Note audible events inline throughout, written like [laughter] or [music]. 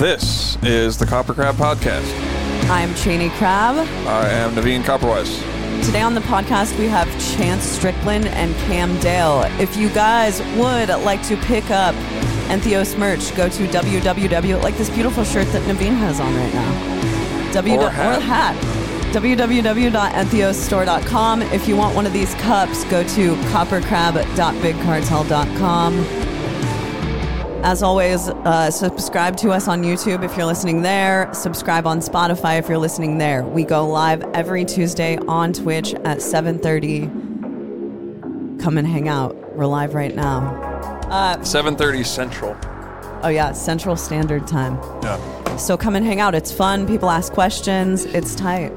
This is the KoperCrabb Podcast. I'm Cheney Crabb. I am Naveen Copperwise. Today on the podcast, we have Chance Strickland and Cam Dale. If you guys would like to pick up Entheos merch, go to www, like this beautiful shirt that Naveen has on right now. W Or or hat. hat. www.entheosstore.com. If you want one of these cups, go to kopercrabb.bigcartel.com. As always, uh, subscribe to us on YouTube if you're listening there. Subscribe on Spotify if you're listening there. We go live every Tuesday on Twitch at 7:30. Come and hang out. We're live right now. 7:30 Central. Oh yeah, Central Standard Time. Yeah. So come and hang out. It's fun. People ask questions. It's tight.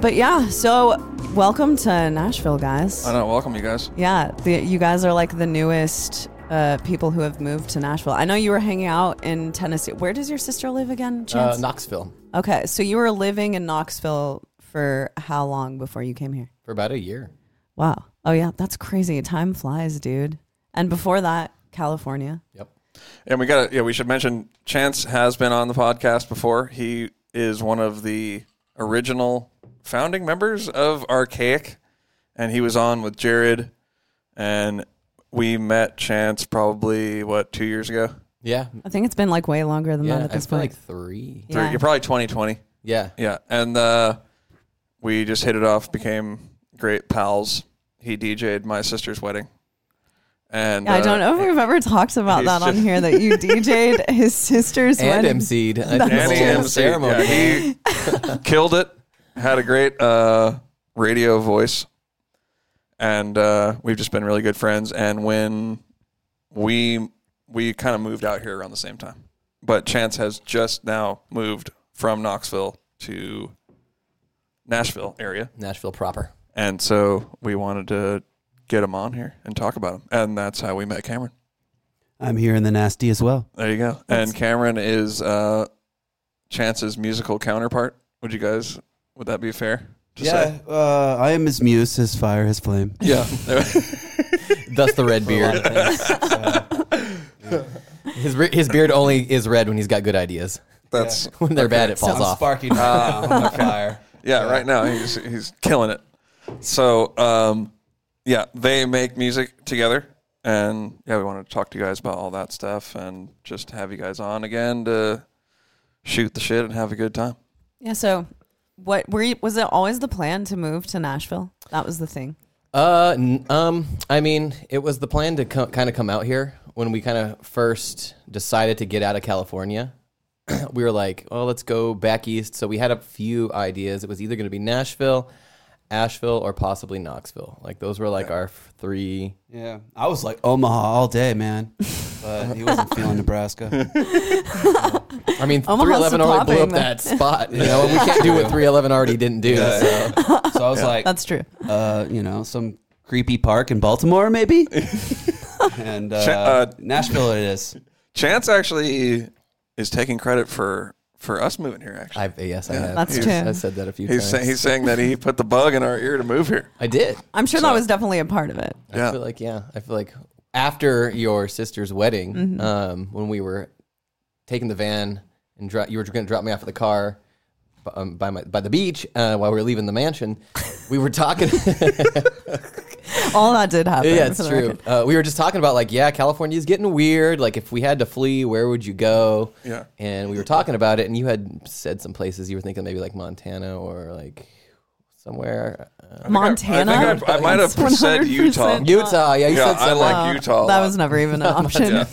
But yeah, so welcome to Nashville, guys. I know. Welcome, you guys. Yeah, the, you guys are like the newest uh, people who have moved to Nashville. I know you were hanging out in Tennessee. Where does your sister live again, Uh, Chance? Knoxville okay, so you were living in Knoxville for how long before you came here? for about a year. Wow. Oh yeah, that's crazy. Time flies, dude. And before that, California. Yep. And we got to, yeah, we should mention Chance has been on the podcast before. He is one of the original founding members of Arkaik, and he was on with Jared. And we met Chance probably, what, two years ago? Yeah. I think it's been like way longer than Yeah. that at this feel point. like three. Yeah. You're probably 2020. Yeah. Yeah. And uh, we just hit it off, became great pals. He DJ'd my sister's wedding. And Yeah, I don't uh, know if we've ever talked about he's that on here that you [laughs] DJ'd his sister's And wedding. MC'd. I think And the he whole MC, ceremony. yeah, he [laughs] killed it. Had a great uh, radio voice, and uh, we've just been really good friends. And when we we kind of moved out here around the same time, but Chance has just now moved from Knoxville to Nashville area, Nashville proper. and so we wanted to get him on here and talk about him, and that's how we met Cameren. I'm here in the nasty as well. There you go. And Cameren is uh, Chance's musical counterpart. Would you guys? Would that be fair? To yeah, uh, I am his muse, his fire, his flame. Yeah. [laughs] Thus the red beard. [laughs] his re- his beard only is red when he's got good ideas. That's [laughs] When they're bad, it falls I'm off. sparking right now. I'm on fire. yeah. Right now he's he's killing it. So um, yeah, they make music together, and yeah, we wanted to talk to you guys about all that stuff, and just have you guys on again to shoot the shit and have a good time. Yeah. So, what were you? Was it always the plan to move to Nashville? That was the thing. Uh, n- um, I mean, it was the plan to co- kind of come out here when we kind of first decided to get out of California. [clears throat] we were like, oh, let's go back east. So we had a few ideas. It was either going to be Nashville, Asheville, or possibly Knoxville. Like those were like our three. Yeah, I was like Omaha all day, man. [laughs] But he wasn't feeling Nebraska. [laughs] I mean, Omaha's 311 already blew up popping. that spot. [laughs] You know, we can't do what 311 already didn't do. Yeah. So. So I was like, That's true. uh, you know, some creepy park in Baltimore, maybe. and uh, Ch- uh, Nashville, it is. Chance actually is taking credit for for us moving here. Actually, I've, yes, I Yeah. have. That's He's- true. I've said that a few he's times. sa- he's saying that he put the bug in our ear to move here. I did. I'm sure So- that was definitely a part of it. I Yeah. feel like yeah. I feel like after your sister's wedding, Mm-hmm. um, when we were taking the van and dro- you were going to drop me off at the car b- um, by my by the beach uh, while we were leaving the mansion, we were talking. [laughs] [laughs] [laughs] All that did happen. yeah, for it's true. Uh, we were just talking about like yeah, California's getting weird. Like if we had to flee, where would you go? Yeah. and we were talking about it, and you had said some places you were thinking maybe like Montana or like somewhere. Uh, Montana. I, think I, I might have said Utah. [laughs] Utah, yeah, you Yeah, said I somewhere. like Utah. a That was never even an [laughs] option.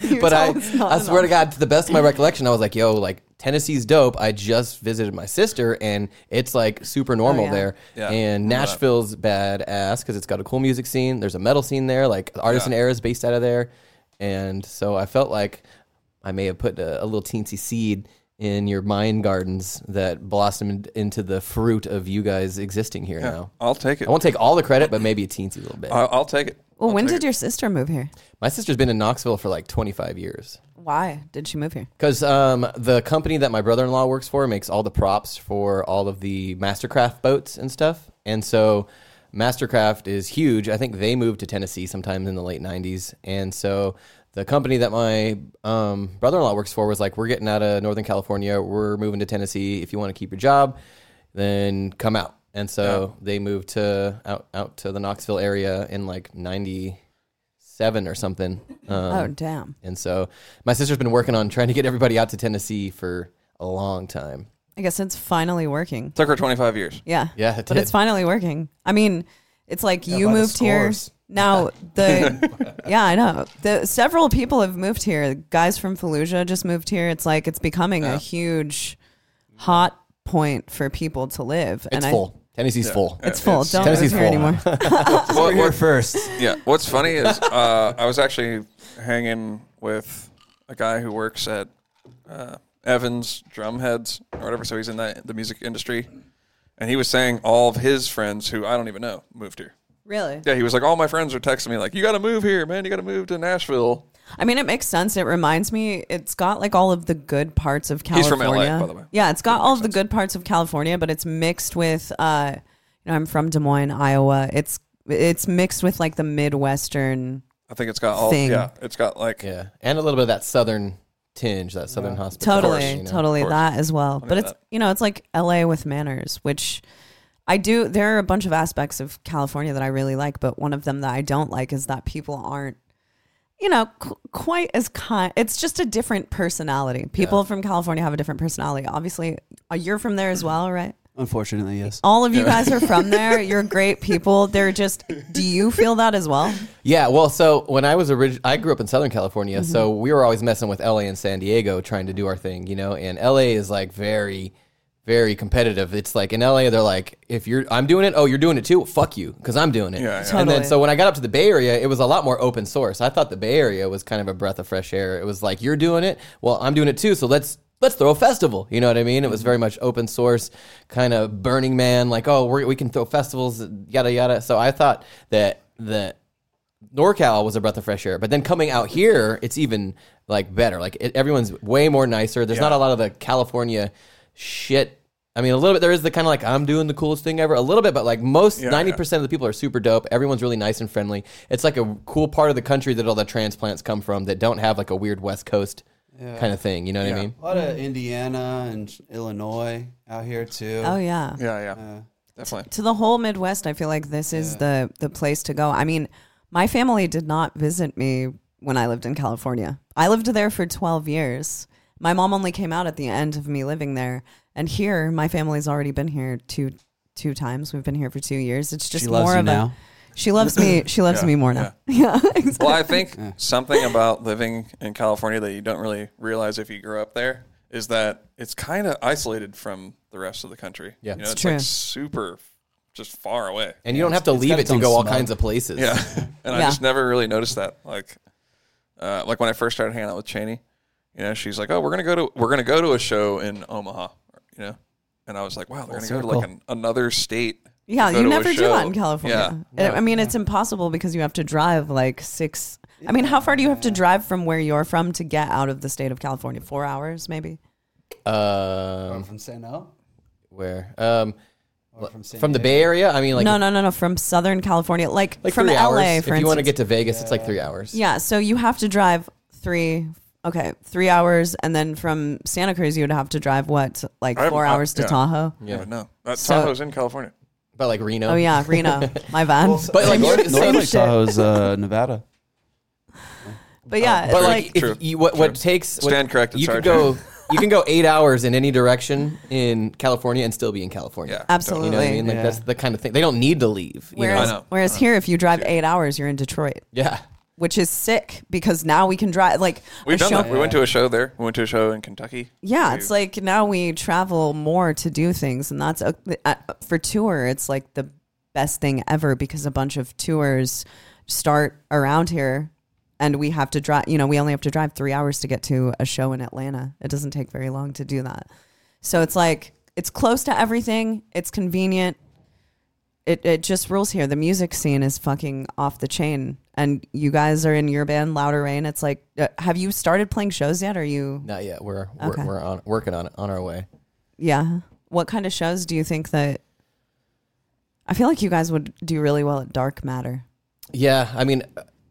Utah but I, was not I an swear to. God, to the best of my recollection, I was like, "Yo, like Tennessee's dope." I just visited my sister, and it's like super oh, normal Oh, yeah. there. Yeah. And Nashville's badass because it's got a cool music scene. There's a metal scene there, like Artisan Yeah. Era is based out of there, and so I felt like I may have put a, a little teensy seed in your mind gardens that blossomed into the fruit of you guys existing here Yeah, now. I'll take it. I won't take all the credit, but maybe a teensy little bit. I'll, I'll take it. Well, I'll when did it. your sister move here? my sister's been in Knoxville for like 25 years. Why did she move here? Because um, the company that my brother in law works for makes all the props for all of the Mastercraft boats and stuff. And so Mastercraft is huge. I think they moved to Tennessee sometime in the late '90s, and so the company that my um, brother-in-law works for was like, "We're getting out of Northern California. We're moving to Tennessee. If you want to keep your job, then come out." And so they moved to out out to the Knoxville area in like '97 or something. Um, oh damn. and so my sister's been working on trying to get everybody out to Tennessee for a long time. I guess it's finally working. Took her 25 years. Yeah. Yeah, it but did. it's finally working. I mean, it's like you moved here. scores. Now the [laughs] yeah, I know. The several people have moved here. Guys from Fallujah just moved here. It's like it's becoming a huge hot point for people to live. It's I, full. Tennessee's full. It's full. It's- Don't Tennessee's move here full. anymore. [laughs] What- We're what- first. Yeah. What's funny is uh, I was actually hanging with a guy who works at uh, Evans Drumheads or whatever. So he's in the, the music industry. And he was saying all of his friends who I don't even know moved here. really? Yeah, he was like, all my friends are texting me like, "You got to move here, man. You got to move to Nashville." I mean, it makes sense. It reminds me, it's got like all of the good parts of He's from California. LA, by the way. Yeah, it's got all of the good parts of California, but it's mixed with, uh, you know, I'm from Des Moines, Iowa. It's it's mixed with like the Midwestern. I think it's got all. Thing. Yeah, it's got like. Yeah, and a little bit of that southern tinge, that southern hospitality. Totally, you know? totally that as well. But it's that. you know, it's like LA with manners, which I do. There are a bunch of aspects of California that I really like, but one of them that I don't like is that people aren't. You know, qu- quite as kind. It's just a different personality. People from California have a different personality. Obviously, uh, you're from there as well, right? Unfortunately, yes. All of you guys are from [laughs] there. You're great people. They're just. Do you feel that as well? Yeah, well, so when I was orig- I grew up in Southern California, Mm-hmm. so we were always messing with LA and San Diego trying to do our thing, you know. And LA is like very, very competitive. It's like in LA, they're like, if you're, I'm doing it, oh, you're doing it too. Fuck you, because I'm doing it. Yeah, yeah. And then so when I got up to the Bay Area, it was a lot more open source. I thought the Bay Area was kind of a breath of fresh air. It was like you're doing it, well, I'm doing it too. So let's let's throw a festival. You know what I mean? It was very much open source, kind of Burning Man, like oh, we're, we can throw festivals, yada yada. So I thought that that NorCal was a breath of fresh air, but then coming out here, it's even like better. Like it, everyone's way more nicer. There's not a lot of the California shit. I mean, a little bit. There is the kind of like I'm doing the coolest thing ever. A little bit, but like most Yeah, ninety yeah. percent of the people are super dope. Everyone's really nice and friendly. It's like a cool part of the country that all the transplants come from that don't have like a weird West Coast kind of thing. You know what I Yeah. mean? A lot of Indiana and Illinois out here too. Oh yeah. Yeah, yeah, Uh, definitely. to the whole Midwest, I feel like this is the the place to go. I mean, my family did not visit me when I lived in California. I lived there for 12 years. My mom only came out at the end of me living there. And here, my family's already been here two two times. We've been here for 2 years. It's just She loves more you of now. a She loves me. [laughs] She loves Yeah, me more now. Yeah, [laughs] exactly. Well, I think something about living in California that you don't really realize if you grew up there is that it's kind of isolated from the rest of the country. Yeah. you know, It's it's, true. like super, just far away. And you don't have to it's leave it to own go all smell. kinds of places. Yeah, [laughs] and I just never really noticed that. Like, uh, like when I first started hanging out with Cheney, you know, she's like, "Oh, we're gonna go to we're gonna go to a show in Omaha," you know, and I was like, "Wow, they're gonna go to like an, another state." to Yeah, go you to a never do show." that in California. Yeah. I- I mean, it's impossible because you have to drive like six. I mean, how far do you have to drive from where you're from to get out of the state of California? Four hours, maybe. Um, from San El? where? Um, Or from San from the Diego? Bay Area. I mean, like no, no, no, no. From Southern California, like, like from three LA, hours. for if you want to instance. get to Vegas, it's like three hours. yeah, so you have to drive three. Okay, three hours, and then from Santa Cruz, you would have to drive what, like I- four I- hours to yeah. Tahoe. Yeah, no, that So- Tahoe's in California. But like Reno. Oh yeah, Reno, [laughs] my van. But like, North, you're- North same Lake. Tahoe's uh, [laughs] Nevada. But yeah, but like, like, if True. you, what what True. takes what- Stand corrected, You can Sergeant. go. [laughs] You can go eight hours in any direction in California and still be in California. Yeah, Absolutely. You know what I mean? Like Yeah. that's the kind of thing. They don't need to leave. You whereas, know? know. whereas here, if you drive eight hours, you're in Detroit. Yeah. Which is sick because now we can drive like We've done show- that. We went to a show there. We went to a show in Kentucky. Yeah, We- it's like now we travel more to do things, and that's a, uh, for tour. It's like the best thing ever because a bunch of tours start around here, and we have to drive. You know, we only have to drive three hours to get to a show in Atlanta. It doesn't take very long to do that. So it's like it's close to everything. It's convenient. It it just rules here. The music scene is fucking off the chain, and you guys are in your band, Louder Rain. It's like, uh, have you started playing shows yet? Are you? Not yet. We're we're, we're on working on it on our way. Yeah. What kind of shows do you think that? I feel like you guys would do really well at Dark Matter. Yeah, I mean,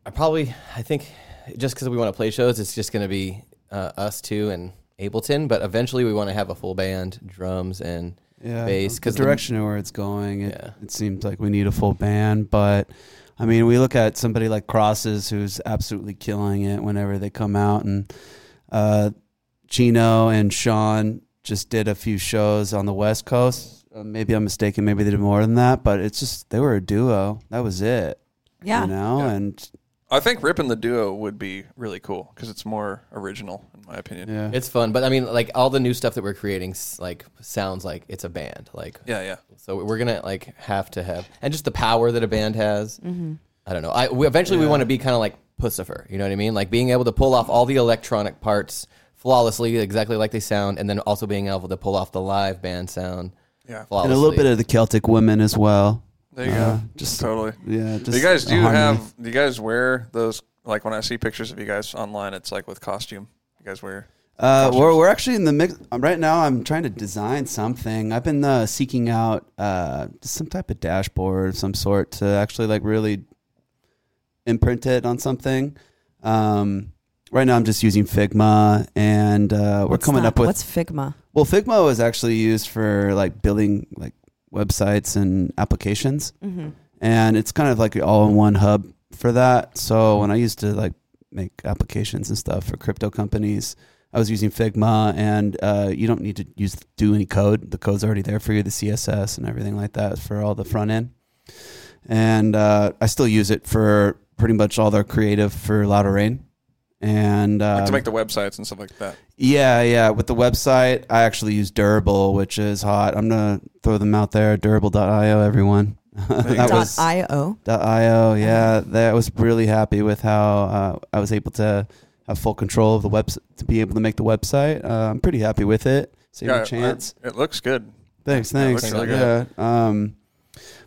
I probably I think just because we want to play shows, it's just going to be uh, us two and Ableton. But eventually, we want to have a full band, drums and yeah, bass. the Because direction of where it's going, it, Yeah. it seems like we need a full band. But I mean, we look at somebody like Crosses, who's absolutely killing it whenever they come out, and uh, Chino and Shaun just did a few shows on the West Coast. Uh, maybe I'm mistaken. Maybe they did more than that, but it's just they were a duo. That was it. Yeah. you know, and I think ripping the duo would be really cool because it's more original, in my opinion. yeah, it's fun. But I mean, like all the new stuff that we're creating, s- like sounds like it's a band. Like Yeah, yeah. So we're gonna like have to have, and just the power that a band has. Mm-hmm. I don't know. I we, eventually we want to be kind of like Puscifer. You know what I mean? Like being able to pull off all the electronic parts flawlessly, exactly like they sound, and then also being able to pull off the live band sound. Yeah. flawlessly. and a little bit of the Celtic women as well. There you Uh, go. just- totally. Yeah, just you guys do have? Do you guys wear those? Like when I see pictures of you guys online, it's like with costume. You guys wear. Uh, we're, we're actually in the mix um, right now. I'm trying to design something. I've been uh, seeking out uh, some type of dashboard of some sort to actually like really imprint it on something. Um, right now, I'm just using Figma, and uh, we're What's coming that? up with What's Figma? well, Figma was actually used for like building like websites and applications, Mm-hmm. and it's kind of like all in one hub for that. So when I used to like make applications and stuff for crypto companies, I was using Figma, and uh, you don't need to use do any code. The code's already there for you, the CSS and everything like that for all the front end. And uh, I still use it for pretty much all their creative for Louder Rain. And Like um, to make the websites and stuff like that. yeah, yeah. With the website, I actually use Durable, which is hot. I'm gonna throw them out there. Durable.io, everyone. [laughs] that Dot was io. .io. Yeah, that was really happy with how uh, I was able to have full control of the website to be able to make the website. Uh, I'm pretty happy with it. Save Yeah, a chance. It looks good. Thanks, Yeah, it thanks. looks really yeah. good. Um,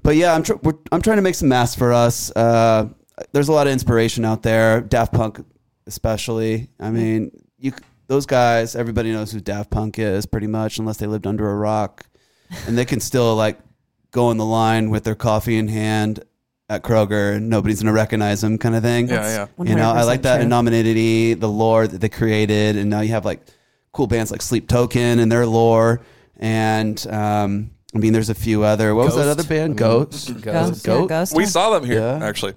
but yeah, I'm tr- we're, I'm trying to make some masks for us. Uh, there's a lot of inspiration out there. Daft Punk, especially. I mean, you those guys. Everybody knows who Daft Punk is, pretty much, unless they lived under a rock, and they can still like go in the line with their coffee in hand at Kroger, and nobody's gonna recognize them, kind of thing. Yeah, yeah. You know, I like that true. anonymity, the lore that they created, and now you have like cool bands like Sleep Token and their lore, and um, I mean, there's a few other. What was that other band? I mean, Ghost. Ghost. Ghost. Yeah, Ghost. We saw them here Yeah. actually.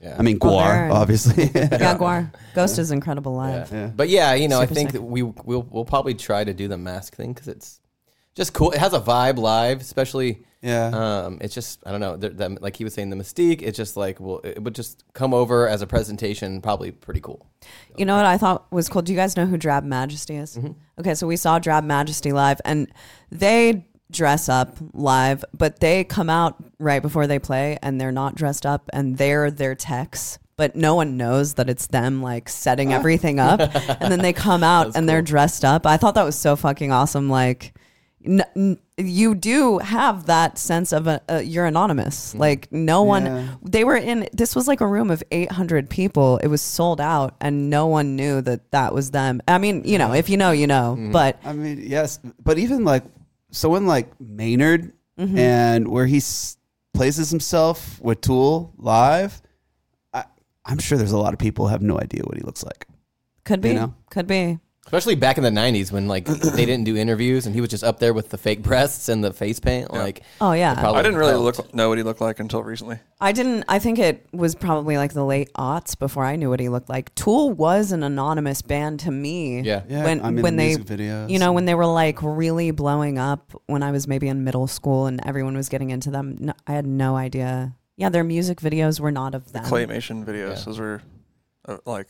Yeah. I mean, Oh, Gwar, they're- obviously. yeah, Gwar. [laughs] Ghost is incredible live. Yeah. Yeah. But yeah, you know, I Super think sick. that we we'll we'll probably try to do the mask thing because it's just cool. It has a vibe live, especially. yeah. Um, it's just I don't know. The, the, like he was saying, the mystique. It's just like well, it would just come over as a presentation. Probably pretty cool. You know what I thought was cool? Do you guys know who Drab Majesty is? Mm-hmm. Okay, so we saw Drab Majesty live, and they dress up live, but they come out right before they play, and they're not dressed up, and they're their techs. But no one knows that it's them like setting oh. everything up, and then they come [laughs] out and they're dressed up. I thought that was so fucking awesome. Like, n- n- you do have that sense of a, a you're anonymous. Mm-hmm. Like no one. Yeah. They were in. This was like a room of 800 people. It was sold out, and no one knew that that was them. I mean, you know, if you know, you know. Mm-hmm. But I mean, yes, but even like someone like Maynard Mm-hmm. and where he s- places himself with Tool live, I, I'm sure there's a lot of people who have no idea what he looks like. could be, You know? could be. Especially back in the '90s when like [coughs] they didn't do interviews and he was just up there with the fake breasts and the face paint. Like, Oh yeah. I didn't really helped. look know what he looked like until recently. I didn't. I think it was probably like the late aughts before I knew what he looked like. Tool was an anonymous band to me. Yeah. Yeah, When I mean, when the they music videos. you know when they were like really blowing up when I was maybe in middle school and everyone was getting into them. No, I had no idea. Yeah, their music videos were not of them. Claymation videos. Yeah. Those were uh, like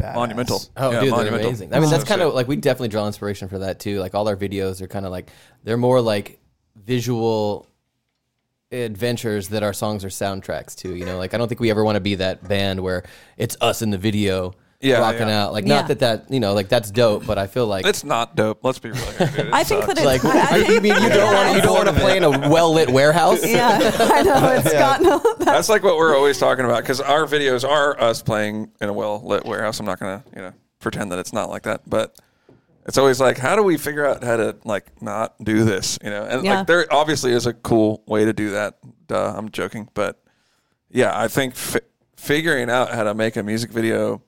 Badass. monumental. Oh, Yeah, dude, they're monumental. amazing. I mean, that's So kind of like we definitely draw inspiration for that too. Like all our videos are kind of like they're more like visual adventures that our songs are soundtracks to. You know, like I don't think we ever want to be that band where it's us in the video Yeah, rocking yeah. out. Like Yeah. not that that you know like that's dope, but I feel like It's not dope. Let's be real. Here, dude. [laughs] It I think sucks. that it's like I- I [laughs] you think- mean you don't want you don't want to play in a well lit warehouse. Yeah, I know [laughs] it's got no. That's like what we're always talking about because our videos are us playing in a well lit warehouse. I'm not gonna you know pretend that it's not like that, but it's always like, how do we figure out how to like not do this? You know, and Yeah. like there obviously is a cool way to do that. Duh, I'm joking, but yeah, I think fi- figuring out how to make a music video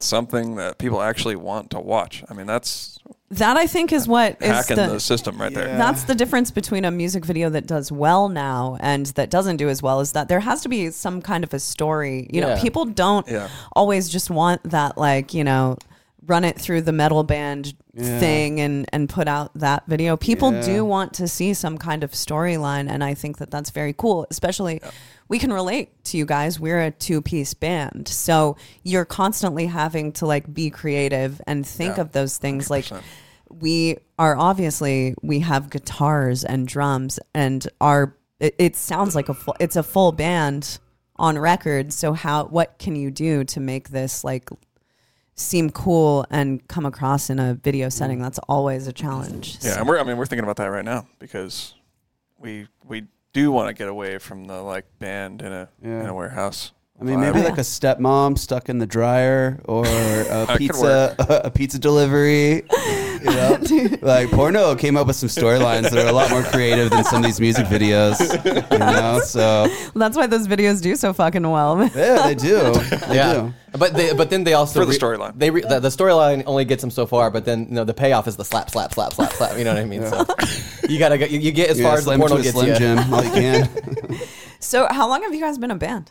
something that people actually want to watch. I mean, that's That I think is what is hacking the, the, system right there. That's the difference between a music video that does well now and that doesn't do as well is that there has to be some kind of a story. You know, people don't Yeah. always just want that like, you know, run it through the metal band Yeah. thing and and put out that video. People Yeah. do want to see some kind of storyline and I think that that's very cool, especially we can relate to you guys. We're a two-piece band. So you're constantly having to like be creative and think Yeah. of those things like 100%. we are obviously we have guitars and drums and our it, it sounds like a full it's a full band on record so how what can you do to make this like seem cool and come across in a video mm. setting that's always a challenge Yeah, and we're I mean we're thinking about that right now because we we do want to get away from the like band in a in a warehouse. I mean, vibe. maybe like a stepmom stuck in the dryer or a [laughs] could pizza [laughs] a pizza delivery. [laughs] You know, [laughs] like porno came up with some storylines that are a lot more creative than some of these music videos. You know, so that's why those videos do so fucking well yeah, they do. [laughs] They yeah, do. but they, but then they also For the storyline. They re, the, the storyline only gets them so far, but then you know the payoff is the slap, slap, slap, slap, slap. You know what I mean? So [laughs] you gotta go, you, you get as Yeah, far as the porno to a gets Slim you. Jim all you can. so how long have you guys been a band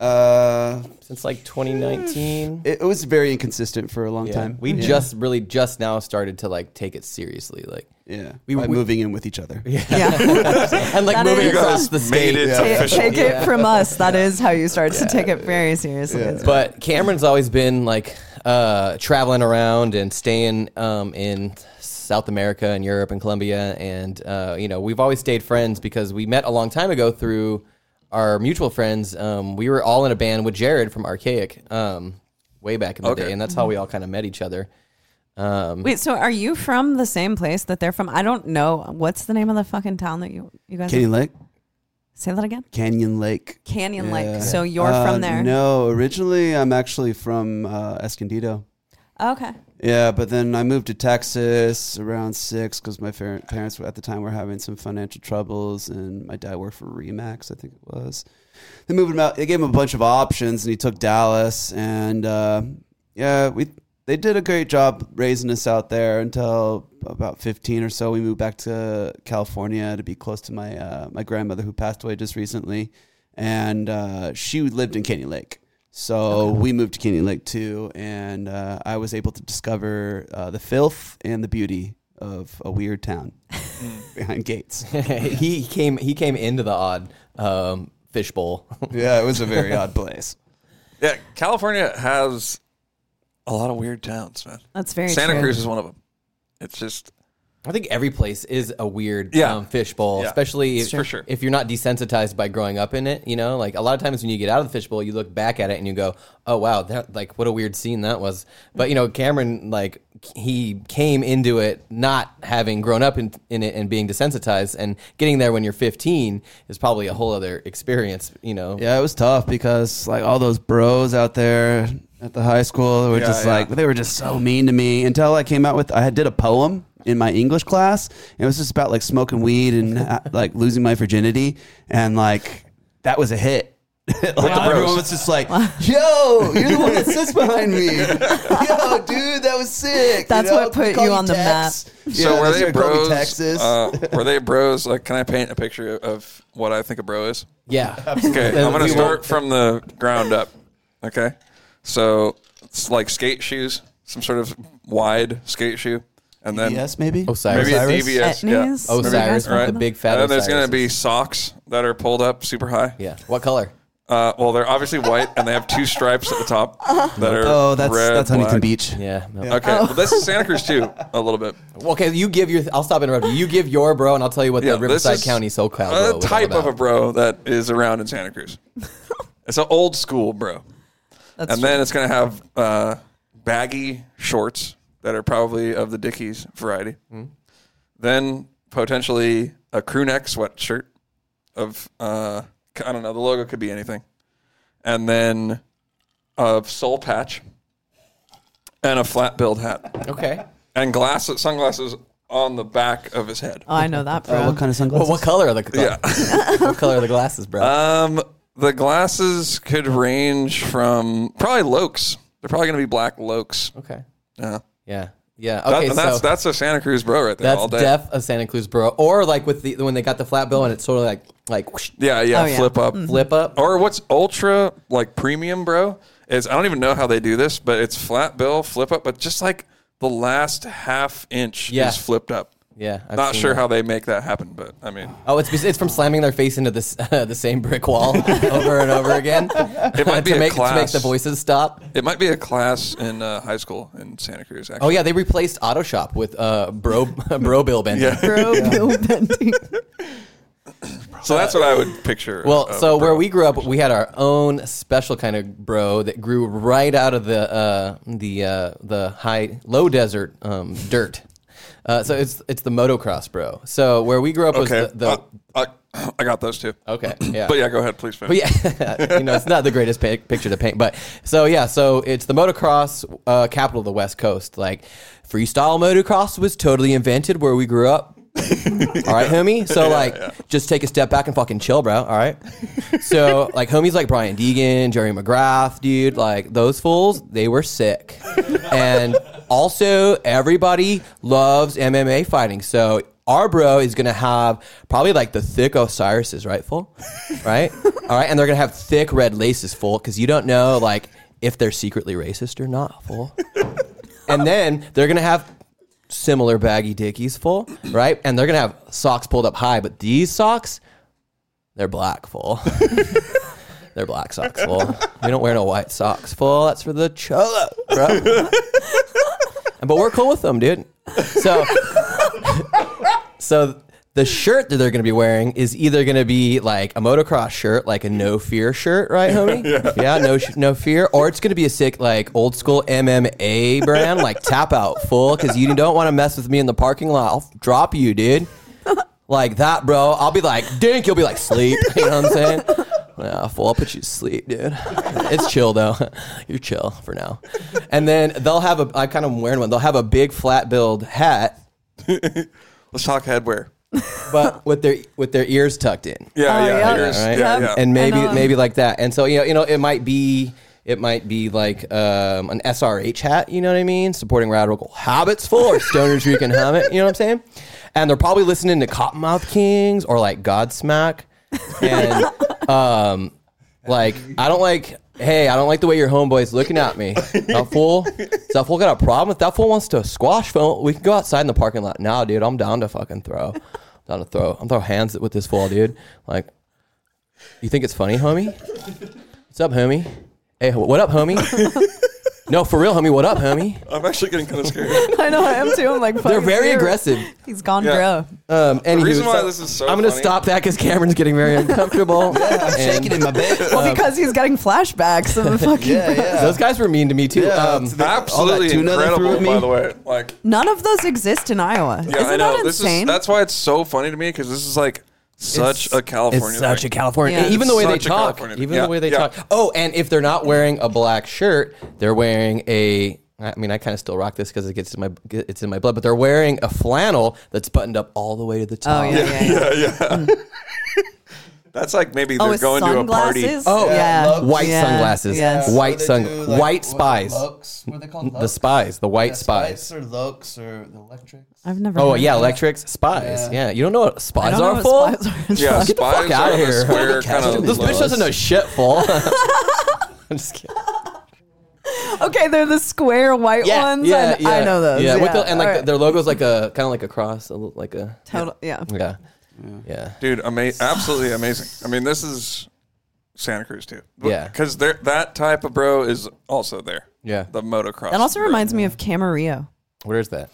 Uh, Since like 2019. it, it was very inconsistent for a long Yeah. time. We yeah. just really just now started to like take it seriously, like yeah we- by we- moving in with each other. yeah [laughs] and like That moving is- across the [laughs] Made state. it Yeah. official. take it from us that is how you start to take it very seriously Yeah. But Cameren's always been like uh, traveling around and staying um, in South America and Europe and Colombia, and uh, you know we've always stayed friends because we met a long time ago through our mutual friends. Um, we were all in a band with Jared from Arkaik um, way back in the Okay. day, and that's how we all kind of met each other. Um, Wait, so are you from the same place that they're from? I don't know. What's the name of the fucking town that you you guys Canyon Lake. say that again? Canyon Lake. Canyon Yeah. Lake. So you're Uh, from there. No, originally I'm actually from uh, Escondido. Okay. Yeah, but then I moved to Texas around six because my par- parents at the time were having some financial troubles, and my dad worked for Remax, I think it was. They moved him out. They gave him a bunch of options, and he took Dallas. And uh, yeah, we they did a great job raising us out there until about fifteen or so. We moved back to California to be close to my uh, my grandmother who passed away just recently, and uh, she lived in Canyon Lake. So we moved to Canyon Lake too, and uh, I was able to discover uh, the filth and the beauty of a weird town behind gates. [laughs] he came he came into the odd um, fishbowl. Yeah, it was a very odd [laughs] place. Yeah, California has a lot of weird towns, man. That's very Santa true. Cruz is one of them. It's just I think every place is a weird Yeah. um, fishbowl, Yeah. especially if, for sure. if you're not desensitized by growing up in it. You know, like a lot of times when you get out of the fishbowl, you look back at it and you go, "Oh wow, that like what a weird scene that was." But you know, Cameren like he came into it not having grown up in, in it and being desensitized, and getting there when you're 15 is probably a whole other experience. You know, Yeah, it was tough because like all those bros out there at the high school were Yeah, just yeah. like they were just so mean to me until I came out with I did a poem in my English class. It was just about like smoking weed and uh, like losing my virginity and like that was a hit. [laughs] like bros. everyone was just like, "Yo, you're the one that sits behind me. [laughs] Yo, dude, that was sick." That's what put Call you me on the map. so Yeah, were they they started calling me bros? Texas. Uh, [laughs] were they bros? Like, can I paint a picture of what I think a bro is? yeah. Okay, I'm gonna start from the ground up. Okay, so it's like skate shoes, some sort of wide skate shoe, and then yes, maybe. Osiris. maybe Osiris? a DVS. Yeah. Osiris, Are right? the big And fat. then there's gonna be socks that are pulled up super high. yeah. What color? Uh, well, they're obviously white, and they have two stripes at the top that are Oh, that's red, that's Huntington black. Beach. Yeah. no. Okay, well, this is Santa Cruz too, a little bit. Well, Okay, you give your. I'll stop interrupting. You give your bro, and I'll tell you what Yeah, the Riverside this is County SoCal bro. A was all type of about. a bro that is around in Santa Cruz. [laughs] it's an old school bro, That's and then it's gonna have uh, baggy shorts that are probably of the Dickies variety. Hmm. Then potentially a crew neck sweatshirt of uh, I don't know. The logo could be anything, and then a soul patch and a flat billed hat. Okay. and glasses, sunglasses on the back of his head. Oh, I know that, bro. Uh, what kind of Well, sunglasses? what color are the Yeah. [laughs] what color are the glasses, bro? Um, the glasses could range from probably Locs. They're probably going to be black Locs. okay. Yeah. Yeah. Yeah. Okay. and that's so that's a Santa Cruz bro right there all that's day. def a Santa Cruz bro, or like with the when they got the flat bill and it's sort of like like whoosh, yeah, yeah, Oh, yeah. flip up. Mm-hmm. flip up. Or what's ultra like premium, bro? Is I don't even know how they do this, but it's flat bill, flip up, but just like the last half inch Yeah. is flipped up. Yeah. I've Not seen sure that. how they make that happen, but I mean, Oh, it's it's from slamming their face into this uh, [laughs] the same brick wall [laughs] over and over again. it might [laughs] be to a make to make class. the voices stop. It might be a class in uh, high school in Santa Cruz. Actually. Oh yeah, they replaced Auto Shop with uh bro bro Bill Benton. yeah. Bro, Bill Benty. So that's what I would picture. Well, of so a bro. where we grew up, we had our own special kind of bro that grew right out of the uh, the uh, the high low desert um, dirt. Uh, so it's it's the motocross bro. So where we grew up was okay, the, the Uh, I, I got those too. okay yeah. But yeah, go ahead, please finish. But yeah, [laughs] you know, it's not the greatest pa- picture to paint, but so yeah, so it's the motocross uh, capital of the West Coast. Like freestyle motocross was totally invented where we grew up. All right, homie. [laughs] So like, just take a step back and fucking chill, bro. All right. So [laughs] like, homies like Brian Deegan, Jerry McGrath, dude, like those fools, they were sick. And also, everybody loves MMA fighting. So our bro is gonna have probably like the thick Osiris's, right, full, right? All right, and they're gonna have thick red laces, full, because you don't know like if they're secretly racist or not, full. and then they're gonna have similar baggy dickies full, right? And they're gonna have socks pulled up high, but these socks, they're black full. [laughs] they're black socks full. We don't wear no white socks full. That's for the cholo, bro. [laughs] but we're cool with them, dude. So, [laughs] so the shirt that they're going to be wearing is either going to be like a motocross shirt, like a no fear shirt, right, homie? [laughs] Yeah, no, sh- no fear, or it's going to be a sick like old school MMA brand, like tap out full, because you don't want to mess with me in the parking lot. I'll drop you, dude. [laughs] Like that, bro. I'll be like, dink. You'll be like, sleep. You know what I'm saying? Yeah, full. I'll put you to sleep, dude. It's chill though. [laughs] You're chill for now. And then they'll have a. I kind of wearing one. They'll have a big flat billed hat, Let's talk headwear. But with their with their ears tucked in. Yeah, Oh, yeah, yeah. yours. Right? yeah, yeah. And maybe And, um, maybe like that. And so you know you know it might be. It might be like um, an SRH hat, you know what I mean? Supporting radical habits full or stoners you can have it, you know what I'm saying? And they're probably listening to Kottonmouth Kings or like Godsmack. And um, like, I don't like, hey, I don't like the way your homeboy's looking at me. [laughs] That fool, does that fool got a problem? If that fool wants to squash, fool, we can go outside in the parking lot. Now, dude, I'm down to fucking throw. Down to throw. I'm throw hands with this fool, dude. Like, you think it's funny, homie? What's up, homie? Hey, what up, homie? [laughs] no, for real, homie. What up, homie? [laughs] I'm actually getting kind of scared. [laughs] I know I am too. I'm like, They're fucking very weird. aggressive. He's gone, Yeah. bro. Um, anywho, reason why so this is so I'm gonna funny- stop that because Cameren's getting very [laughs] uncomfortable. I'm shaking in my bed. Well, because he's getting flashbacks of the fucking. yeah, yeah. Those guys were mean to me too. Yeah, um, it's the- Absolutely tuna they threw incredible, at me. by the way. Like, None of those exist in Iowa. yeah, Isn't I know. that This insane? is that's why it's so funny to me because this is like such It's- a California. It's such a. California. Yeah. even the way they Such a talk. Even. Yeah, the way they yeah. talk. Oh, and if they're not wearing a black shirt, they're wearing a. I mean, I kind of still rock this because it gets in my it's in my blood. But they're wearing a flannel that's buttoned up all the way to the oh, top. oh yeah, yeah, yeah. [laughs] yeah, yeah. Mm. That's like maybe Oh, they're with going to a party. Oh, yeah, Lux. White Yeah. sunglasses. Yes. White sun. white spies. Lux. What are they called? The spies. The white spies. or Lux or the electrics. I've never. Oh heard yeah, of that. electrics. Spies. Yeah. you don't know what I spies don't know are what for? spies are. Yeah, Get the spies fuck outta are the here. square kind of. This bitch doesn't know shit, full. [laughs] [laughs] I'm just kidding. Okay, they're the square white ones. and I know those. Yeah, Yeah, with the, and like All right. their logo's like a kind of like a cross, a little- like a Total, yeah. yeah, yeah. Dude, ama- absolutely amazing. I mean, this is Santa Cruz too. Yeah. because that type of bro is also there. Yeah. the motocross. That also bro. reminds me of Camarillo. Where's that?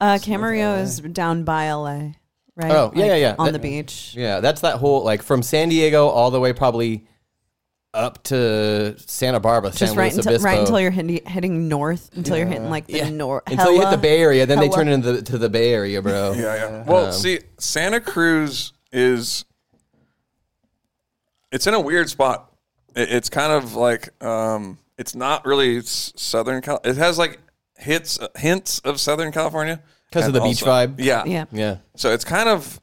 Uh, Camarillo is down by LA, right? Oh, yeah, yeah, yeah. On That- the beach. Yeah, that's that whole like from San Diego all the way probably up to Santa Barbara, Just San right, Luis until, Obispo. right until you're hitting, heading north, until you're hitting like the yeah. north. until you hit the Bay Area, then they hella- turn into the, to the Bay Area, bro. Yeah, yeah. Well, Um, see, Santa Cruz is it's in a weird spot. It, it's kind of like um, it's not really s- Southern Cal. It has like hits hints of Southern California 'Cause of And the beach vibe? Yeah, Yeah. Yeah. So it's kind of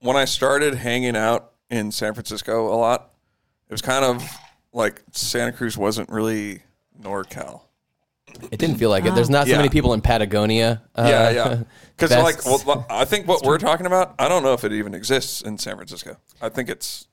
when I started hanging out in San Francisco a lot. It was kind of like Santa Cruz wasn't really NorCal. It didn't feel like it. There's not so Yeah. many people in Patagonia. Uh, yeah, yeah. [laughs] Because like, vests. well, I think what we're talking about, I don't know if it even exists in San Francisco. I think it's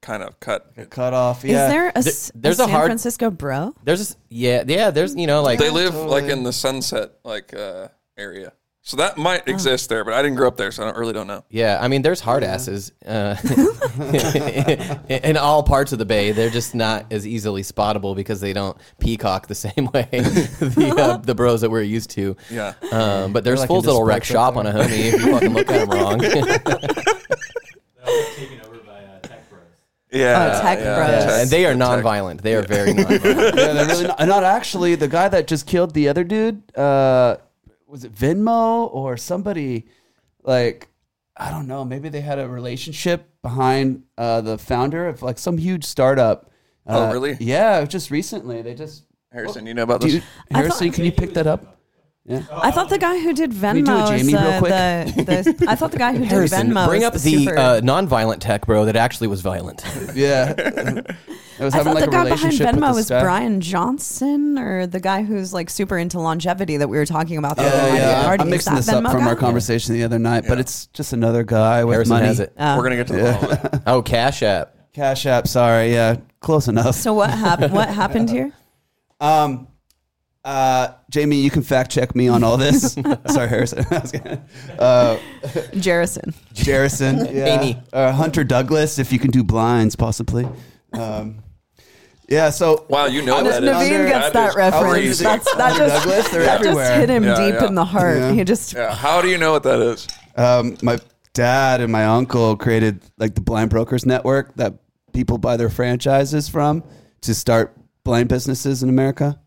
kind of cut. Cut off. Yeah. Is there a, s- there's a a San hard- Francisco bro? There's this, yeah, yeah. There's you know like They live like in the Sunset like uh, area, so that might exist there. But I didn't grow up there, so I don't, really don't know. yeah. I mean, there's hard asses uh, [laughs] [laughs] in all parts of the bay. They're just not as easily spottable because they don't peacock the [laughs] same way the uh, the bros that we're used to. Yeah. Um, but there's like fools into that'll wreck shop on a homie if you fucking look at them wrong. taken over by uh, Tech Bros. Yeah, Oh, tech yeah, bros. tech- and they are tech. non-violent. They are very non-violent. yeah, they're really not, not actually the guy that just killed the other dude. Uh, was it Venmo or somebody? Like, I don't know. Maybe they had a relationship behind uh, the founder of like some huge startup. Oh, Uh, really? Yeah, just recently they just. Harrison, you know about this? you, Harrison, can you pick that up? Yeah. I thought the guy who did we do a Venmo is Jamie real uh, quick? the, the I thought the guy who did Harrison, Venmo bring is up the, the, super, uh, non-violent tech bro that actually was violent. [laughs] Yeah. [laughs] I was I having thought like the a guy behind relationship with Venmo this was guy. Brian Johnson or the guy who's like super into longevity that we were talking about. the other Yeah, night yeah. party. I'm Is mixing that this up Venmo from guy? our conversation the other night, but it's just another guy with Harrison money. has it. Oh. We're gonna get to the bottom it. [laughs] Oh, Cash App. Cash App. Sorry. Yeah, close enough. So what happened? What happened here? Um, uh, Jamie, you can fact check me on all this. [laughs] Sorry, Harrison. [laughs] I uh, Jerison. Jarrison, [laughs] yeah. Amy. uh, Hunter Douglas, if you can do blinds, possibly. Um, yeah. So Wow, you know N- that is. Naveen gets that that is reference. That's, that just, Douglas, they're that just everywhere. hit him Yeah, deep yeah. in the heart. Yeah. He just Yeah, how do you know what that is? um, my dad and my uncle created like the Blind Brokers Network that people buy their franchises from to start blind businesses in America.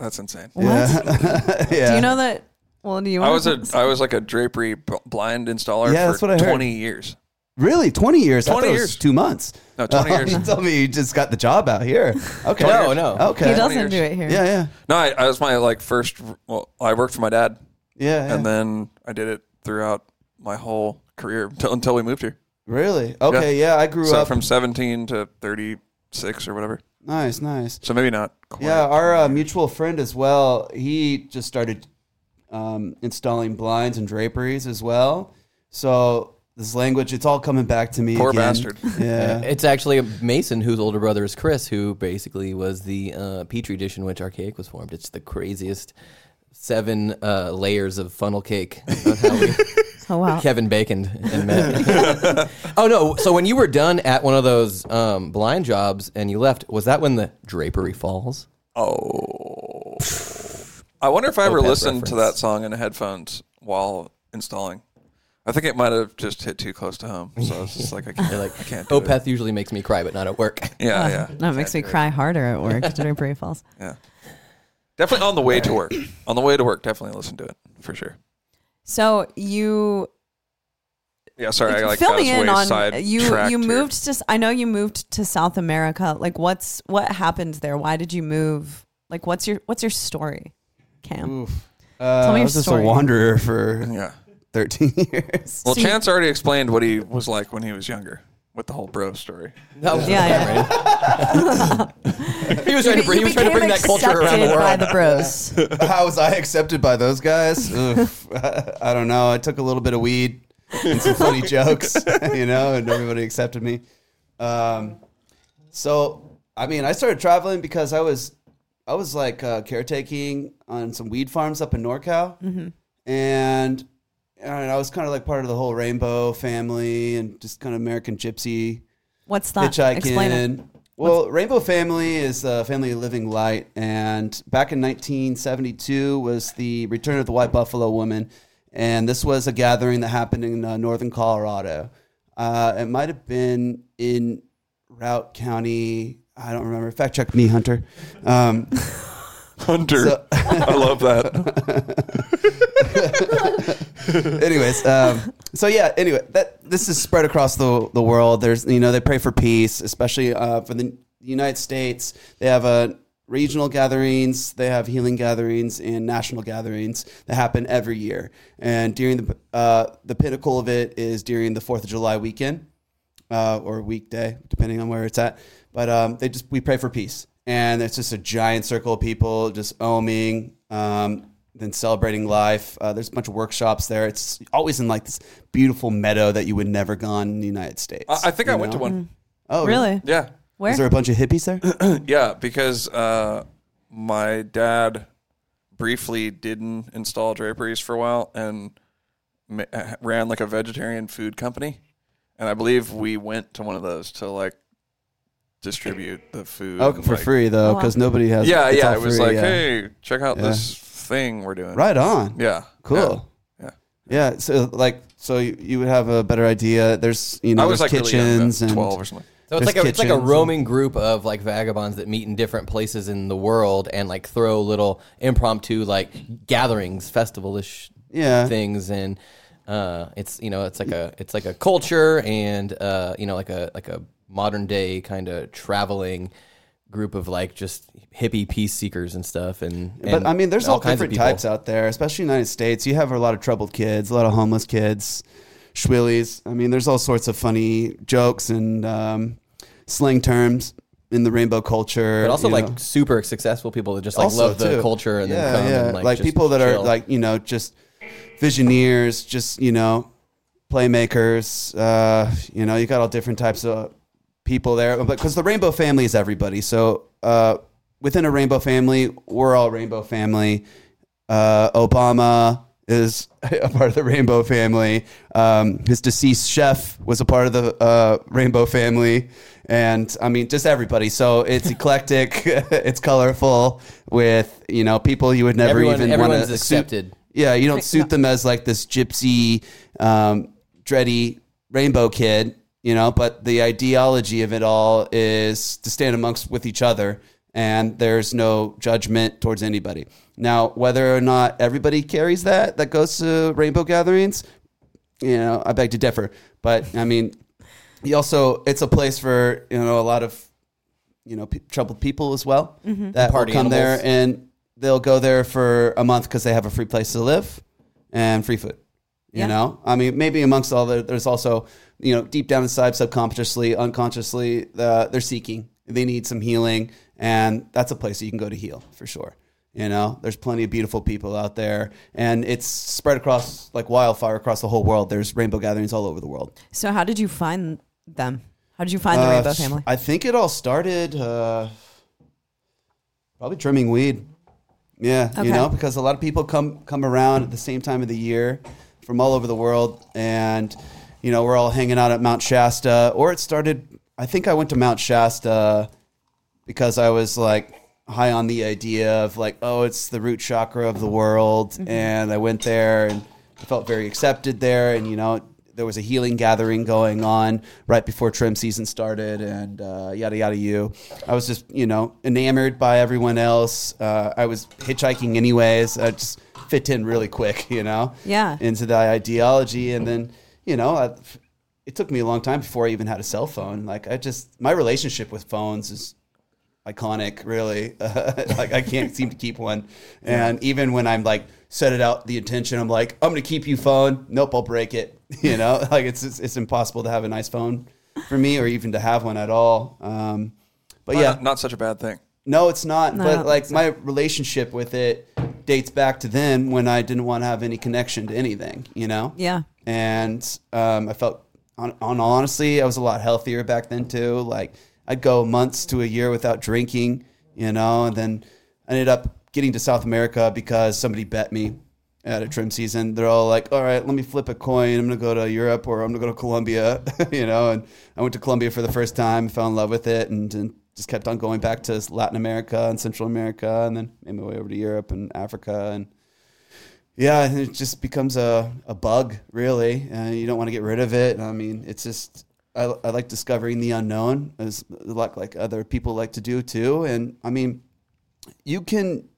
That's insane. what? Yeah. [laughs] [laughs] yeah. Do you know that? Well, do you? I wanna was a talk- I was like a drapery b- blind installer Yeah, for that's what I heard. 20 years. Really? 20 years? I 20 thought it was years. two months. No, 20 [laughs] years. you told me you just got the job out here. Okay. No, no. Okay. He doesn't do it here. Yeah, yeah. No, I, I was my like first. Well, I worked for my dad, Yeah, yeah. and then I did it throughout my whole career until, until we moved here. really? Okay, yeah, I grew So up. from 17 to 36 or whatever. Nice, nice. So maybe not. Quite. Yeah, our uh, mutual friend as well, he just started um, installing blinds and draperies as well. So this language, it's all coming back to me. Poor again. bastard. [laughs] Yeah. [laughs] It's actually a Mason, whose older brother is Chris, who basically was the uh, petri dish in which Arkaik was formed. It's the craziest seven uh, layers of funnel cake. [laughs] on how we- Oh wow. Kevin Bacon and met. [laughs] oh no! So when you were done at one of those um, blind jobs and you left, was that when the drapery falls? Oh. I wonder if I ever Opeth listened to reference. that song in headphones while installing. I think it might have just hit too close to home. So I was just like, I can't, [laughs] like, I can't do it. Opeth usually makes me cry, but not at work. [laughs] Yeah, yeah. That makes me Can't do it. cry harder at work. Drapery Falls. Yeah. Definitely on the way to work. On the way to work, definitely listen to it for sure. So you Yeah, sorry, I like fill me in on side you. tracked You here. moved to. I know you moved to South America. Like, what's what happened there? Why did you move? Like, what's your what's your story, Cam? Oof. Uh, Tell me I your was just a wanderer for Yeah. 13 [laughs] years. Well, So you- Chance already explained what he was like when he was younger with the whole bro story. That was Yeah, yeah. [laughs] he was trying to bring, he was trying to bring that culture around the accepted by world. the bros. [laughs] How was I accepted by those guys? Oof. [laughs] I don't know. I took a little bit of weed and some funny jokes, you know, and everybody accepted me. Um, so, I mean, I started traveling because I was, I was like uh, caretaking on some weed farms up in NorCal, and, and I was kind of like part of the whole Rainbow family and just kind of American gypsy What's that? hitchhiking. Explain it. Well, Rainbow Family is a family of living light, and back in 1972 was the Return of the White Buffalo Woman, and this was a gathering that happened in uh, northern Colorado. Uh, it might have been in Routt County. I don't remember. Fact check me, Hunter. Um, [laughs] Hunter. So- [laughs] I love that. [laughs] [laughs] anyways, um, so yeah. Anyway, that this is spread across the the world. There's you know they pray for peace, especially uh, for the United States. They have a regional gatherings, they have healing gatherings, and national gatherings that happen every year. And during the uh, the pinnacle of it is during the Fourth of July weekend uh, or weekday, depending on where it's at. But um, they just we pray for peace, and it's just a giant circle of people just oming, um, then celebrating life. Uh, there's a bunch of workshops there. It's always in like this beautiful meadow that you would never gone in the United States. I, I think you I went to know? one. Oh, Really? Yeah, Where? Is there a bunch of hippies there? [clears throat] yeah, because uh, my dad briefly didn't install draperies for a while and ma- ran like a vegetarian food company, and I believe we went to one of those to like distribute the food Oh, for like- free though, Oh, because nobody has. Yeah, it's yeah. all It was free, like, yeah. hey, check out Yeah. this thing we're doing. right on. Yeah. Cool. Yeah. Yeah. So like, so you, you would have a better idea. There's you know I was there's like really kitchens about and twelve or something. So it's like a it's like a roaming group of like vagabonds that meet in different places in the world and like throw little impromptu like gatherings, festival-ish yeah. things, and uh, it's you know it's like a it's like a culture and uh, you know like a like a modern day kind of traveling group of like just hippie peace seekers and stuff. And, But I mean, there's all, kinds different types out there, especially in the United States. You have a lot of troubled kids, a lot of homeless kids, schwillies. I mean, there's all sorts of funny jokes and um, slang terms in the rainbow culture. But also like know. super successful people that just like Also, love the culture and yeah, then come yeah. and like, just people that chill. are like you know just visioneers, just you know playmakers. Uh, you know, you got all different types of people there, but because the rainbow family is everybody. So uh, within a rainbow family, we're all rainbow family. Uh, Obama is [laughs] a part of the rainbow family. Um, his deceased chef was a part of the uh, rainbow family, and I mean, just everybody. So it's [laughs] eclectic, [laughs] it's colorful, with you know people you would never Everyone- even want everyone's to accepted. Yeah, you don't suit them as like this gypsy, um, dready rainbow kid, you know. But the ideology of it all is to stand amongst with each other, and there's no judgment towards anybody. Now, whether or not everybody carries that that goes to rainbow gatherings, you know, I beg to differ. But I mean, you also it's a place for you know a lot of you know pe- troubled people as well mm-hmm. that Party will come animals. there and they'll go there for a month because they have a free place to live and free food. You Yeah. know, I mean, maybe amongst all the, there's also you know deep down inside, subconsciously, unconsciously, uh, they're seeking. They need some healing, and that's a place that you can go to heal for sure. You know, there's plenty of beautiful people out there, and it's spread across like wildfire across the whole world. There's rainbow gatherings all over the world. So how did you find them? How did you find the Uh, Rainbow Family? I think it all started uh, probably trimming weed. Yeah, Okay. you know, because a lot of people come come around at the same time of the year from all over the world, and you know we're all hanging out at Mount Shasta. Or it started. I think I went to Mount Shasta because I was like high on the idea of like, oh, it's the root chakra of the world, and I went there and I felt very accepted there, and you know. There was a healing gathering going on right before trim season started, and uh, yada yada. You, I was just you know enamored by everyone else. Uh, I was hitchhiking anyways. I just fit in really quick, you know Yeah. into the ideology and then you know I, it took me a long time before i even had a cell phone like i just my relationship with phones is iconic really [laughs] like i can't seem to keep one and even when i'm like set it out the intention i'm like i'm gonna keep you phone nope i'll break it [laughs] you know [laughs] like it's, it's it's impossible to have a nice phone for me or even to have one at all um but Well, yeah not, not such a bad thing. no, it's not. No, but like so. my relationship with it dates back to then when I didn't want to have any connection to anything, you know? Yeah. And um, I felt, on, on all honesty, I was a lot healthier back then too. Like I'd go months to a year without drinking, you know, and then I ended up getting to South America because somebody bet me at a trim season. They're all like, all right, let me flip a coin. I'm to go to Europe or I'm to go to Colombia, [laughs] you know, and I went to Colombia for the first time, fell in love with it and, and just kept on going back to Latin America and Central America and then made my way over to Europe and Africa and yeah, and it just becomes a, a bug, really. And you don't want to get rid of it. I mean, it's just, I, I like discovering the unknown, as like, like other people like to do too. And I mean, you can,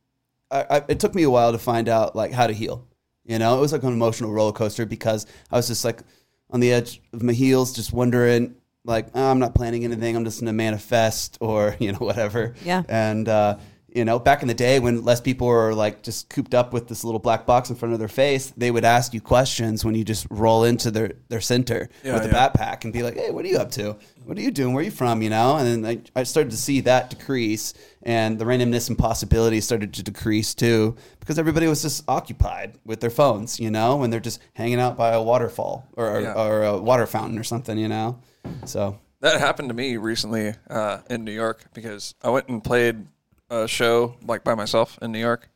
I, I, it took me a while to find out like how to heal. You know, it was like an emotional roller coaster because I was just like on the edge of my heels, just wondering, like, oh, I'm not planning anything. I'm just going to manifest or, [laughs] you know, whatever. Yeah. And, uh, You know, back in the day when less people were like just cooped up with this little black box in front of their face, they would ask you questions when you just roll into their, their center Yeah, with a yeah. backpack and be like, "Hey, what are you up to? What are you doing? Where are you from?" You know, and then I, I started to see that decrease, and the randomness and possibility started to decrease too, because everybody was just occupied with their phones. You know, when they're just hanging out by a waterfall or Yeah. or a water fountain or something. You know, so That happened to me recently uh, in New York because I went and played a show like by myself in New York.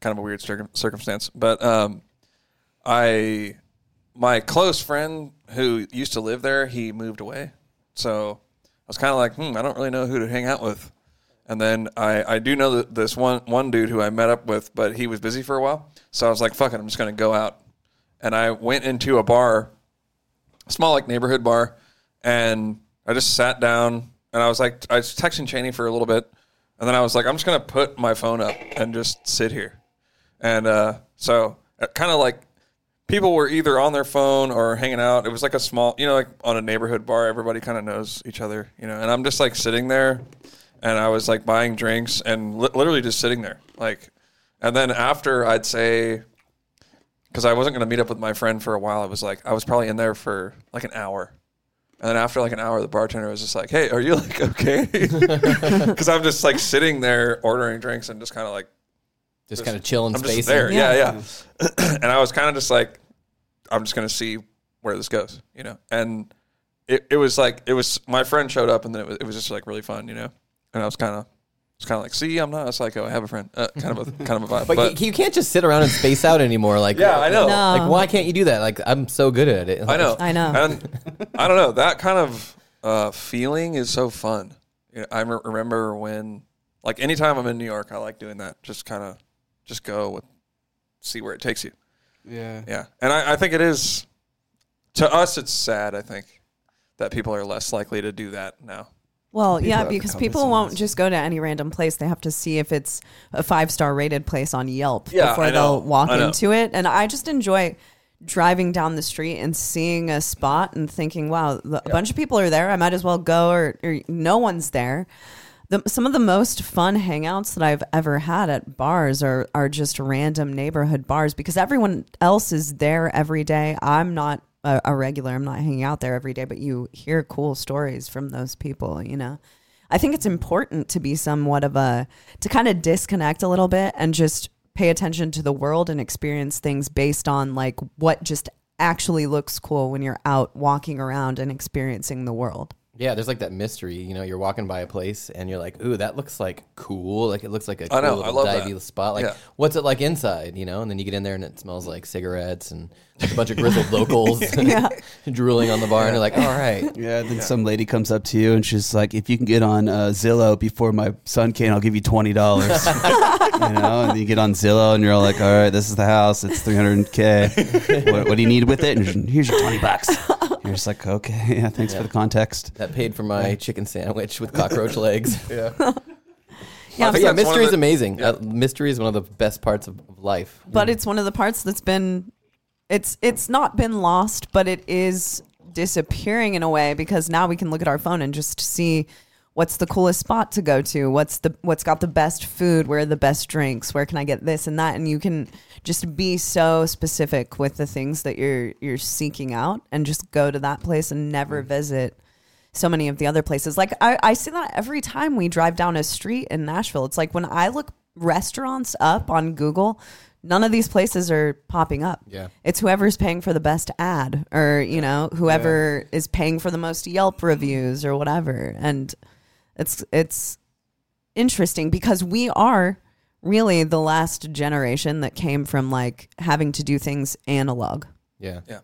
Kind of a weird circum- circumstance, but um, I my close friend who used to live there, he moved away, so I was kind of like, hmm, I don't really know who to hang out with. And then I, I do know that this one one dude who I met up with, but he was busy for a while, so I was like, fuck it, I'm just gonna go out. And I went into a bar small like neighborhood bar, and I just sat down and I was like, I was texting Cheney for a little bit, and then I was like, I'm just gonna put my phone up and just sit here, and uh, so kind of like people were either on their phone or hanging out. It was like a small, you know, like on a neighborhood bar, everybody kind of knows each other, you know, and I'm just like sitting there, and I was like buying drinks and li- literally just sitting there, like, and then after I'd say because I wasn't going to meet up with my friend for a while. I was like, I was probably in there for like an hour. And then after like an hour, the bartender was just like, "Hey, are you like okay?" [laughs] Because I'm just like sitting there ordering drinks and just kind of like Just kind of chilling, I'm space. just there, yeah, yeah. [clears throat] and I was kind of just like, I'm just gonna see where this goes, you know. And it, it was like it was my friend showed up, and then it was, it was just like really fun, you know. And I was kind of was kind of like, see, I'm not a psycho. I have a friend. Uh, kind of a kind of a vibe, But, you, you can't just sit around and space out anymore. Like Yeah, I know. No. Like why can't you do that? Like I'm so good at it. I know. I know. And I don't know. That kind of uh, feeling is so fun. You know, I remember when, like, anytime I'm in New York, I like doing that. Just kind of, just go with, see where it takes you. yeah, Yeah. And I, I think it is, to us, it's sad, I think, that people are less likely to do that now. Well, People yeah, because people won't just go to any random place. They have to see if it's a five star rated place on Yelp Yeah, before they'll walk into it. And I just enjoy driving down the street and seeing a spot and thinking, wow, a bunch of people are there. I might as well go, or, or no one's there. The, some of the most fun hangouts that I've ever had at bars are, are just random neighborhood bars because everyone else is there every day. I'm not a, a regular, I'm not hanging out there every day, but you hear cool stories from those people, you know? I think it's important to be somewhat of a, to kind of disconnect a little bit and just pay attention to the world and experience things based on like what just actually looks cool when you're out walking around and experiencing the world. Yeah, there's like that mystery. You know, you're walking by a place and you're like, "Ooh, that looks like cool. Like it looks like a cool I know, I little love divey that. spot. Like, Yeah. what's it like inside? You know?" And then you get in there and it smells like cigarettes and a bunch of grizzled [laughs] locals [laughs] Yeah. [laughs] drooling on the bar, and you're like, "All right." Yeah, then some lady comes up to you and she's like, "If you can get on uh, Zillow before my son can, I'll give you twenty dollars." you know, and you get on Zillow and you're all like, "All right, this is the house. It's three hundred k. What, what do you need with it?" And here's your twenty bucks. You're just like, "Okay, [laughs] yeah, thanks for the context." That paid for my chicken sandwich with cockroach legs. [laughs] Yeah. [laughs] Yeah, But yeah, that's one of mystery is the- amazing. yeah. Uh, mystery is one of the best parts of, of life. but it's one of the parts that's been it's it's not been lost but it is disappearing in a way because now we can look at our phone and just see what's the coolest spot to go to what's the what's got the best food where are the best drinks where can i get this and that and you can just be so specific with the things that you're you're seeking out and just go to that place and never mm. visit so many of the other places. Like I, I see that every time we drive down a street in Nashville. It's like when I look restaurants up on Google, none of these places are popping up. Yeah. It's whoever's paying for the best ad or, you know, whoever is paying for the most Yelp reviews or whatever. And it's it's interesting because we are really the last generation that came from like having to do things analog. Yeah. Yeah.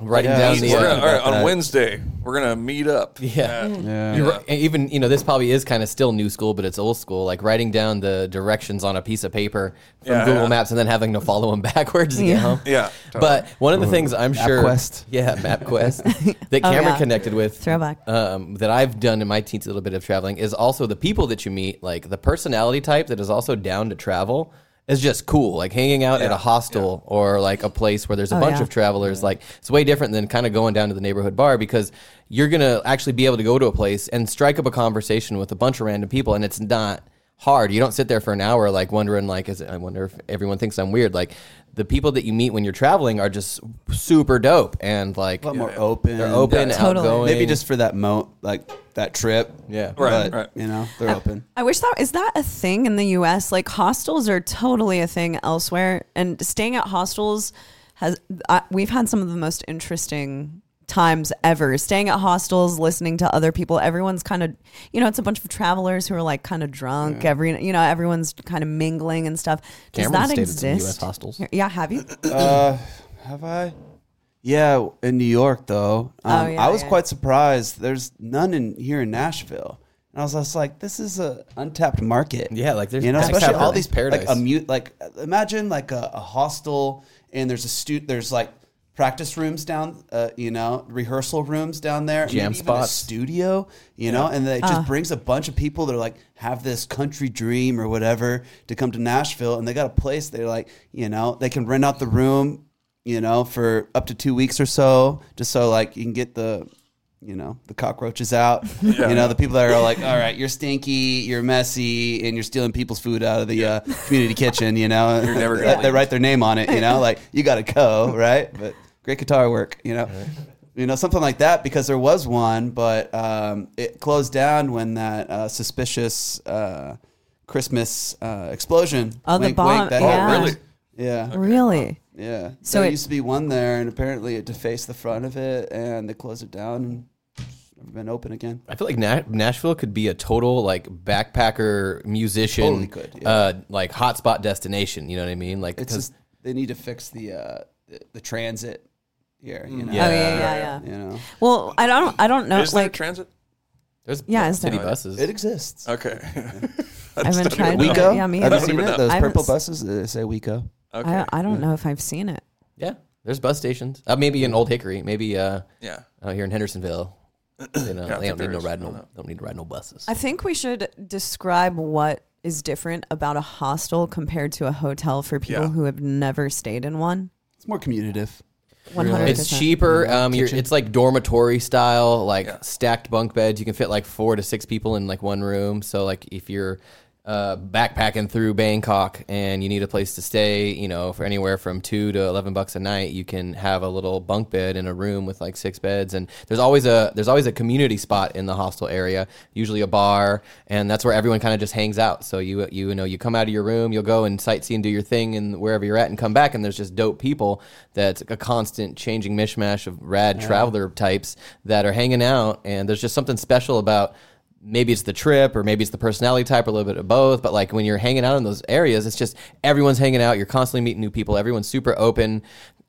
Writing Yeah, down the. We're gonna, Uh, all right, on that. Wednesday, we're gonna meet up. Yeah. at- Yeah. You're right. And even you know this probably is kind of still new school, but it's old school. Like writing down the directions on a piece of paper from Yeah, Google yeah. Maps and then having to follow them [laughs] backwards to Yeah. get home. Yeah, But one of the things I'm sure, MapQuest. yeah, MapQuest, [laughs] that Oh, Cameren yeah. connected with, Throwback. um, that I've done in my teens a little bit of traveling is also the people that you meet, like the personality type that is also down to travel. Is just cool, like hanging out at a hostel or like a place where there's a Oh, bunch yeah. of travelers. Like it's way different than kind of going down to the neighborhood bar because you're gonna actually be able to go to a place and strike up a conversation with a bunch of random people, and it's not hard. You don't sit there for an hour like wondering like, is it, I wonder if everyone thinks I'm weird. Like the people that you meet when you're traveling are just super dope and like a lot more open. they're open, Yeah, totally. outgoing. Maybe just for that mo like that trip. Yeah. Right, But, right. You know, they're open. I wish that is that a thing in the U.S. Like hostels are totally a thing elsewhere, and staying at hostels has I, we've had some of the most interesting times ever. Staying at hostels, listening to other people. Everyone's kind of you know it's a bunch of travelers who are like kind of drunk. Every you know everyone's kind of mingling and stuff. Does Cameren that exist? some US hostels. Yeah, have you? [coughs] Uh, have I? Yeah, in New York though. Um, Oh, yeah, I was yeah. quite surprised. There's none in here in Nashville. And I was just like, this is a untapped market. Yeah, like, there's you know, especially all these Paradise. like a mute like imagine like a, a hostel and there's a stu there's like practice rooms down uh, you know rehearsal rooms down there Jam maybe spots. studio you know and it just brings a bunch of people that are like have this country dream or whatever to come to Nashville and they got a place they're like you know they can rent out the room you know for up to two weeks or so just so like you can get the you know the cockroaches out. [laughs] You know the people that are like all right you're stinky you're messy and you're stealing people's food out of the uh, community kitchen you know? [laughs] You're never they, they write their name on it you know? Like you gotta go right? But great guitar work you know you know something like that because there was one but um, it closed down when that uh, suspicious uh, christmas uh, explosion Oh, the bomb- wink, that yeah. happened. Oh, really? yeah Really? yeah. So So there it- used to be one there, and apparently it defaced the front of it, and they closed it down, and it's never been open again. I feel like Na- Nashville could be a total like backpacker musician, Totally could, yeah. uh, like hotspot destination. You know what I mean? Like It's 'cause- just they need to fix the uh, the, the transit here. You know. Yeah. Oh yeah, yeah, yeah. You know, Well, I don't, I don't know. Is there like, transit? there's Yeah, is city buses. it exists. Okay. [laughs] I haven't tried. know. WeGo. Yeah, me Have you seen it? Those I haven't purple s- buses they say WeGo. Okay. I, I don't know if I've seen it. yeah, there's bus stations. Uh, maybe in Old Hickory. Maybe uh, yeah. out here in Hendersonville. [clears throat] You know, Yeah, I they think don't need there no is. ride I no, don't don't need to ride no buses. I think we should describe what is different about a hostel compared to a hotel for people Yeah. who have never stayed in one. It's more commutative. One hundred It's cheaper. Um, you're, it's like dormitory style, like Yeah. stacked bunk beds. You can fit like four to six people in like one room. So like if you're uh, backpacking through Bangkok and you need a place to stay, you know, for anywhere from two to eleven bucks a night, you can have a little bunk bed in a room with like six beds. And there's always a there's always a community spot in the hostel area, usually a bar, and that's where everyone kind of just hangs out. So you you know you come out of your room, you'll go and sightsee and do your thing and wherever you're at, and come back, and there's just dope people. That's a constant changing mishmash of rad traveler types that are hanging out, and there's just something special about maybe it's the trip or maybe it's the personality type or a little bit of both but like when you're hanging out in those areas it's just everyone's hanging out you're constantly meeting new people everyone's super open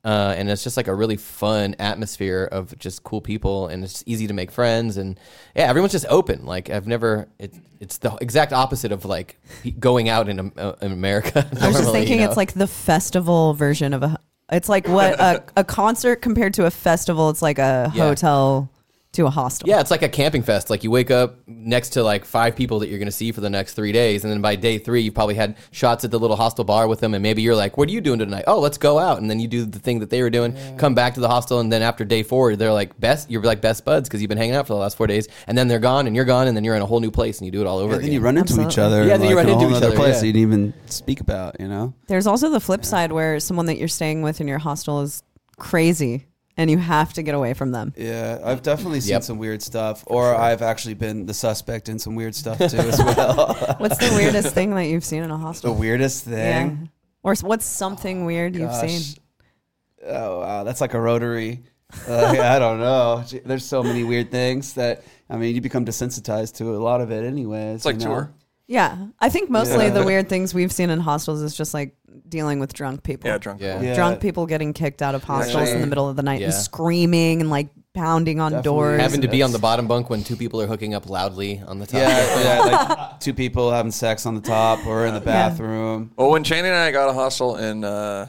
uh, and it's just like a really fun atmosphere of just cool people and it's easy to make friends and yeah everyone's just open like i've never it, it's the exact opposite of like going out in, uh, in america [laughs] I was just normally, you thinking know? it's like the festival version of a. It's like what a, a concert compared to a festival. It's like a Yeah. hotel to a hostel. Yeah, it's like a camping fest. Like you wake up next to like five people that you're going to see for the next three days, and then by day three, you've probably had shots at the little hostel bar with them, and maybe you're like, "What are you doing tonight?" Oh, let's go out, and then you do the thing that they were doing. Come back to the hostel, and then after day four, they're like best. You're like best buds because you've been hanging out for the last four days, and then they're gone, and you're gone, and then you're in a whole new place, and you do it all over And again. then you run into each other. Yeah, then you run in a into whole each other other, place yeah. you didn't even speak about. You know. There's also the flip side where someone that you're staying with in your hostel is crazy, and you have to get away from them. Yeah, I've definitely seen Yep. some weird stuff, or I've actually been the suspect in some weird stuff too as well. [laughs] What's the weirdest thing that you've seen in a hospital? the hostel? weirdest Yeah. thing. Or s- what's something weird you've Gosh. seen? Oh wow, that's like a rotary. Uh, [laughs] I don't know. Gee, There's so many weird things that I mean, you become desensitized to a lot of it, anyways. It's like you know? tour. Yeah, I think mostly Yeah. the weird things we've seen in hostels is just like dealing with drunk people. Yeah, drunk. Yeah. people. Yeah. Drunk people getting kicked out of hostels in the middle of the night and Yeah. screaming and like pounding on Definitely. doors. Having to be on the bottom bunk when two people are hooking up loudly on the top. Yeah, yeah, like [laughs] two people having sex on the top or in the bathroom. Well, when Cheney and I got a hostel in uh,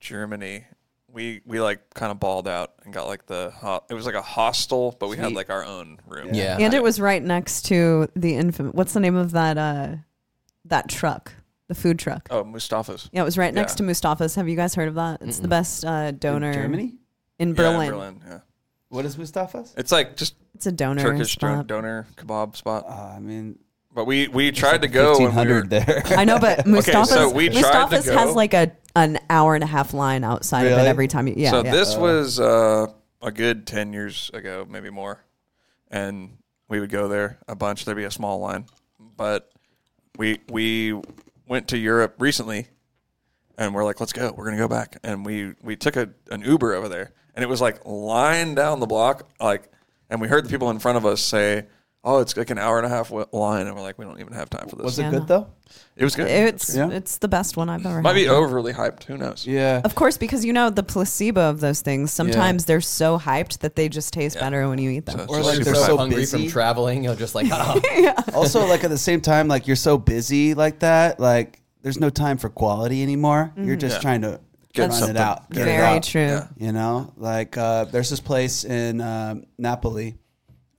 Germany, we we like kind of balled out and got like the ho- it was like a hostel, but we had Sweet. like our own room. Yeah. and it was right next to the infamous. What's the name of that? Uh, that truck, the food truck. Oh, Mustafa's. Yeah, it was right next Yeah. to Mustafa's. Have you guys heard of that? It's the best uh, doner In Germany? in Yeah, Berlin. Berlin. Yeah. What is Mustafa's? It's like just It's a doner Turkish spot. don- doner kebab spot. Uh, I mean, But we we tried to go Fifteen when we were, hundred there. I know, but [laughs] Mustafa's, so we tried to Mustafa's has like a an hour and a half line outside of it every time. You, yeah, so yeah. this was uh, a good ten years ago, maybe more, and we would go there a bunch. There'd be a small line, but we we went to Europe recently, and we're like, let's go. We're gonna go back, and we we took a an Uber over there, and it was like line down the block, like, and we heard the people in front of us say. Oh, it's like an hour and a half line, and we're like, we don't even have time for this. Was Yeah, it no. good though? It was good. it's Yeah. it's the best one I've ever Might had. be overly hyped. Who knows? Yeah. Of course, because you know the placebo of those things. Sometimes they're so hyped that they just taste better when you eat them. So Or like they're so, so hungry busy. from traveling, you're just like, oh. [laughs] also, like at the same time, like you're so busy like that, like there's no time for quality anymore. You're just Yeah. trying to Get run it out. Get it Very out. true. Yeah. You know, like uh, there's this place in um, Napoli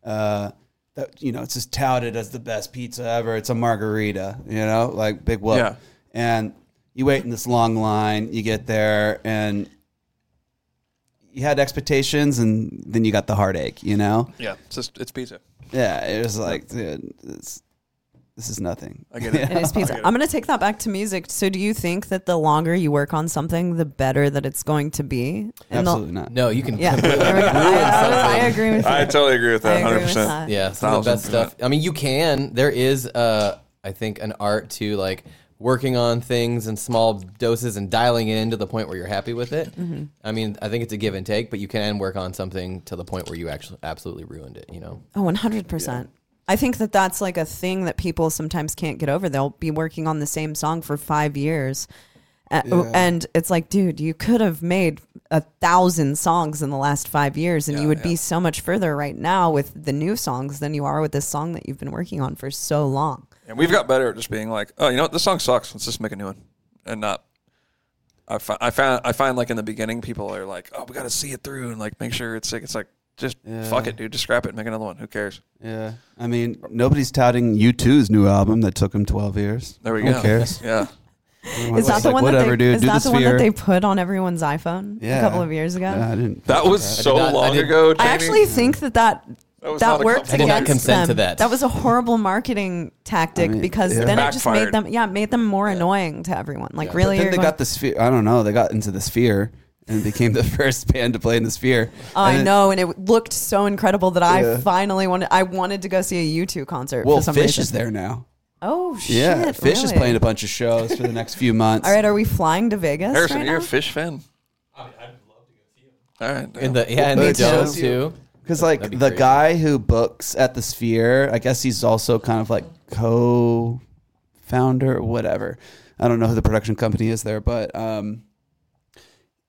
uh, that you know it's just touted as the best pizza ever. It's a margarita, you know, like big whoop. Yeah. And you wait in this long line. You get there, and you had expectations, and then you got the heartache. You know, Yeah, it's just it's pizza. yeah, it was like, dude, this, this is nothing. I get it. It is [laughs] pizza. I get it. I'm going to take that back to music. So, do you think that the longer you work on something, the better that it's going to be? And the- Absolutely not. no, you can. Yeah, completely there we go. ruin I, I, I agree with you. I totally agree with that. Hundred percent. Yeah, some of the best stuff. I mean, you can. There is, uh, I think, an art to like working on things in small doses and dialing it in to the point where you're happy with it. Mm-hmm. I mean, I think it's a give and take, but you can work on something to the point where you actually absolutely ruined it. You know? Oh, 100%. I think that that's like a thing that people sometimes can't get over. They'll be working on the same song for five years. A- And it's like, dude, you could have made a thousand songs in the last five years, and Yeah, you would yeah. be so much further right now with the new songs than you are with this song that you've been working on for so long. And we've got better at just being like, oh, you know what, this song sucks. Let's just make a new one, and not. I find I found I find like in the beginning, people are like, oh, we got to see it through and like make sure it's sick. It's like just fuck it, dude. Just scrap it, and make another one. Who cares? Yeah, I mean, nobody's touting U2's new album that took them 12 years. There we Who go. Who cares? [laughs] Yeah. Is that the like, one whatever, that they, dude, is that the the one that they put on everyone's iPhone Yeah. a couple of years ago? Yeah, I didn't. That was so not- long did- ago. I Jamie. actually think that that That that worked compliment. I did not against consent them. to that. That was a horrible marketing tactic I mean, because yeah. then it just made them yeah made them more annoying to everyone. Like Yeah. really, But then they going, got the sphere. I don't know. They got into the sphere and became the [laughs] first band to play in the sphere. oh, And I know, and it looked so incredible that I Yeah. finally wanted. I wanted to go see a U2 concert. Well, for some Phish reason. is there now. Oh shit! Yeah, Phish is playing a bunch of shows for the next few [laughs] months. All right, are we flying to Vegas? Harrison, right you're a Phish fan. I mean, I'd love to go see him. All right. In the yeah, in Well, the dome you- too. Because like That'd be the crazy. guy who books at the Sphere, I guess he's also kind of like co-founder, or whatever. I don't know who the production company is there, but um,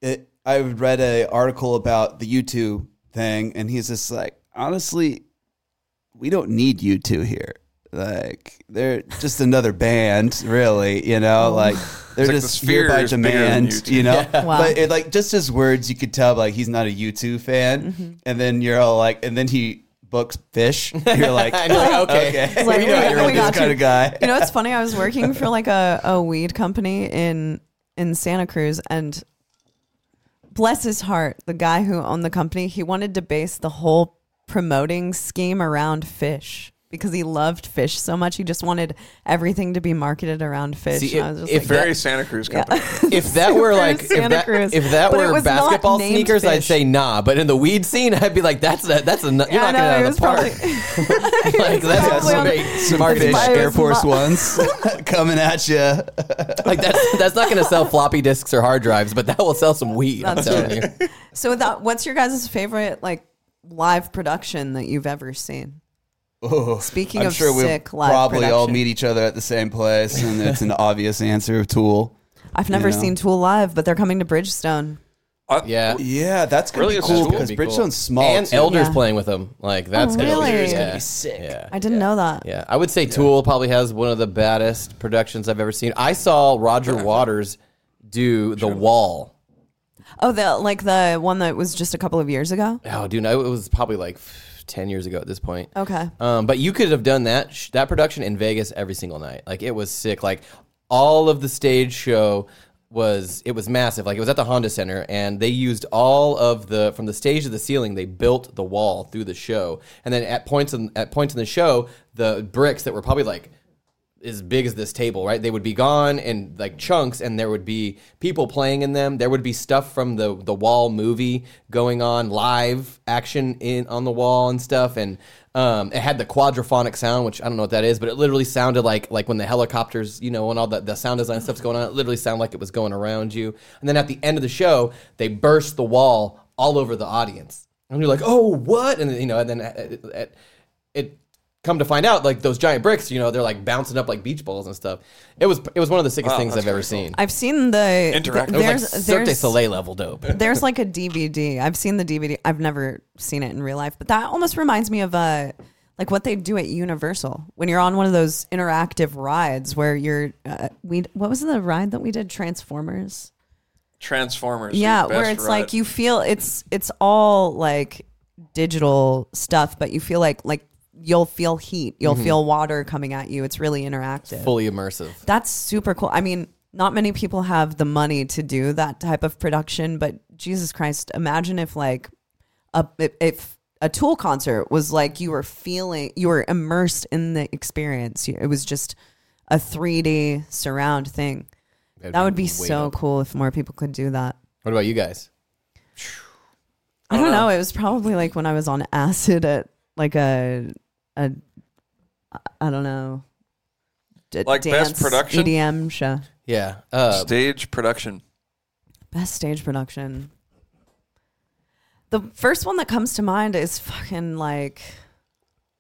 it. I read a article about the U2 thing, and he's just like, honestly, we don't need U2 here. Like they're just another band, really. You know, like they're It's like the just here by is bigger than demand. You know, Wow. but it, like just his words, you could tell like he's not a U2 fan, Mm-hmm. and then you're all like, and then he books Phish. You're like, And you're like, okay. It's like, we know we- you're we this kind you. of guy. You know, it's funny. I was working for like a, a weed company in in Santa Cruz, and bless his heart, the guy who owned the company, he wanted to base the whole promoting scheme around Phish because he loved Phish so much. He just wanted everything to be marketed around Phish. See, And I if- was just if like, Very Santa Cruz company. [laughs] If that were like if Santa that, Cruz. if that But were basketball named sneakers, I'd say nah. But in the weed scene, [laughs] I'd be like, that's a that's a you're Yeah, not know, getting it out was of the park. probably- [laughs] like that's probably on- great Some marketing. Phish Air Force Ones coming at you. Like that's that's not going to sell floppy disks or hard drives, but that will sell some weed. I'm telling you. so that, what's your guys' favorite like live production that you've ever seen? Speaking I'm of sure sick we'll live probably all meet each other at the same place, and it's an [laughs] obvious answer of Tool. I've never know? seen Tool live, but they're coming to Bridgestone. Uh, Yeah. Yeah, that's gonna Really? be cool cool. because That'd be cool. Bridgestone's small. and too. Elders Yeah. playing with them. Like that's gonna really? be, yeah. gonna be sick. Yeah. I didn't know that. Yeah, I would say Tool probably has one of the baddest productions I've ever seen. I saw Roger Waters do The Wall. Oh, the like the one that was just a couple of years ago. Oh, dude, no, it was probably like ten years ago at this point. Okay. Um, but you could have done that sh- that production in Vegas every single night. Like it was sick. Like all of the stage show was it was massive. Like it was at the Honda Center, and they used all of the from the stage to the ceiling. They built the wall through the show, and then at points in at points in the show, the bricks that were probably like as big as this table, right? They would be gone in like chunks, and there would be people playing in them. There would be stuff from the the wall movie going on, live action in on the wall and stuff, and um, it had the quadraphonic sound, which I don't know what that is, but it literally sounded like like when the helicopters, you know, when all the, the sound design stuff's going on, it literally sounded like it was going around you. And then at the end of the show, they burst the wall all over the audience, and you're like, oh, what? And you know, and then it, it, it come to find out, like those giant bricks, you know, they're like bouncing up like beach balls and stuff. It was it was one of the sickest Wow, things that's I've ever pretty cool. seen. I've seen the Interactive. It was There's like Cirque du there's Soleil level dope. [laughs] there's like a DVD. I've seen the DVD. I've never seen it in real life, but that almost reminds me of uh like what they do at Universal when you're on one of those interactive rides where you're uh, we what was the ride that we did Transformers? Transformers. yeah, where it's ride. like you feel it's it's all like digital stuff, but you feel like like you'll feel heat, you'll mm-hmm. feel water coming at you. It's really interactive. Fully immersive. That's super cool. I mean, not many people have the money to do that type of production, but Jesus Christ, imagine if like a if, a Tool concert was like you were feeling you were immersed in the experience. It was just a 3D surround thing. That'd That would be way so dope. cool if more people could do that. What about you guys? I don't know. It was probably like when I was on acid at like a a I don't know. d- Like best dance production? EDM show. Yeah. Uh, stage production. Best stage production. The first one that comes to mind is fucking like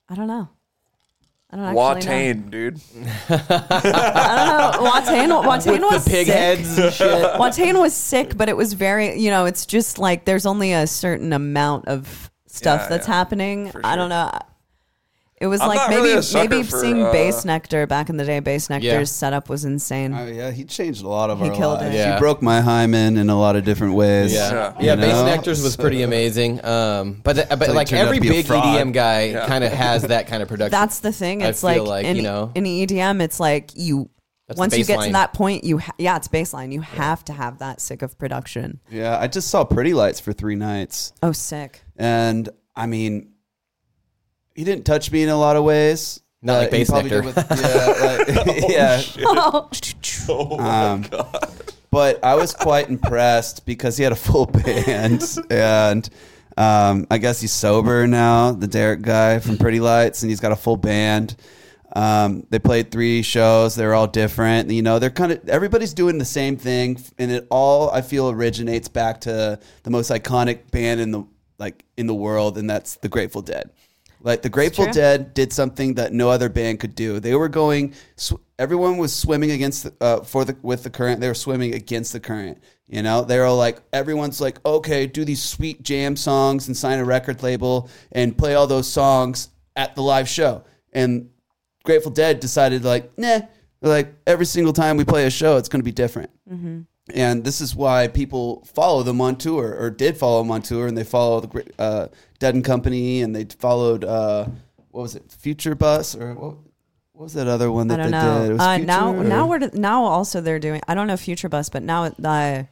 I don't know. I don't actually know. Watain, dude. I don't know. Watain, Watain with was the pig sick. heads and shit. [laughs] Watain was sick, but it was very, you know, it's just like there's only a certain amount of stuff Yeah, that's yeah, happening. for I don't know. It was I'm like maybe really maybe for, seeing uh, Bassnectar back in the day. Bassnectar's Yeah. setup was insane. Oh yeah, he changed a lot of He our killed lives. it. Yeah. He broke my hymen in a lot of different ways. Yeah, Yeah. yeah. Bass know? Nectars was pretty [laughs] amazing. Um, but the, but he like every to be a big. EDM guy Yeah. kind of has [laughs] that kind of production. That's the thing. I It's feel like, like, in, you know- in EDM, it's like you That's once you get to that point, you ha- yeah, it's baseline. You have to have that sick of production. Yeah, I just saw Pretty Lights for three nights, Oh, sick. and I mean, he didn't touch me in a lot of ways. Not like he Bass probably Nectar. did with- yeah, [laughs] like, [laughs] yeah. um, but I was quite impressed because he had a full [laughs] band, and um, I guess he's sober now, the Derek guy from Pretty Lights, and he's got a full band. Um, they played three shows. They're all different. You know, they're kind of everybody's doing the same thing, and it all I feel originates back to the most iconic band in the like in the world, and that's the Grateful Dead. Like the Grateful. Dead did something that no other band could do. They were going. Sw- everyone was swimming against the, uh, for the with the current. They were swimming against the current. You know, they were like everyone's like, okay, do these sweet jam songs and sign a record label and play all those songs at the live show. And Grateful Dead decided like, nah, like every single time we play a show, it's going to be different. And this is why people follow them on tour, or did follow them on tour, and they follow the uh, Dead and Company, and they followed uh, what was it, Future Bus, or what, what was that other one I that don't they know. did? It was Uh, Future, now, or- now we're now also they're doing. I don't know Future Bus, but now uh,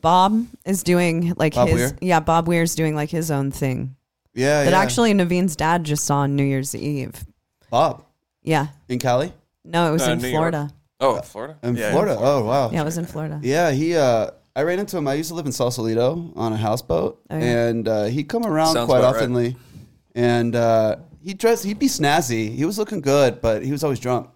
Bob is doing like Bob his. Weir? Yeah, Bob Weir's doing like his own thing. yeah, That yeah. actually Naveen's dad just saw on New Year's Eve. Bob Yeah, in Cali, no, it was Uh, in New York. Florida. Oh, Florida. in Yeah, Florida. Oh wow, Yeah, it was in Florida. Yeah, he. Uh, I ran into him. I used to live in Sausalito on a houseboat, Oh, yeah. and uh, he'd come around Sounds quite about right. oftenly. And uh, he dressed. He'd be snazzy. He was looking good, but he was always drunk.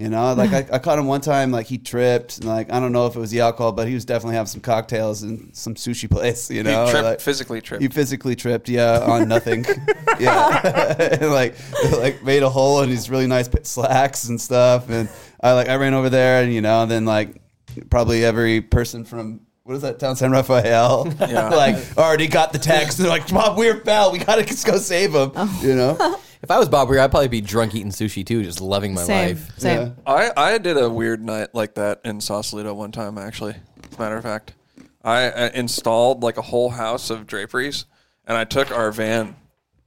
You know, like I, I caught him one time. Like he tripped, and like I don't know if it was the alcohol, but he was definitely having some cocktails in some sushi place. You know, he tripped, like, physically tripped. he physically tripped, yeah, on nothing. [laughs] [laughs] yeah, [laughs] and like like made a hole in his really nice slacks and stuff. And I like I ran over there, and you know, and then like probably every person from what is that town, San Rafael, Yeah. like already got the text. And they're like, Bob Weir fell. We gotta just go save him. Oh. You know, If I was Bob Weir, I'd probably be drunk eating sushi too, just loving my Same, life. same. Yeah. I, I did a weird night like that in Sausalito one time, actually. As a matter of fact, I uh, installed like a whole house of draperies, and I took our van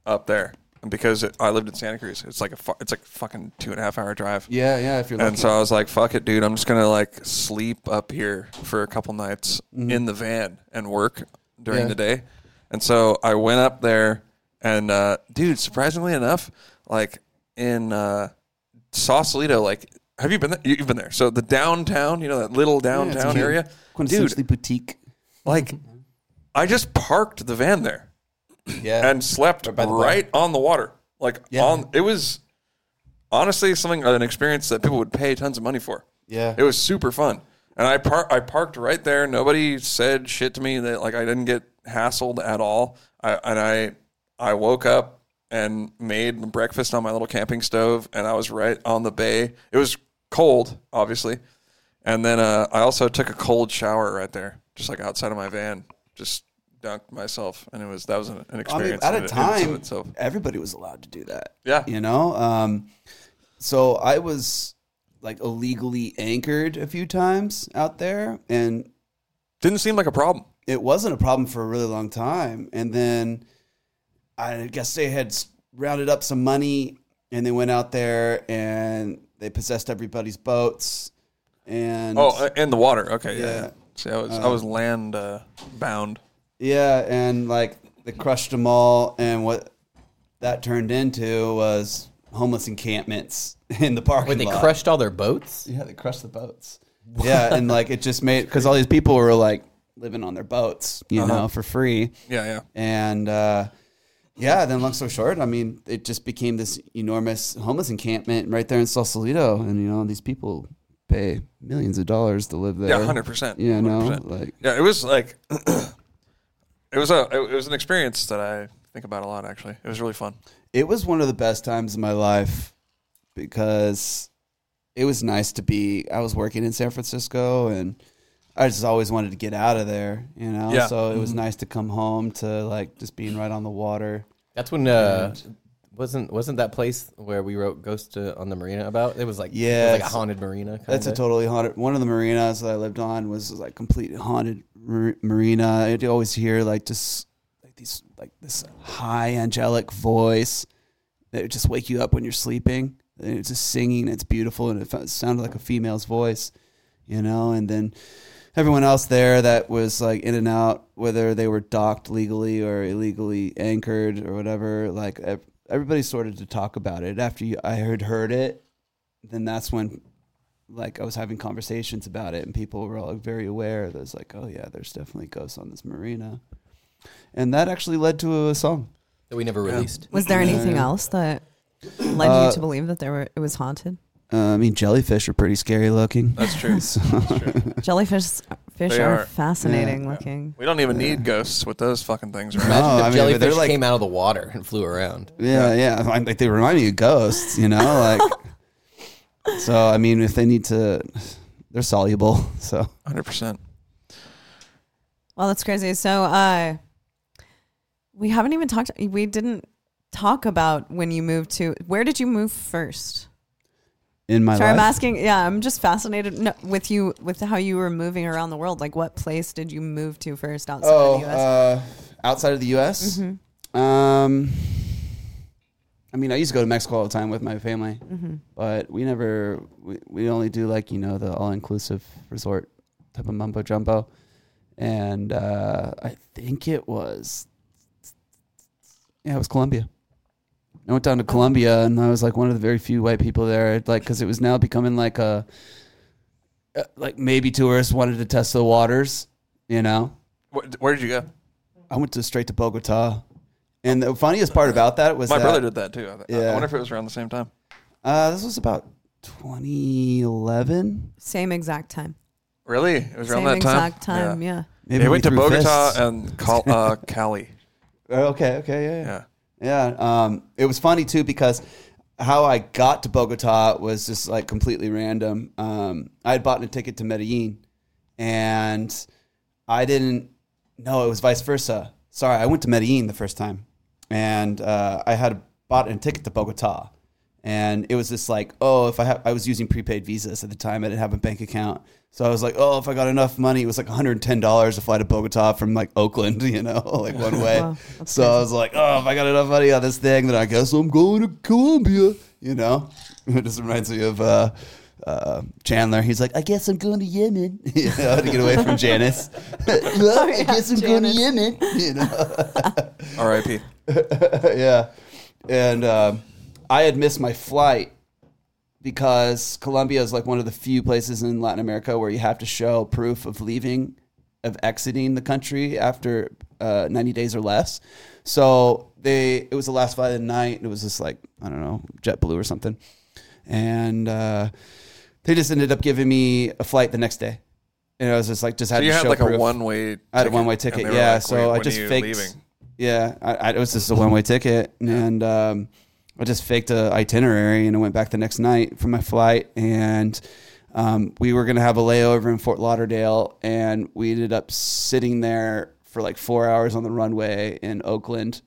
up there because it, I lived in Santa Cruz. It's like a fu- it's like a fucking two and a half hour drive. Yeah, yeah. If you're And lucky. so I was like, "Fuck it, dude! I'm just gonna like sleep up here for a couple nights in the van and work during Mm-hmm. Yeah. the day." And so I went up there, and uh, dude, surprisingly enough, like in uh, Sausalito, like, have you been there? You've been there. So the downtown, you know, that little Yeah, it's downtown area, quintessentially dude. boutique. Like, I just parked the van there Yeah. and slept by the right on the water. Like Yeah. on, it was honestly something an experience that people would pay tons of money for. Yeah. It was super fun. And I par- I parked right there. Nobody said shit to me that like I didn't get hassled at all. I and I I woke up and made breakfast on my little camping stove and I was right on the bay. It was cold, obviously. And then uh, I also took a cold shower right there, just like outside of my van. Just dunked myself, and it was that was an, an I mean, experience. at a it- time, itself. everybody was allowed to do that. Yeah. You know? Um, so I was like illegally anchored a few times out there, and didn't seem like a problem. it wasn't a problem for a really long time. And then I guess they had rounded up some money and they went out there and they possessed everybody's boats. And Oh, uh, in the water. Okay, yeah. Yeah. yeah. See, I was I was land uh, bound. yeah, and like they crushed them all. And what that turned into was homeless encampments [laughs] in the parking Wait, they lot. crushed all their boats? Yeah, they crushed the boats. Yeah, and like it just made because all these people were like living on their boats, you Uh-huh. know, for free. Yeah, yeah. And uh, yeah, then long story short, I mean, it just became this enormous homeless encampment right there in Sausalito, and you know, these people pay millions of dollars to live there. Yeah, hundred percent. You know, like Yeah, it was like [clears throat] it was a it was an experience that I think about a lot. Actually, it was really fun. it was one of the best times of my life because it was nice to be. I was working in San Francisco and. I just always wanted to get out of there, you know. Yeah. So it was nice to come home to like just being right on the water. That's when uh wasn't wasn't that place where we wrote Ghost to, on the Marina about? It was like it was Yeah, like a haunted marina. Kinda. That's a totally haunted. One of the marinas that I lived on was like completely haunted mar- marina. I'd always hear like just like these like this high angelic voice that would just wake you up when you're sleeping. And it's just singing. It's beautiful, and it fa- sounded like a female's voice, you know. And then everyone else there that was like in and out, whether they were docked legally or illegally anchored or whatever. Like everybody started to talk about it after you, I had heard it. Then that's when like I was having conversations about it, and people were all very aware. There's like, oh yeah, there's definitely ghosts on this marina, and that actually led to a song. that we never released. Was there anything Yeah. else that led Uh, you to believe that there were it was haunted? Uh, I mean, jellyfish are pretty scary looking. That's true. So- [laughs] That's true. Jellyfish fish They are, are. fascinating Yeah. looking. We don't even need ghosts with those fucking things. Right? No, Imagine I mean, but jellyfish they're like- came out of the water and flew around. yeah, yeah. Like they remind me of ghosts, you know. Like, [laughs] so I mean, if they need to, they're soluble. [laughs] So Hundred percent. Well, that's crazy. So, uh, we haven't even talked. We didn't talk about when you moved to. Where did you move first? In my Sorry, I'm asking. Yeah, I'm just fascinated no, with you with how you were moving around the world. Like, what place did you move to first outside oh, of the U.S.? uh, outside of the U.S. Um, I mean, I used to go to Mexico all the time with my family, but we never. We, we only do like you know the all inclusive resort type of mumbo jumbo, and uh, I think it was. Yeah, it was Colombia. I went down to Colombia, and I was like one of the very few white people there. Like, because it was now becoming like a, uh, like maybe tourists wanted to test the waters, you know. Where, where did you go? I went to straight to Bogota, and the funniest part about that was My that, brother did that too. I, I wonder if it was around the same time. Uh, this was about 2011. Same exact time. Really? It was around Same that time. exact time. Yeah. Maybe They we went to Bogota fists. and Cal- uh, Cali. [laughs] Oh, okay, okay, yeah, yeah, Yeah. Yeah. Um, it was funny too because how I got to Bogota was just like completely random. Um, I had bought a ticket to Medellin, and I didn't know it was vice versa. Sorry, I went to Medellin the first time, and uh, I had bought a ticket to Bogota, And it was just like, oh, if I have, I was using prepaid visas at the time. I didn't have a bank account, so I was like, oh, if I got enough money, it was like 110 dollars to fly to Bogota from like Oakland, [laughs] you know, [laughs] like one way. Wow, that's so I was like, oh, if I got enough money on this thing, then I guess I'm going to Colombia, you know. [laughs] It just reminds me of uh, uh, Chandler. He's like, I guess I'm going to Yemen, you know, to get away from Janice. well, I yeah, guess I'm going to Yemen, you know. R.I.P. yeah. And um, I had missed my flight because Colombia is like one of the few places in Latin America where you have to show proof of leaving, of exiting the country after uh, 90 days or less. So they, it was the last flight of the night. It was just like, I don't know, JetBlue or something. And uh, they just ended up giving me a flight the next day. And I was just like, just had So you to had show like a one way. I had a one way ticket, yeah. so I just faked. Leaving? Yeah, I, I, it was just a one way ticket, and um, I just faked a itinerary, and I went back the next night for my flight, and um, we were gonna have a layover in Fort Lauderdale, and we ended up sitting there for like four hours on the runway in Oakland,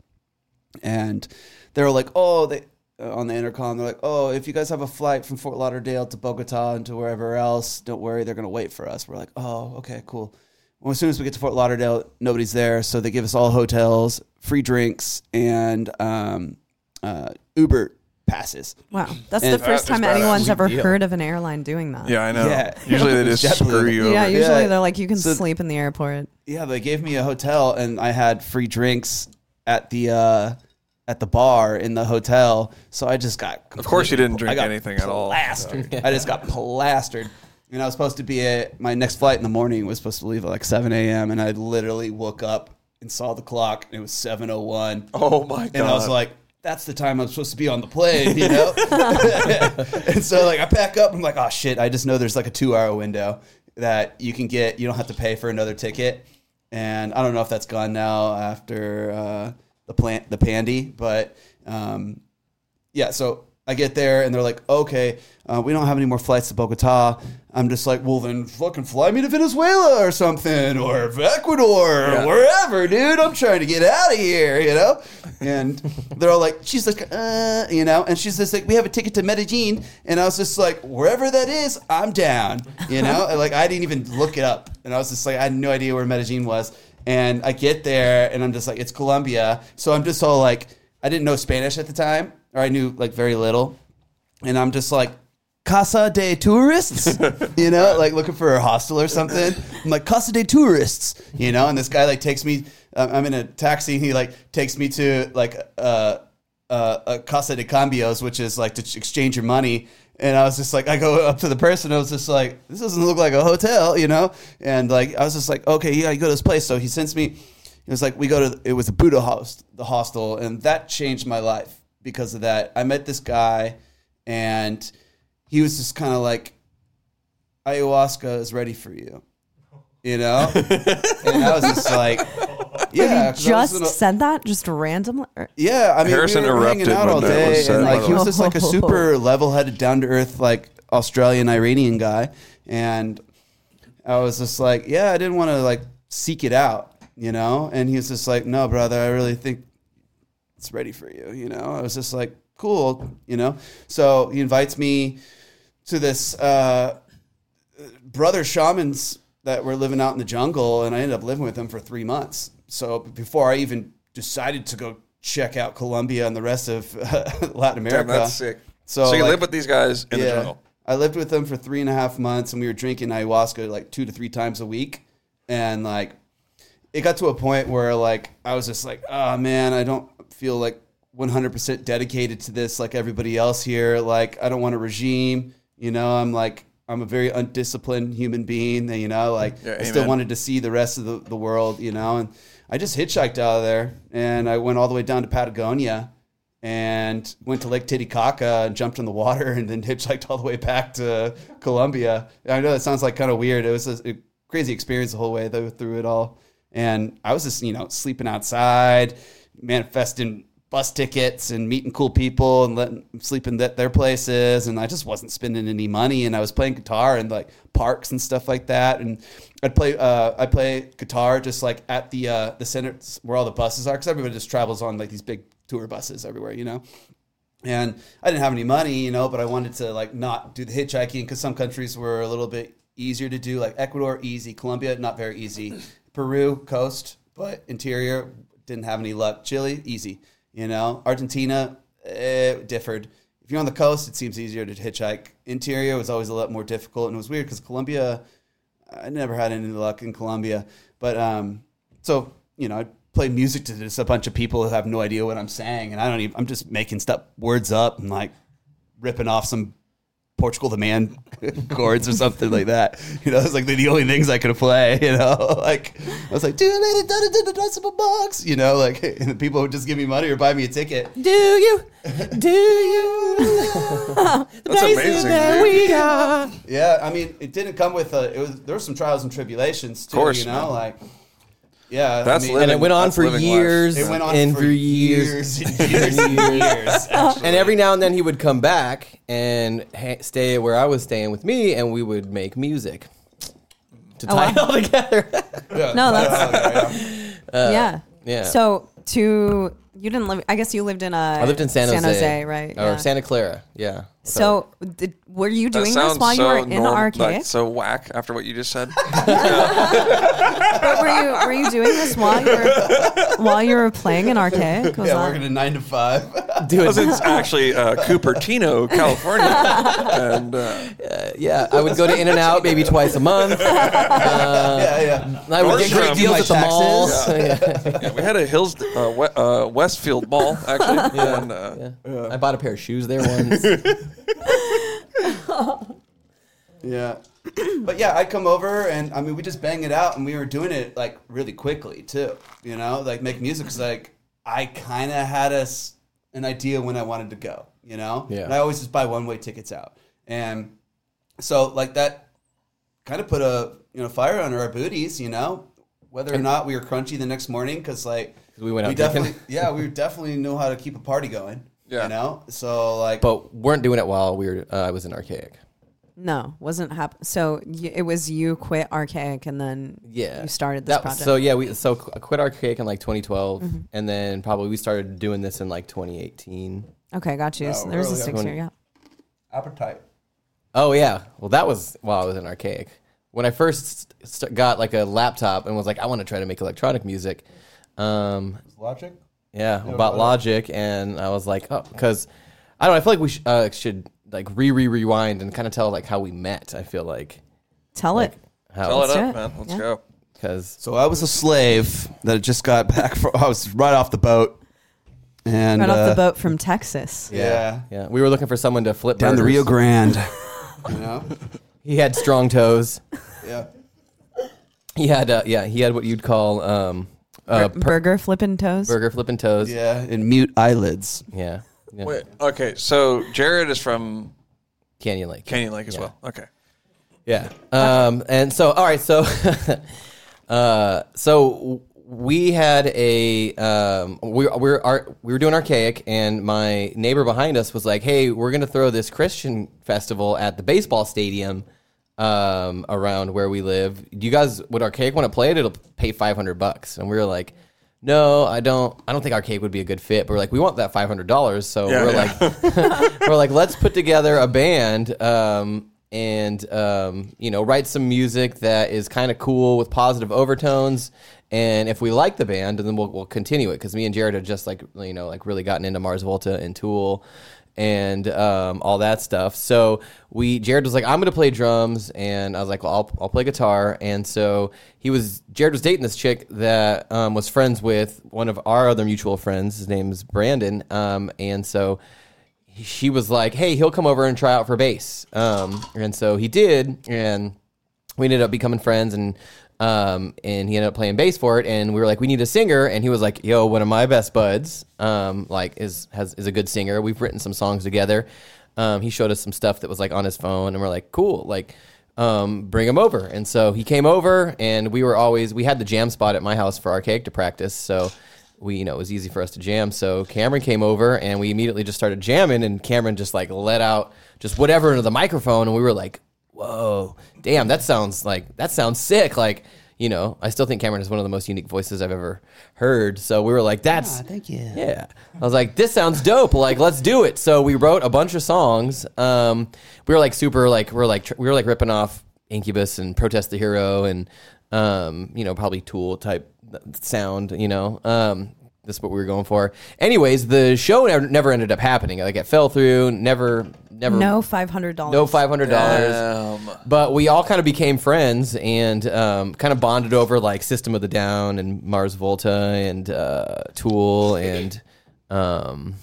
and they were like, "Oh, they." uh, On the intercom, they're like, "Oh, if you guys have a flight from Fort Lauderdale to Bogota and to wherever else, don't worry, they're gonna wait for us." We're like, "Oh, okay, cool." Well, as soon as we get to Fort Lauderdale, nobody's there, so they give us all hotels, free drinks, and um, uh, Uber passes. Wow, that's And- the first That is time anyone's ever deal. heard of an airline doing that. Yeah, I know. Yeah. [laughs] Usually they just JetBlue. screw you Yeah, over. usually Yeah. they're like, you can So- sleep in the airport. Yeah, they gave me a hotel, and I had free drinks at the uh, at the bar in the hotel. So I just got. Of course, you didn't drink I got anything at all. Plastered. I just got plastered. And I was supposed to be at my next flight in the morning was supposed to leave at like 7 a.m. And I literally woke up and saw the clock, and it was 7:01. Oh my god! And I was like, that's the time I'm supposed to be on the plane, you know? [laughs] and so like I pack up, I'm like, oh shit, I just know there's like a two hour window that you can get, you don't have to pay for another ticket. And I don't know if that's gone now after uh, the plant the pandy, but um, yeah, so I get there and they're like, okay, uh, we don't have any more flights to Bogota. I'm just like, well, then fucking fly me to Venezuela or something, or Ecuador, Yeah. or wherever, dude. I'm trying to get out of here, you know? And they're all like, she's like, uh, you know? And she's just like, we have a ticket to Medellin. And I was just like, wherever that is, I'm down, you know? And, like, I didn't even look it up. And I was just like, I had no idea where Medellin was. And I get there and I'm just like, it's Colombia. So I'm just all like, I didn't know Spanish at the time, or I knew like very little. And I'm just like, Casa de Tourists, [laughs] you know, like looking for a hostel or something. I'm like, Casa de Tourists, you know, and this guy like takes me, uh, I'm in a taxi, and he like takes me to like uh, uh, a Casa de Cambios, which is like to exchange your money. And I was just like, I go up to the person, I was just like, this doesn't look like a hotel, you know? And like, I was just like, okay, yeah, you go to this place. So he sends me, it was like, we go to, it was a Buddha host, the hostel, and that changed my life because of that. I met this guy and he was just kind of like, ayahuasca is ready for you, you know? [laughs] and I was just like, yeah. 'cause I Just a- said that, just randomly. Yeah, I mean, Harrison we were hanging out all day, was and like he was just like a super [laughs] level-headed, down-to-earth, like Australian Iranian guy, and I was just like, yeah, I didn't want to like seek it out, you know. And he was just like, no, brother, I really think it's ready for you, you know. I was just like, cool, you know. So he invites me to this uh, brother shamans that were living out in the jungle, and I ended up living with them for three months. So before I even decided to go check out Colombia and the rest of [laughs] Latin America, Damn, that's sick. So, So, you like- live with these guys in the jungle. I lived with them for three and a half months, and we were drinking ayahuasca like two to three times a week, and like it got to a point where like I was just like, oh man, I don't feel like 100% dedicated to this like everybody else here. Like I don't want a regime, you know. I'm like I'm a very undisciplined human being, you know. Like Yeah, I still wanted to see the rest of the, the world, you know. And I just hitchhiked out of there, and I went all the way down to Patagonia and went to Lake Titicaca and jumped in the water and then hitchhiked all the way back to Colombia. I know that sounds like kind of weird. It was a, a crazy experience the whole way though, through it all. And I was just, you know, sleeping outside, manifesting bus tickets and meeting cool people and letting sleeping at their places. And I just wasn't spending any money. And I was playing guitar in like parks and stuff like that. And I'd play, uh, I play guitar just like at the, uh, the center where all the buses are. Cause everybody just travels on like these big tour buses everywhere, you know? and I didn't have any money, you know, but I wanted to like not do the hitchhiking because some countries were a little bit easier to do, like Ecuador, easy, Colombia, not very easy, Peru, coast, but interior, didn't have any luck, Chile, easy, you know, Argentina, eh, differed. If you're on the coast, it seems easier to hitchhike. Interior was always a lot more difficult, and it was weird because Colombia, I never had any luck in Colombia, but um, so you know, I play music to just a bunch of people who have no idea what I'm saying, and I don't even. I'm just making stuff words up and like ripping off some Portugal the Man [laughs] chords or something like that. You know, it's like the only things I could play. [laughs] You know, like I was like, "Do it, done it in the decimal box." You know, like [laughs] and the people would just give me money or buy me a ticket. Do you? Do you? That's amazing. that we are. Yeah, I mean, it didn't come with a. It was there were some trials and tribulations too. course, you know, man. like yeah, That's I mean, living- And it went on That's for living life. years. It went on and for, for years. years and years and years. actually. And every now and then he would come back and ha- stay where I was staying with me, and we would make music to Oh, tie it all [laughs] together. Yeah. No, that's uh, yeah. yeah. So to you didn't live. I guess you lived in a. I lived in San Jose, right? Or yeah. Santa Clara, yeah. So did, were you doing this sounds while you were in norm- Arkaik? like, so whack after what you just said. [laughs] But were you were you doing this while you were while you were playing in Arkaik? Was Yeah, that- working a nine to five. [laughs] do Because it. it's actually uh, Cupertino, [laughs] California, and uh, yeah, I would go to In and Out maybe twice a month. yeah, yeah. I would get great deals at the mall. taxes. Yeah. yeah, we had a Hills uh, we, uh, Westfield Mall actually. And, uh, Yeah. I bought a pair of shoes there once. [laughs] Yeah. but yeah, I'd come over and I mean, we just bang it out and we were doing it like really quickly too, you know, like make music. Cause like I kind of had us an idea when I wanted to go, you know? Yeah. And I always just buy one way tickets out. And so like that kind of put a, you know, fire under our booties, you know, whether or not we were crunchy the next morning. Cause like we went out definitely, yeah, we definitely know how to keep a party going, Yeah. you know? So like, but weren't doing it while we were. Uh, I was in Arkaik. no, wasn't happen. So y- it was you quit Arkaik and then Yeah, you started this That- project. So yeah, we so I quit Arkaik in like 2012, and then probably we started doing this in like 2018. okay, got you. So Oh, there's a really? six year yeah. appetite. Oh yeah, well that was while I was in Arkaik. When I first st- got like a laptop and was like, I want to try to make electronic music. Um, Logic? Yeah, about Logic, and I was like, oh, because I don't. know, I feel like we sh- uh, should like re re rewind and kind of tell like how we met. I feel like Tell it. how tell it up, it. man. Let's Yeah. go. because So I was a slave that just got [laughs] back from. I was right off the boat, and Right off uh, the boat from Texas. Yeah, yeah, we were looking for someone to flip down the burgers. Rio Grande. [laughs] you know, He had strong toes. yeah. He had uh, yeah, he had what you'd call um uh, Bur- burger flipping toes. burger flipping toes. Yeah, and mute eyelids. Yeah. yeah. Wait, okay. So Jared is from Canyon Lake. Canyon Lake as Yeah. well. Okay. Yeah. Um, and so, all right. So, [laughs] uh, so we had a um, we we were our, we were doing Arkaik, and my neighbor behind us was like, "Hey, we're gonna throw this Christian festival at the baseball stadium." Um, around where we live, do you guys would Arkaik want to play it? It'll pay five hundred bucks, and we were like, "No, I don't. I don't think Arkaik would be a good fit." But we're like, "We want that five hundred dollars," so Yeah, we're yeah. like, [laughs] we're like, let's put together a band um, and um, you know write some music that is kind of cool with positive overtones. And if we like the band, then we'll, we'll continue it because me and Jared had just like you know like really gotten into Mars Volta and Tool and um, all that stuff. So we Jared was like, I'm gonna play drums, and I was like, well, I'll I'll play guitar. And so he was Jared was dating this chick that um, was friends with one of our other mutual friends. His name's Brandon, um, and so she was like, "Hey, he'll come over and try out for bass." Um, and so he did, and we ended up becoming friends, and um, and he ended up playing bass for it. And we were like, "We need a singer," and he was like, "Yo, one of my best buds, um, like is has is a good singer. We've written some songs together." Um, he showed us some stuff that was like on his phone, and we're like, "Cool, like." Um, bring him over, and so he came over, and we were always we had the jam spot at my house for Arkaik to practice, so we you know it was easy for us to jam so Cameren came over and we immediately just started jamming and Cameren just like let out just whatever into the microphone and we were like whoa damn that sounds like that sounds sick like you know, I still think Cameren is one of the most unique voices I've ever heard. So we were like, that's Ah, thank you. yeah. I was like, this sounds dope. Like, let's do it. So we wrote a bunch of songs. Um, we were like super, like, we are like, tr- we were like ripping off Incubus and Protest the Hero and, um, you know, probably Tool type sound, you know. Um, that's what we were going for. Anyways, the show never, never ended up happening. Like, it fell through, never, never, No five hundred dollars. no $500. But we all kind of became friends and um, kind of bonded over like System of the Down and Mars Volta and uh, Tool and um,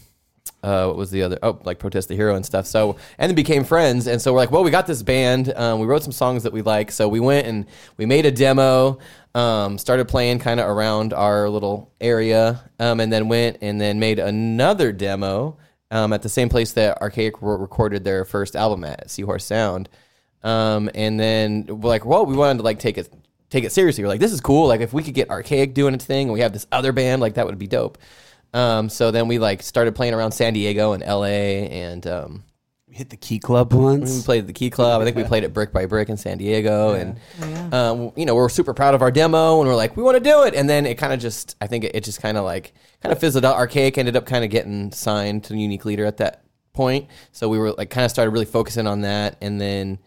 uh, what was the other? Oh, like Protest the Hero and stuff. So and then became friends. And so we're like, well, we got this band. Um, we wrote some songs that we like. So we went and we made a demo. Um, started playing kind of around our little area, um, and then went and then made another demo um, at the same place that Arkaik re- recorded their first album at, Seahorse Sound. Um, and then we're like, well, we wanted to like take it take it seriously. We're like, this is cool. Like if we could get Arkaik doing its thing, and we have this other band, like that would be dope. Um, so then we like started playing around San Diego and L.A. and um, We hit the Key Club once. we played at the Key Club. I think we played it Brick by Brick in San Diego, and um, you know we're super proud of our demo, and we're like we want to do it. And then it kind of just, I think it, it just kind of like kind of fizzled out. Arkaik ended up kind of getting signed to Unique Leader at that point, so we were like kind of started really focusing on that, and then.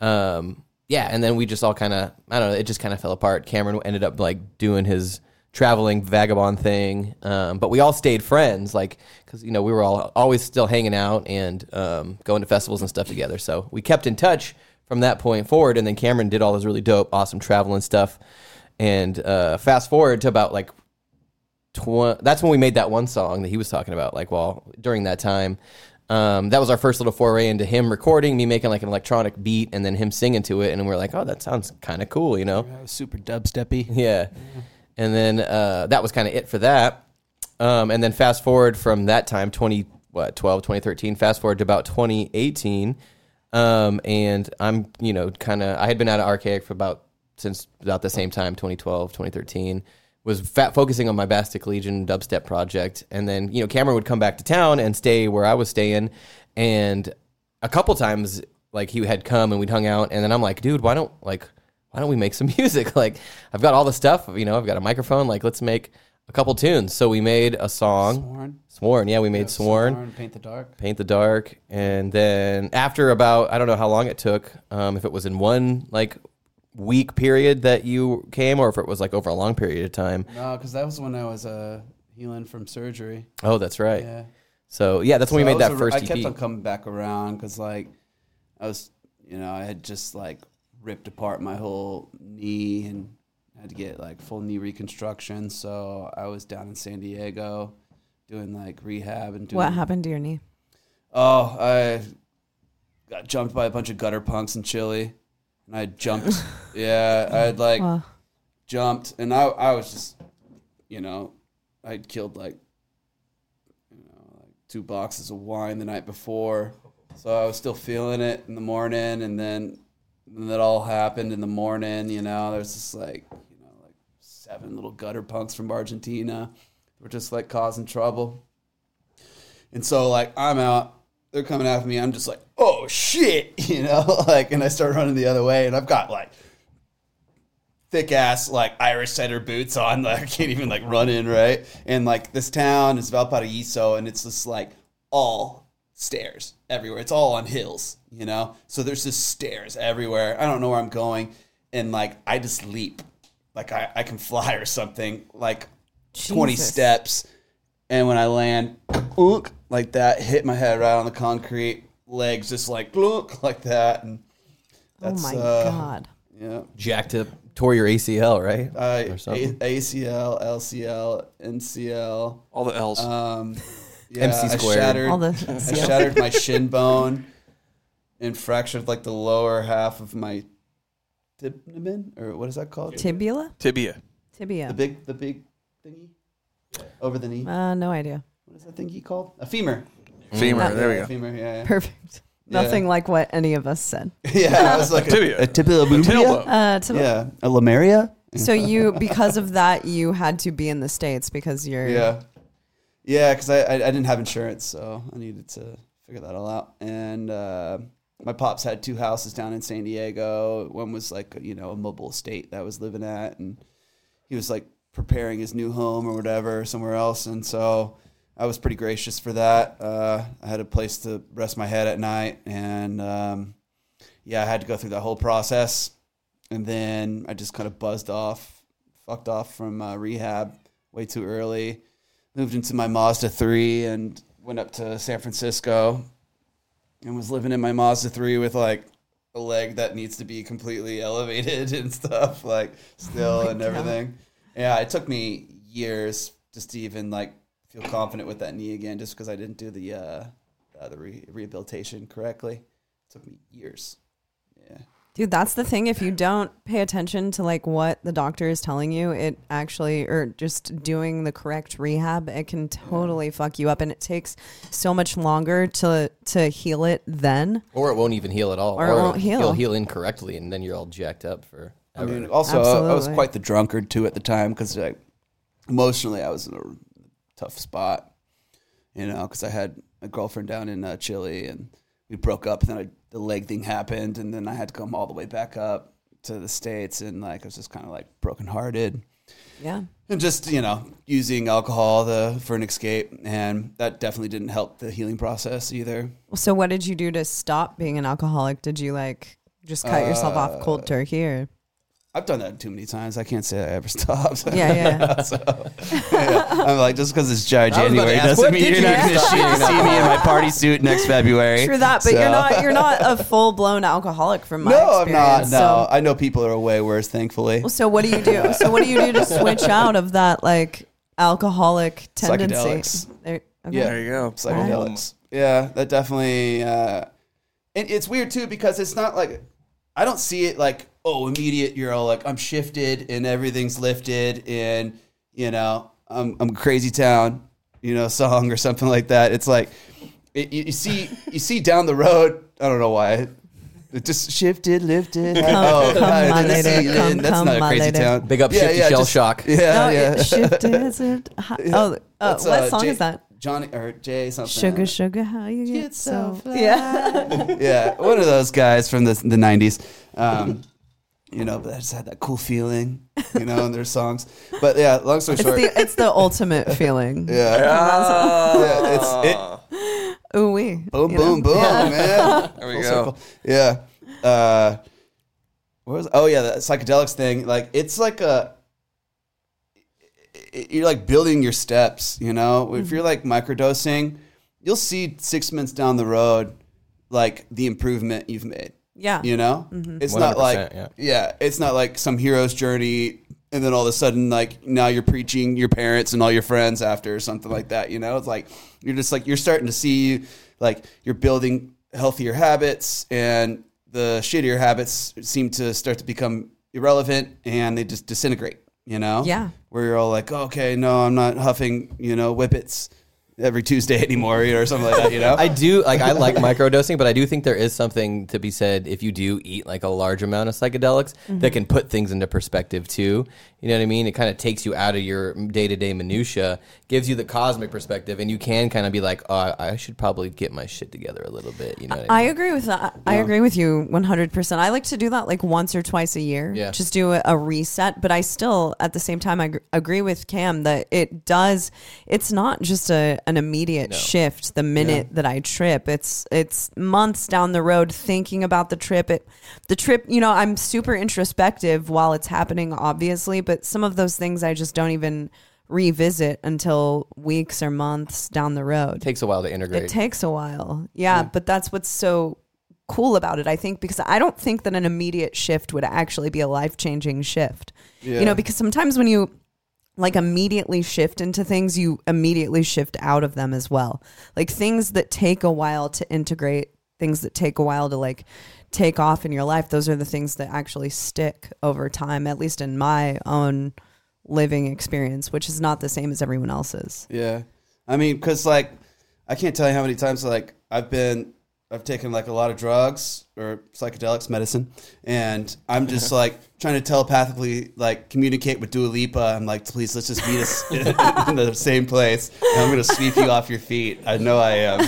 Um, yeah, and then we just all kind of, I don't know, it just kind of fell apart. Cameren ended up like doing his traveling vagabond thing, um, but we all stayed friends, like because you know we were all always still hanging out and um, going to festivals and stuff together. So we kept in touch from that point forward. And then Cameren did all this really dope, awesome traveling stuff. And uh, fast forward to about like tw- that's when we made that one song that he was talking about. Like, well, during that time, um, that was our first little foray into him recording, me making like an electronic beat, and then him singing to it. And we are like, oh, that sounds kind of cool, you know? Super dubsteppy. Yeah. And then uh, that was kind of it for that. Um, and then fast forward from that time, 20, what, 12, 2013, fast forward to about 2018. Um, and I'm, you know, kind of, I had been out of Arkaik for about, since about the same time, 2012, 2013. Was fat, focusing on my Bastic Legion dubstep project. And then, you know, Cameren would come back to town and stay where I was staying. And a couple times, like, he had come and we'd hung out. And then I'm like, dude, why don't, like, why don't we make some [laughs] music? Like, I've got all the stuff, you know, I've got a microphone. Like, let's make a couple tunes. So we made a song. Sworn. Sworn, yeah, we made Sworn. Paint the Dark. Paint the Dark, and then after about I don't know how long it took, um, if it was in one like week period that you came, or if it was like over a long period of time. No, because that was when I was uh, healing from surgery. Oh, that's right. Yeah. So yeah, that's when we made that a- first I kept EP. on coming back around because, like, I was, you know, I had just like ripped apart my whole knee and had to get like full knee reconstruction. So I was down in San Diego doing like rehab and doing. What happened to your knee? Oh, I got jumped by a bunch of gutter punks in Chile, and I jumped. [laughs] yeah, I had like Wow. jumped, and I I was just, you know, I'd killed like, you know, like two boxes of wine the night before, so I was still feeling it in the morning, and then and that all happened in the morning. You know, there's just like, you know, like seven little gutter punks from Argentina, were just like causing trouble, and so like I'm out. They're coming after me. I'm just like, oh shit, [laughs] you know, [laughs] like, and I start running the other way, and I've got like thick ass like Irish setter boots on [laughs] that I can't even like run in, right? And like this town is Valparaiso and it's just like all stairs everywhere. It's all on hills, you know? So there's just stairs everywhere. I don't know where I'm going. And like I just leap. Like I, I can fly or something, like 20 steps. And when I land, oonk, like that, hit my head right on the concrete, legs just like look like that. And that's oh my uh, god. yeah. Jacked up, tore your ACL, right? Uh, Or something. A- ACL, LCL, NCL. All the L's. Um, yeah, MC I shattered, All the I [laughs] shattered my shin bone and fractured like the lower half of my tibia, or what is that called? tibia. Tibia. Tibia. The big, the big thingy over the knee. Uh, no idea. What is that thingy called? A femur. Femur. Mm. There we go. Femur. Yeah. Yeah. Perfect. Yeah. Nothing like what any of us said. [laughs] yeah. I was like Tibia. A, a tibia Tailbone. Uh, tibia. Yeah. A lamaria. So you, because of that, you had to be in the states because you're. Yeah, yeah, because I, I I didn't have insurance, so I needed to figure that all out. And uh, my pops had two houses down in San Diego. One was like you know a mobile estate that I was living at, and he was like preparing his new home or whatever somewhere else, and so I was pretty gracious for that. Uh, I had a place to rest my head at night, and um, yeah, I had to go through that whole process, and then I just kind of buzzed off, fucked off from uh, rehab way too early. Moved into my Mazda three and went up to San Francisco, and was living in my Mazda three with like a leg that needs to be completely elevated [laughs] and stuff, like still and everything. Yeah, it took me years just to even like feel confident with that knee again, just because I didn't do the uh, uh, the re- rehabilitation correctly. It took me years. Yeah. Dude, that's the thing. If you don't pay attention to like what the doctor is telling you, it actually, or just doing the correct rehab, it can totally fuck you up, and it takes so much longer to to heal it then. Or it won't even heal at all. Or it won't heal. You'll heal incorrectly, and then you're all jacked up for. I mean, also I was Absolutely. quite the drunkard too at the time because like emotionally I was in a tough spot, you know, because I had a girlfriend down in uh, Chile and we broke up. And then I, the leg thing happened, and then I had to come all the way back up to the states, and like I was just kind of like brokenhearted. Yeah. And just you know using alcohol the, for an escape, and that definitely didn't help the healing process either. So, what did you do to stop being an alcoholic? Did you like just cut yourself off cold uh, turkey, or I've done that too many times. I can't say I ever [laughs] stopped. yeah, yeah? [laughs] so, yeah. I'm like, just because it's dry I was about to January ask, doesn't mean you're you not going to stop being an see me in my party [laughs] suit next February. True that, but So- you're not you're not a full blown alcoholic from my No, I'm experience. not. No, I know people are way worse, thankfully. so what do you do? So what do you do to switch out of that like alcoholic tendency? Psychedelics. There, okay. Yeah. There you go. Psychedelics. Yeah, that definitely. Uh, and it's weird too because it's not like I don't see it like oh immediate. You're all like I'm shifted and everything's lifted and you know I'm I'm crazy town you know song or something like that. It's like it, you, you see you see down the road. I don't know why. It just shifted, lifted. oh, come, uh, my that's- lady, that's come, not a crazy lady. town. Big up Shifty Shellshock. [laughs] Yeah, No, yeah. it shifted. Is it? How- Oh, uh, what uh, song Jay- is that? Johnny or Jay something. Sugar, sugar, how you get, Get so? so [laughs] fly. Yeah. [laughs] yeah, one of those guys from the the nineties. Um, you know, but I just had that cool feeling, you know, in their songs. But yeah, long story It's short, the it's the ultimate feeling. [laughs] yeah, yeah, it's it. Ooh wee. Boom, you know? boom, boom, man. [laughs] There we Full go. circle. Yeah. Uh, what was? Oh yeah, the psychedelics thing. Like it's like a. it- You're like building your steps, you know. If you're like microdosing, you'll see six months down the road, like the improvement you've made. Yeah. You know, mm-hmm. it's not like yeah. yeah, it's not like some hero's journey, and then all of a sudden, like now you're preaching your parents and all your friends after or something like that. You know, it's like you're just like you're starting to see like you're building healthier habits, and the shittier habits seem to start to become irrelevant, and they just disintegrate. You know, Yeah. where you're all like, okay, no, I'm not huffing, you know, whippets every Tuesday [laughs] anymore, or something like that. You know, I do like I like microdosing, but I do think there is something to be said if you do eat like a large amount of psychedelics that mm-hmm. can put things into perspective too. You know what I mean? It kind of takes you out of your day to day minutia, gives you the cosmic perspective, and you can kind of be like, oh, I should probably get my shit together a little bit. You know? What I I mean? agree with that. I agree with you 100%. I like to do that like once or twice a year. Yeah. Just do a, a reset. But I still, at the same time, I gr- agree with Cam that it does, it's not just a, an immediate shift the minute that I trip. It's, it's months down the road thinking about the trip. It, the trip, you know, I'm super introspective while it's happening, obviously, but some of those things I just don't even revisit until weeks or months down the road. it takes a while to integrate. It takes a while. Yeah, but that's what's so cool about it, I think, because I don't think that an immediate shift would actually be a life changing shift. You know, because sometimes when you like immediately shift into things, you immediately shift out of them as well. Like things that take a while to integrate, things that take a while to like take off in your life, those are the things that actually stick over time, at least in my own living experience, which is not the same as everyone else's. Yeah, I mean, because like I can't tell you how many times like I've been, I've taken like a lot of drugs or psychedelics, medicine, and I'm just [laughs] like trying to telepathically like communicate with Dua Lipa. I'm like, please, let's just meet us [laughs] in the same place, and I'm gonna sweep you off your feet. I know I am,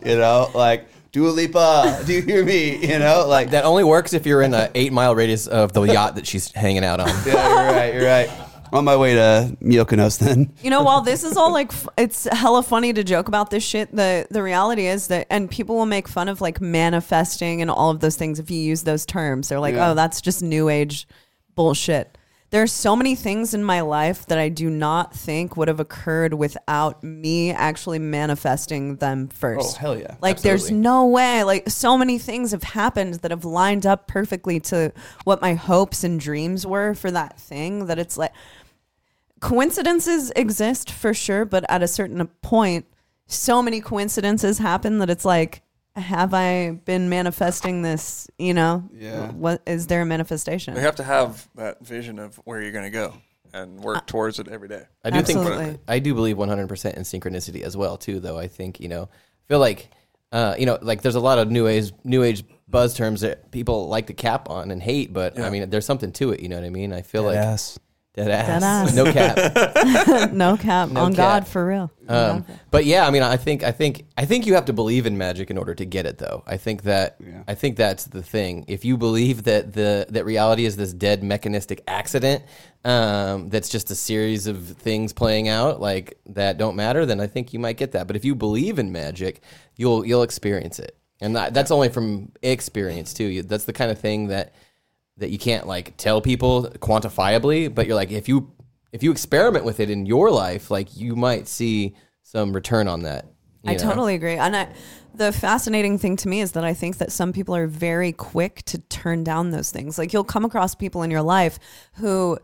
[laughs] you know, like. Dua Lipa, [laughs] do you hear me? You know, like That only works if you're in a eight mile radius of the yacht that she's hanging out on. Yeah, you're right. You're right. On my way to Mykonos then. You know, while this is all like, f- it's hella funny to joke about this shit. The the reality is that, and people will make fun of like manifesting and all of those things if you use those terms. They're like, Yeah. oh, that's just new age bullshit. There's so many things in my life that I do not think would have occurred without me actually manifesting them first. Oh, hell yeah. Like there's no way. Like so many things have happened that have lined up perfectly to what my hopes and dreams were for that thing that it's like coincidences exist for sure, but at a certain point, so many coincidences happen that it's like, have I been manifesting this? You know, Yeah. What is there a manifestation? You have to have that vision of where you're going to go and work towards it every day. I do Absolutely. think I do believe 100% in synchronicity as well too though. I think, you know, I feel like uh, you know, like there's a lot of new age new age buzz terms that people like to cap on and hate, but I mean, there's something to it, you know what I mean? I feel like Yes. Dead ass. Dead ass. No cap. [laughs] no cap No on cap. God for real. Um, but yeah, I mean, I think, I think, I think you have to believe in magic in order to get it, though. I think that, Yeah. I think that's the thing. If you believe that the that reality is this dead mechanistic accident, um, that's just a series of things playing out like that don't matter, then I think you might get that. But if you believe in magic, you'll you'll experience it, and that, that's only from experience too. That's the kind of thing that that you can't like tell people quantifiably, but you're like if you if you experiment with it in your life, like you might see some return on that. I know? totally agree. And I, the fascinating thing to me is that I think that some people are very quick to turn down those things. Like you'll come across people in your life who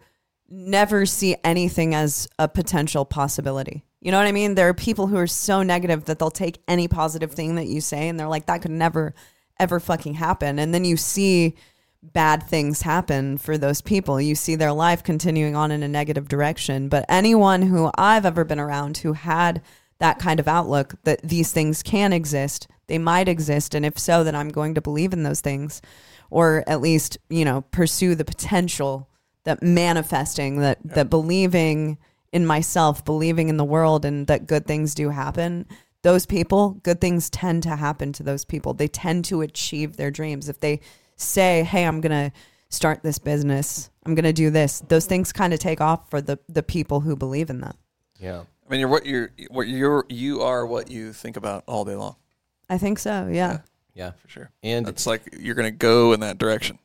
never see anything as a potential possibility. You know what I mean? There are people who are so negative that they'll take any positive thing that you say and they're like, that could never, ever fucking happen. And then you see bad things happen for those people. You see their life continuing on in a negative direction. But anyone who I've ever been around who had that kind of outlook that these things can exist, they might exist. And if so, then I'm going to believe in those things or at least, you know, pursue the potential that manifesting, that, that believing in myself, believing in the world and that good things do happen. Those people, good things tend to happen to those people. They tend to achieve their dreams. If they say, "Hey, I'm going to start this business. I'm going to do this." Those things kind of take off for the the people who believe in them. Yeah. I mean, you're what you're what you're you are what you think about all day long I think so. Yeah. Yeah. for sure. And It's like you're going to go in that direction.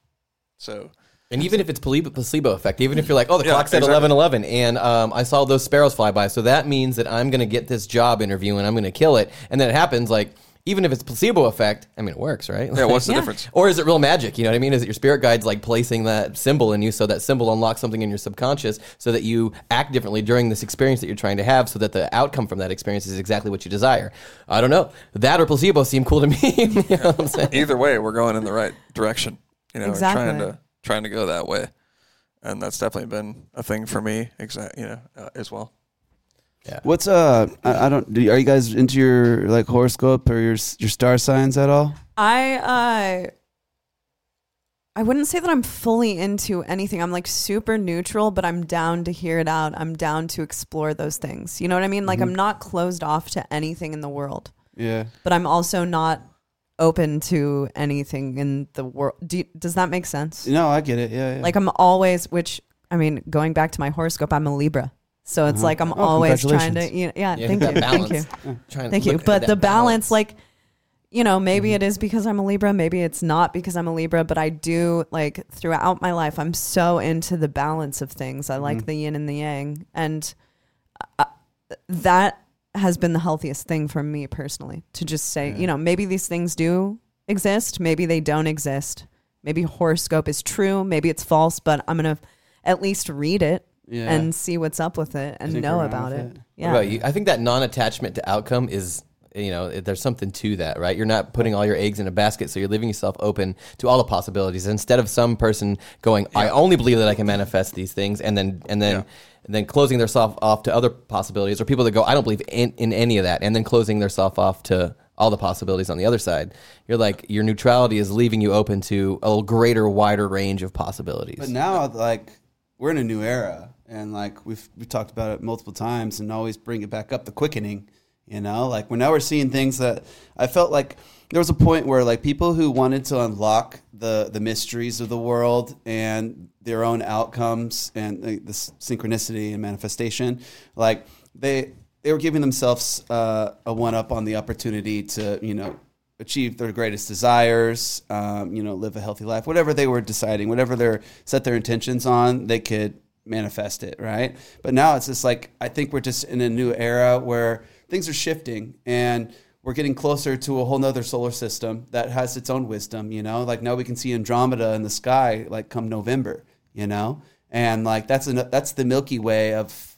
So and even if it's placebo, placebo effect, even if you're like, oh, the Yeah, clock said exactly. eleven eleven, and um, I saw those sparrows fly by, so that means that I'm going to get this job interview and I'm going to kill it, and then it happens. Like even if it's placebo effect, I mean, it works, right? yeah, what's the [laughs] Yeah. difference? Or is it real magic? You know what I mean? Is it your spirit guides like placing that symbol in you so that symbol unlocks something in your subconscious so that you act differently during this experience that you're trying to have so that the outcome from that experience is exactly what you desire? I don't know. That or placebo seem cool to [laughs] me. you know what I'm saying? Either way, we're going in the right direction. You know, we're trying to trying to go that way, and that's definitely been a thing for me. Exact, you know, uh, as well. What's uh? I, I don't. Do, are you guys into your like horoscope or your your star signs at all? I uh I wouldn't say that I'm fully into anything. I'm like super neutral, but I'm down to hear it out. I'm down to explore those things. You know what I mean? Like I'm not closed off to anything in the world, Yeah. but I'm also not open to anything in the world. Do you- does that make sense? No, I get it. Yeah. yeah. Like I'm always, which I mean, going back to my horoscope, I'm a Libra. So it's Uh-huh. like I'm Oh, always trying to, you know, yeah, Yeah, thank you, thank you. Trying Thank you. But the balance, like, you know, maybe it is because I'm a Libra, maybe it's not because I'm a Libra, but I do like throughout my life, I'm so into the balance of things. I like Mhm. the yin and the yang. And uh, that has been the healthiest thing for me personally to just say, Yeah. you know, maybe these things do exist, maybe they don't exist. Maybe horoscope is true, maybe it's false, but I'm going to at least read it yeah. and see what's up with it and know about it. it. Yeah. What about you? I think that non-attachment to outcome is, you know, there's something to that, right? You're not putting all your eggs in a basket, so you're leaving yourself open to all the possibilities. Instead of some person going, "I only believe that I can manifest these things," and then and then Yeah. and then closing themselves off to other possibilities, or people that go, "I don't believe in, in any of that," and then closing themselves off to all the possibilities on the other side. You're like your neutrality is leaving you open to a greater, wider range of possibilities. But now, like, we're in a new era, and like we've we talked about it multiple times, and always bring it back up. The quickening You know, like we're now we're seeing things that I felt like there was a point where like people who wanted to unlock the the mysteries of the world and their own outcomes and uh, this synchronicity and manifestation, like they they were giving themselves uh, a one up on the opportunity to you know achieve their greatest desires, um, you know, live a healthy life, whatever they were deciding, whatever they set their intentions on, they could manifest it, right? But now it's just like I think we're just in a new era where things are shifting and we're getting closer to a whole nother solar system that has its own wisdom, you know. Like now we can see Andromeda in the sky, like come November, you know, and like that's an, that's the Milky Way of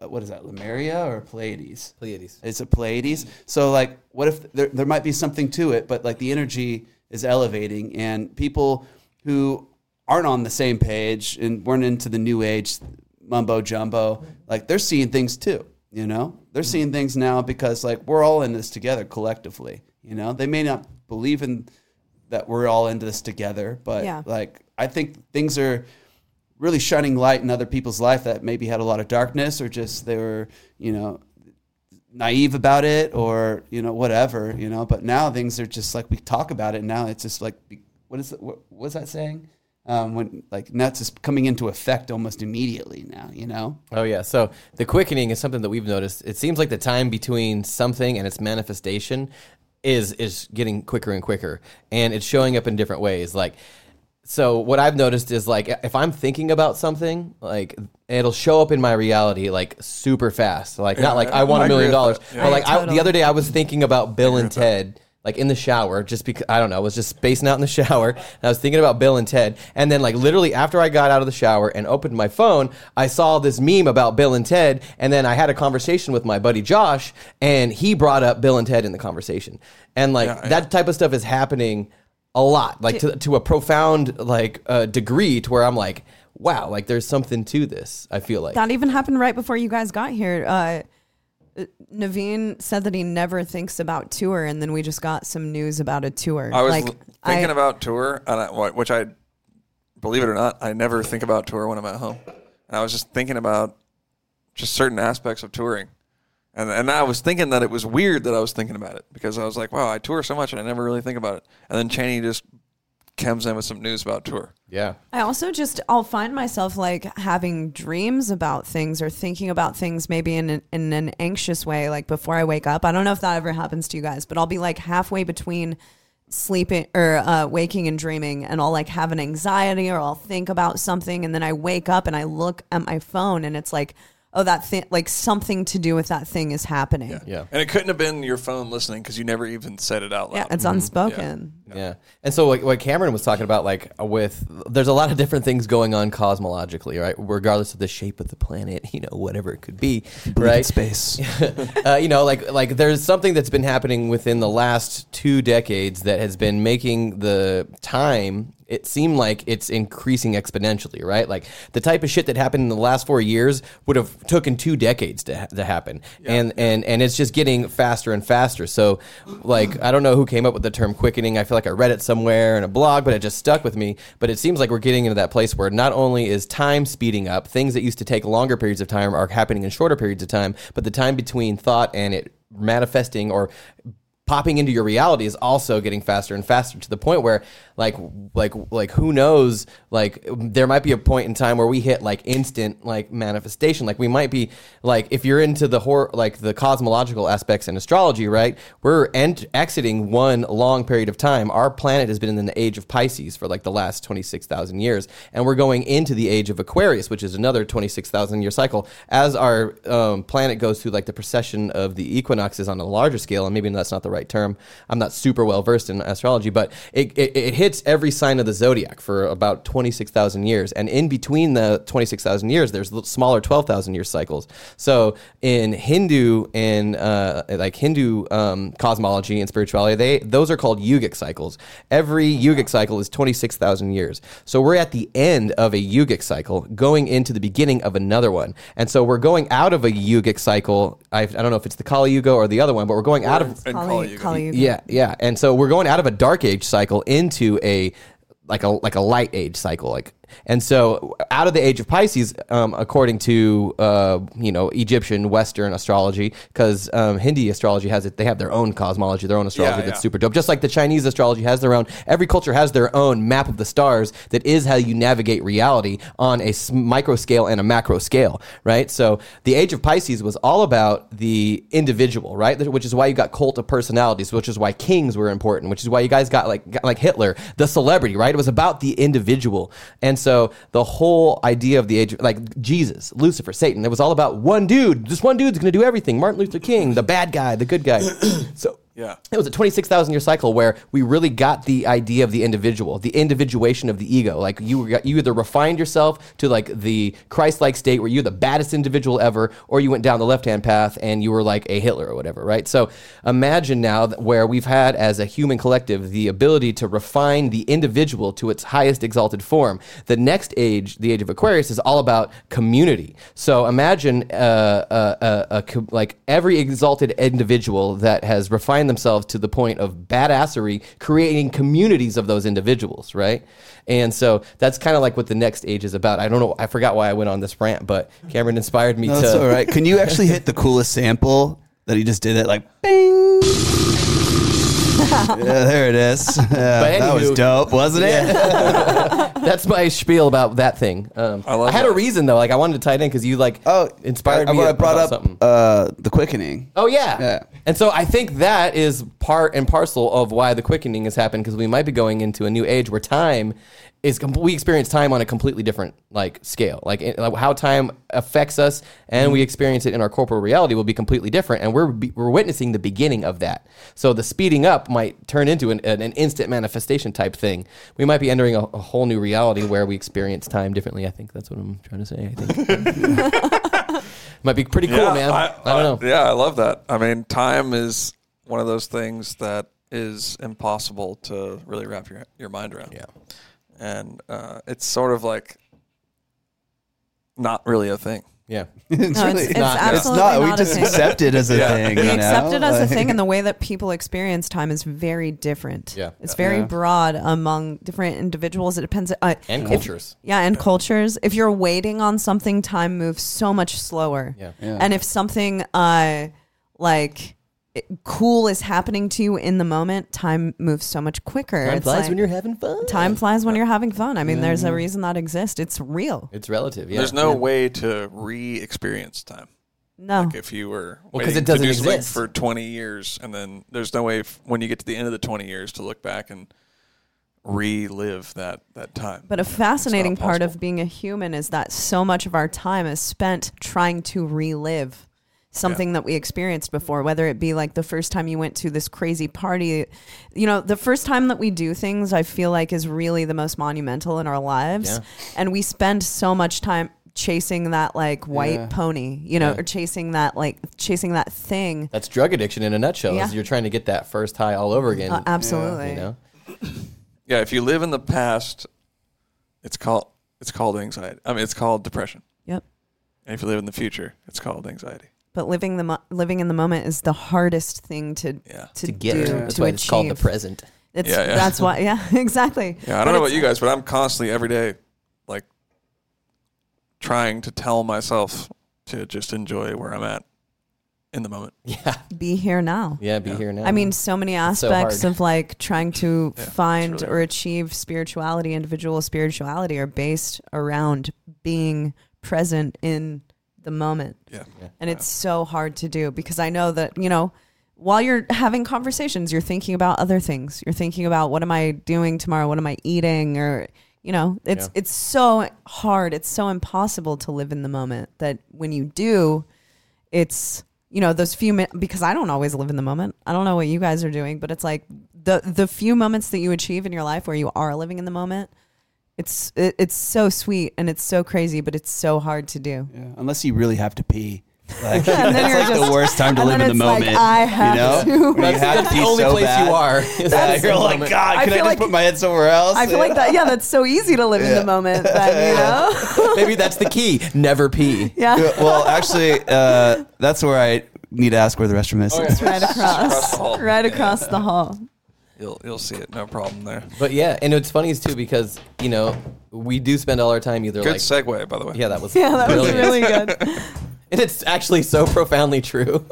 Uh, what is that, Lemuria or Pleiades? Pleiades. It's a Pleiades. So like, what if there there might be something to it, but like the energy is elevating, and people who aren't on the same page and weren't into the new age mumbo jumbo, like they're seeing things too. You know, they're mm-hmm. seeing things now because like we're all in this together collectively. You know, they may not believe in that we're all into this together, but Yeah. like I think things are really shining light in other people's life that maybe had a lot of darkness or just they were, you know, naive about it or you know whatever you know but now things are just like we talk about it now it's just like what is what was that saying um, when like it's just coming into effect almost immediately now you know Oh yeah. So the quickening is something that we've noticed. It seems like the time between something and its manifestation is is getting quicker and quicker, and it's showing up in different ways. Like, so what I've noticed is like if I'm thinking about something, like it'll show up in my reality like super fast. Like not like I want a million dollars. Yeah. but like I, the other day I was thinking about Bill and Ted like in the shower, just because I don't know, I was just spacing out in the [laughs] shower. And I was thinking about Bill and Ted, and then like literally after I got out of the shower and opened my phone, I saw this meme about Bill and Ted, and then I had a conversation with my buddy Josh, and he brought up Bill and Ted in the conversation, and like Yeah, yeah. that type of stuff is happening a lot, like to to a profound like uh, degree, to where I'm like, wow, like there's something to this. I feel like That even happened right before you guys got here. Uh, Navene said that he never thinks about tour, and then we just got some news about a tour. I was like, l- thinking I- about tour, and I, which I believe it or not, I never think about tour when I'm at home. And I was just thinking about just certain aspects of touring, and and I was thinking that it was weird that I was thinking about it because I was like, wow, I tour so much and I never really think about it. And then Cheney just comes in with some news about tour. yeah. I also just I'll find myself like having dreams about things or thinking about things maybe in an, in an anxious way like before I wake up. I don't know if that ever happens to you guys, but I'll be like halfway between sleeping or uh, waking and dreaming and I'll like have an anxiety or I'll think about something and then I wake up and I look at my phone and it's like oh that thing like something to do with that thing is happening. Yeah. And it couldn't have been your phone listening because you never even said it out loud. Yeah, it's mm-hmm. unspoken. Yeah. And so what, what Cameren was talking about, like with, there's a lot of different things going on cosmologically, right? Regardless of the shape of the planet, [laughs] you know, whatever it could be, right? space [laughs] uh, you know, like like there's something that's been happening within the last two decades that has been making the time. It seem like it's increasing exponentially, right? Like the type of shit that happened in the last four years would have taken two decades to, ha- to happen, and and and it's just getting faster and faster. So, like I don't know who came up with the term quickening. I feel like I read it somewhere in a blog, but it just stuck with me. But it seems like we're getting into that place where not only is time speeding up, things that used to take longer periods of time are happening in shorter periods of time, but the time between thought and it manifesting or popping into your reality is also getting faster and faster to the point where like like like who knows like there might be a point in time where we hit like instant like manifestation. Like we might be like if you're into the hor- like the cosmological aspects in astrology right we're ent- exiting one long period of time. Our planet has been in the age of Pisces for like the last 26,000 years and we're going into the age of Aquarius which is another 26,000 year cycle. As our um, planet goes through like the precession of the equinoxes on a larger scale and maybe that's not the right term. I'm not super well versed in astrology but it, it, it hits every sign of the zodiac for about 26,000 years. And in between the 26,000 years there's smaller 12,000 year cycles. So in Hindu and uh, like Hindu um, cosmology and spirituality they those are called yugic cycles. Every yugic cycle is 26,000 years. So we're at the end of a yugic cycle going into the beginning of another one. And so we're going out of a yugic cycle. I, I don't know if it's the Kali Yuga or the other one but we're going out of Kali- Kali Yuga. Yeah, yeah. And so we're going out of a dark age cycle into a like a like a light age cycle. Like And so, out of the age of Pisces, um, according to uh, you know Egyptian Western astrology, because um, Hindi astrology has it, they have their own cosmology, their own astrology Yeah, that's yeah. super dope. Just like the Chinese astrology has their own. Every culture has their own map of the stars that is how you navigate reality on a s- micro scale and a macro scale, right? So the age of Pisces was all about the individual, right? Which is why you got cult of personalities, which is why kings were important, which is why you guys got like got like Hitler, the celebrity, right? It was about the individual. And so the whole idea of the age like Jesus, Lucifer, Satan, it was all about one dude. This one dude's going to do everything. Martin Luther King, the bad guy, the good guy. [clears throat] so Yeah. it was a 26,000 year cycle where we really got the idea of the individual, the individuation of the ego. Like you, you either refined yourself to like the Christ like state where you're the baddest individual ever, or you went down the left hand path and you were like a Hitler or whatever, right? So imagine now where we've had as a human collective the ability to refine the individual to its highest exalted form. The next age, the age of Aquarius, is all about community. So imagine uh, uh, uh, like every exalted individual that has refined themselves to the point of badassery, creating communities of those individuals, right? And so that's kind of like what the next age is about. I don't know. I forgot why I went on this rant, but Cameren inspired me No, to. that's all right. Can you actually hit the coolest sample that he just did it like bing? [laughs] yeah, there it is. [laughs] Yeah, that was dope, wasn't it? [laughs] That's my spiel about that thing. Um, I, I love had a reason though. Like I wanted to tie it in because you like Oh, inspired I, me. I brought about up something. uh, the quickening. Oh yeah. Yeah. And so I think that is part and parcel of why the quickening has happened because we might be going into a new age where time is com- we experience time on a completely different like scale. Like, it- like how time affects us and we experience it in our corporal reality will be completely different and we're be, we're witnessing the beginning of that. So the speeding up might turn into an, an, an instant manifestation type thing. We might be entering a, a whole new reality where we experience time differently. I think that's what I'm trying to say. I think. [laughs] might be pretty cool, man. I, don't know. Yeah, I love that. I mean, time is one of those things that is impossible to really wrap your your mind around. Yeah. And uh, it's sort of like not really a thing. Yeah. [laughs] it's, No, it's- it's not- it's absolutely not. We not a just thing. accept it as a Yeah. thing. We you accept it as a thing, and the way that people experience time is very different. Yeah. it's very Yeah. broad among different individuals. It depends. Uh, And if- cultures. yeah, and cultures. If you're waiting on something, time moves so much slower. Yeah. Yeah. And if something uh like it- cool is happening to you in the moment, time moves so much quicker. Time It's flies like- when you're having fun. time flies when you're having fun. I mean, there's a mm-hmm. reason that exists. It's real. It's relative. Yeah. There's no way to re-experience time. No. Like if you were Well, 'cause waiting it doesn't to do exist. for 20 years, and then there's no way f- when you get to the end of the 20 years to look back and relive that that time. But a fascinating part of being a human is that so much of our time is spent trying to relive something that we experienced before, whether it be like the first time you went to this crazy party. You know, the first time that we do things, I feel like is really the most monumental in our lives. Yeah. And we spend so much time chasing that like white Yeah. pony, you know, Yeah. or chasing that like chasing that thing. That's drug addiction in a nutshell. Yeah. You're trying to get that first high all over again. Uh, absolutely. You know. yeah, if you live in the past, it's called it's called anxiety. I mean, it's called depression. Yep. And if you live in the future, it's called anxiety. But living the mo- living in the moment is the hardest thing to Yeah. to, To get. do That's to why achieve. it's called the present. It's Yeah, yeah. that's why yeah, [laughs] exactly. Yeah, I don't know about you guys, but I'm constantly every day like trying to tell myself to just enjoy where I'm at in the moment. Yeah. [laughs] Be here now. Yeah. Be Yeah. here now. I mean, so many aspects hard. of like trying to Yeah, find really or achieve spirituality, individual spirituality, are based around being present in the moment. Yeah. And it's so hard to do because I know that, you know, while you're having conversations, you're thinking about other things. You're thinking about what am I doing tomorrow? What am I eating? Or, you know, it's Yeah. it's so hard. It's so impossible to live in the moment that when you do, it's you know those few minutes because I don't always live in the moment. I don't know what you guys are doing, but it's like the the few moments that you achieve in your life where you are living in the moment. It's it, it's so sweet and it's so crazy, but it's so hard to do. Yeah, unless you really have to pee. [laughs] Like, And then that's you're like just- the worst time to live in the it's like, moment. I have you know? to. When you that's, have that's to the only so place bad. you are. is [laughs] that you're like, moment. God, can I, feel just like- put my head somewhere else? I feel like that. Yeah, that's so easy to live in the moment. Then you [laughs] know. Maybe that's the key. Never pee. Yeah, well, actually, uh, that's where I need to ask where the restroom is. Oh, yeah. it's right Across the hall. right across the hall. You'll you'll see it. No problem there. But yeah, and it's funny too because you know we do spend all our time either Good like segue, by the way. yeah that was [laughs] Yeah, that was brilliant. really good. [laughs] [laughs] and it's actually so profoundly true.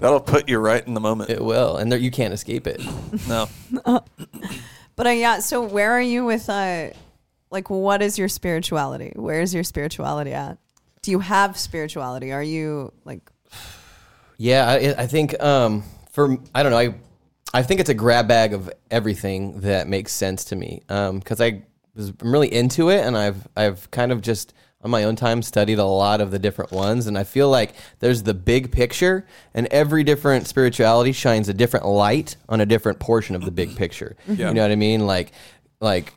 That'll put you right in the moment. it will, and there, you can't escape it. no. But uh, yeah, so where are you with uh like what is your spirituality? Where is your spirituality at? Do you have spirituality? Are you like [sighs] Yeah, I, I think um, for I don't know. I I think it's a grab bag of everything that makes sense to me um, because I was I'm really into it, and I've I've kind of just on my own time studied a lot of the different ones, and I feel like there's the big picture, and every different spirituality shines a different light on a different portion of the big picture. Yeah. You know what I mean? Like like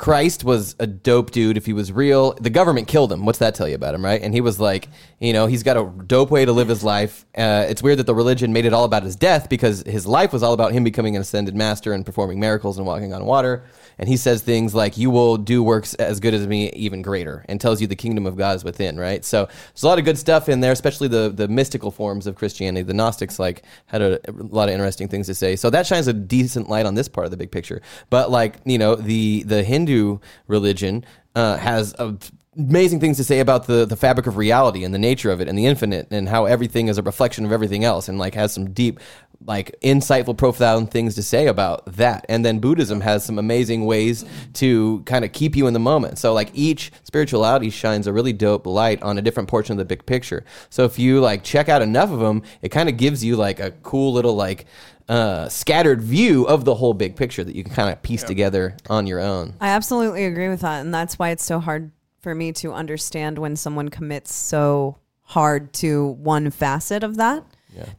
Christ was a dope dude if he was real. The government killed him. What's that tell you about him, right? And he was like, you know, he's got a dope way to live his life. Uh, it's weird that the religion made it all about his death because his life was all about him becoming an ascended master and performing miracles and walking on water. And he says things like, "You will do works as good as me, even greater," and tells you the kingdom of God is within, right? So there's a lot of good stuff in there, especially the the mystical forms of Christianity. The Gnostics like had a, a lot of interesting things to say. So that shines a decent light on this part of the big picture. But like you know, the the Hindu religion uh, has a amazing things to say about the, the fabric of reality and the nature of it and the infinite and how everything is a reflection of everything else and like has some deep like insightful profound things to say about that. And then buddhism has some amazing ways to kind of keep you in the moment. So like each spirituality shines a really dope light on a different portion of the big picture. So if you like check out enough of them it kind of gives you like a cool little like uh, scattered view of the whole big picture that you can kind of piece together on your own. I absolutely agree with that and that's why it's so hard for me to understand when someone commits so hard to one facet of that.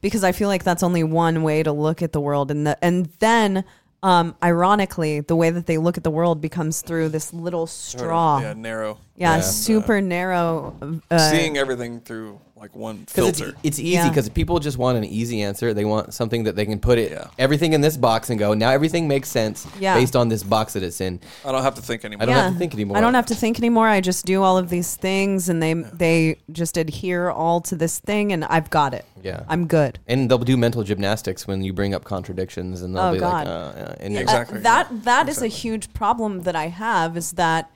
Because I feel like that's only one way to look at the world and the, and then um, ironically the way that they look at the world becomes through this little straw. Yeah, narrow. Yeah, And, uh, super narrow. Uh, seeing everything through like one Because it's, filter. it's easy Yeah. because people just want an easy answer. They want something that they can put it Yeah. everything in this box and go. Now everything makes sense Yeah. based on this box that it's in. I don't have to think anymore. I don't have to think anymore. I don't have to think anymore. I just do all of these things, and they they just adhere all to this thing, and I've got it. Yeah. I'm good. And they'll do mental gymnastics when you bring up contradictions, and they'll Oh, be God. like, uh, yeah. and Uh, you're- Exactly. that that is a huge problem that I have is that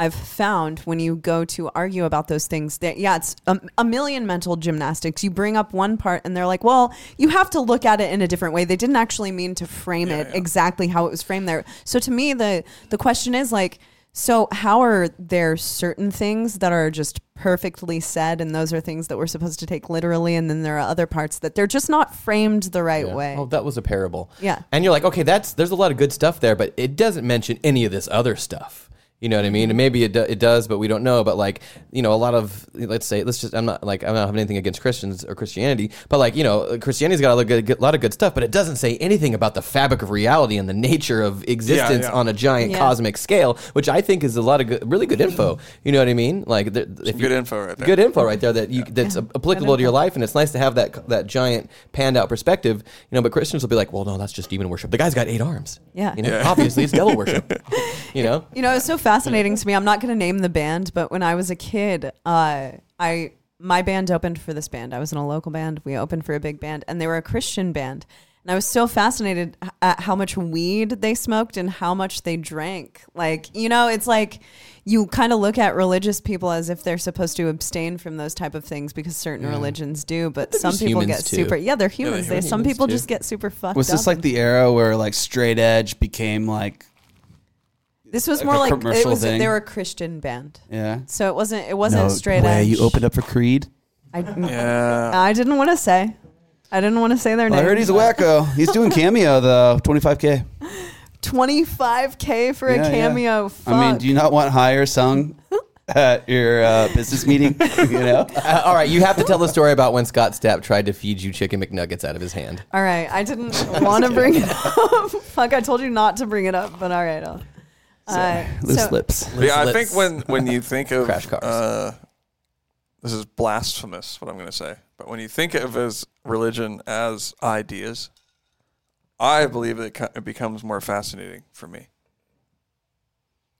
I've found when you go to argue about those things that yeah it's a, a million mental gymnastics. You bring up one part and they're like, well, you have to look at it in a different way. They didn't actually mean to frame it yeah. exactly how it was framed there. So to me, the the question is like. So, how are there certain things that are just perfectly said, and those are things that we're supposed to take literally, and then there are other parts that they're just not framed the right Yeah. way? Oh, that was a parable. Yeah. And you're like, okay, that's there's a lot of good stuff there, but it doesn't mention any of this other stuff. You know what I mean? And mm-hmm. maybe it, do, it does, but we don't know. But like, you know, a lot of let's say, let's just I'm not like I'm not having anything against Christians or Christianity, but like you know, Christianity's got a lot of good, good- lot of good stuff, but it doesn't say anything about the fabric of reality and the nature of existence yeah. on a giant Yeah. cosmic scale, which I think is a lot of good, really good info. You know what I mean? Like, there- if you- good info right there. Good info right there that you that's applicable to your life, and it's nice to have that that giant panned out perspective. You know, but Christians will be like, well, no, that's just demon worship. The guy's got eight arms. Yeah. you know, Yeah. obviously it's devil worship. [laughs] You know, You know, it's so fascinating to me. I'm not going to name the band, but when I was a kid, uh, I my band opened for this band. I was in a local band. We opened for a big band, and they were a Christian band. And I was so fascinated at how much weed they smoked and how much they drank. Like, you know, it's like you kind of look at religious people as if they're supposed to abstain from those type of things because certain religions do, but they're some people get too. super. Yeah, they're humans. they're they, some people too. just get super fucked Was this up like the era where like straight edge became like This was like more a like it was. thing? They were a Christian band. yeah? So it wasn't. It wasn't no straight way. edge. You opened up for Creed. I, Yeah. I didn't want to say. I didn't want to say their I name. I heard he's a wacko. He's doing [laughs] cameo though. Twenty five k. 25k for a cameo. Fuck. I mean, do you not want higher sung [laughs] at your uh, business meeting? [laughs] you know. Uh, all right, you have to tell the story about when Scott Stapp tried to feed you chicken McNuggets out of his hand. all right, I didn't want to bring it up. Fuck, I told you not to bring it up, but all right. I'll, uh, Loose so- lips. [laughs] yeah, I think when when you think [laughs] of Crash cars. Uh, this is blasphemous. What I'm going to say, but when you think of as religion as ideas, I believe it, co- it becomes more fascinating for me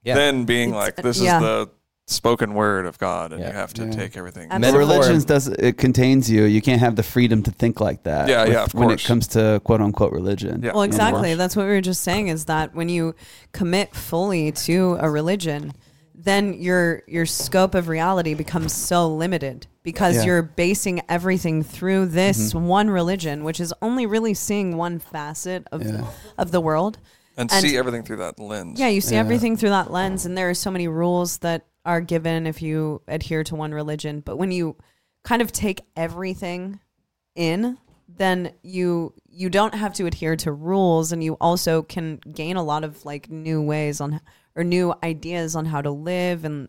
Yeah. than being It's- like this yeah. is the spoken word of God, and Yeah. you have to Yeah. take everything. And But religions does it contains you. You can't have the freedom to think like that. Yeah, with- yeah, of When it comes to quote unquote religion. Yeah. Well, exactly. That's what we were just saying is that when you commit fully to a religion, then your your scope of reality becomes so limited because Yeah. you're basing everything through this Mm-hmm. one religion, which is only really seeing one facet of Yeah. the, of the world. and, and- see everything through that lens. Yeah, you see Yeah. everything through that lens, and there are so many rules that are given if you adhere to one religion. But when you kind of take everything in, then you you don't have to adhere to rules, and you also can gain a lot of like new ways on or new ideas on how to live. And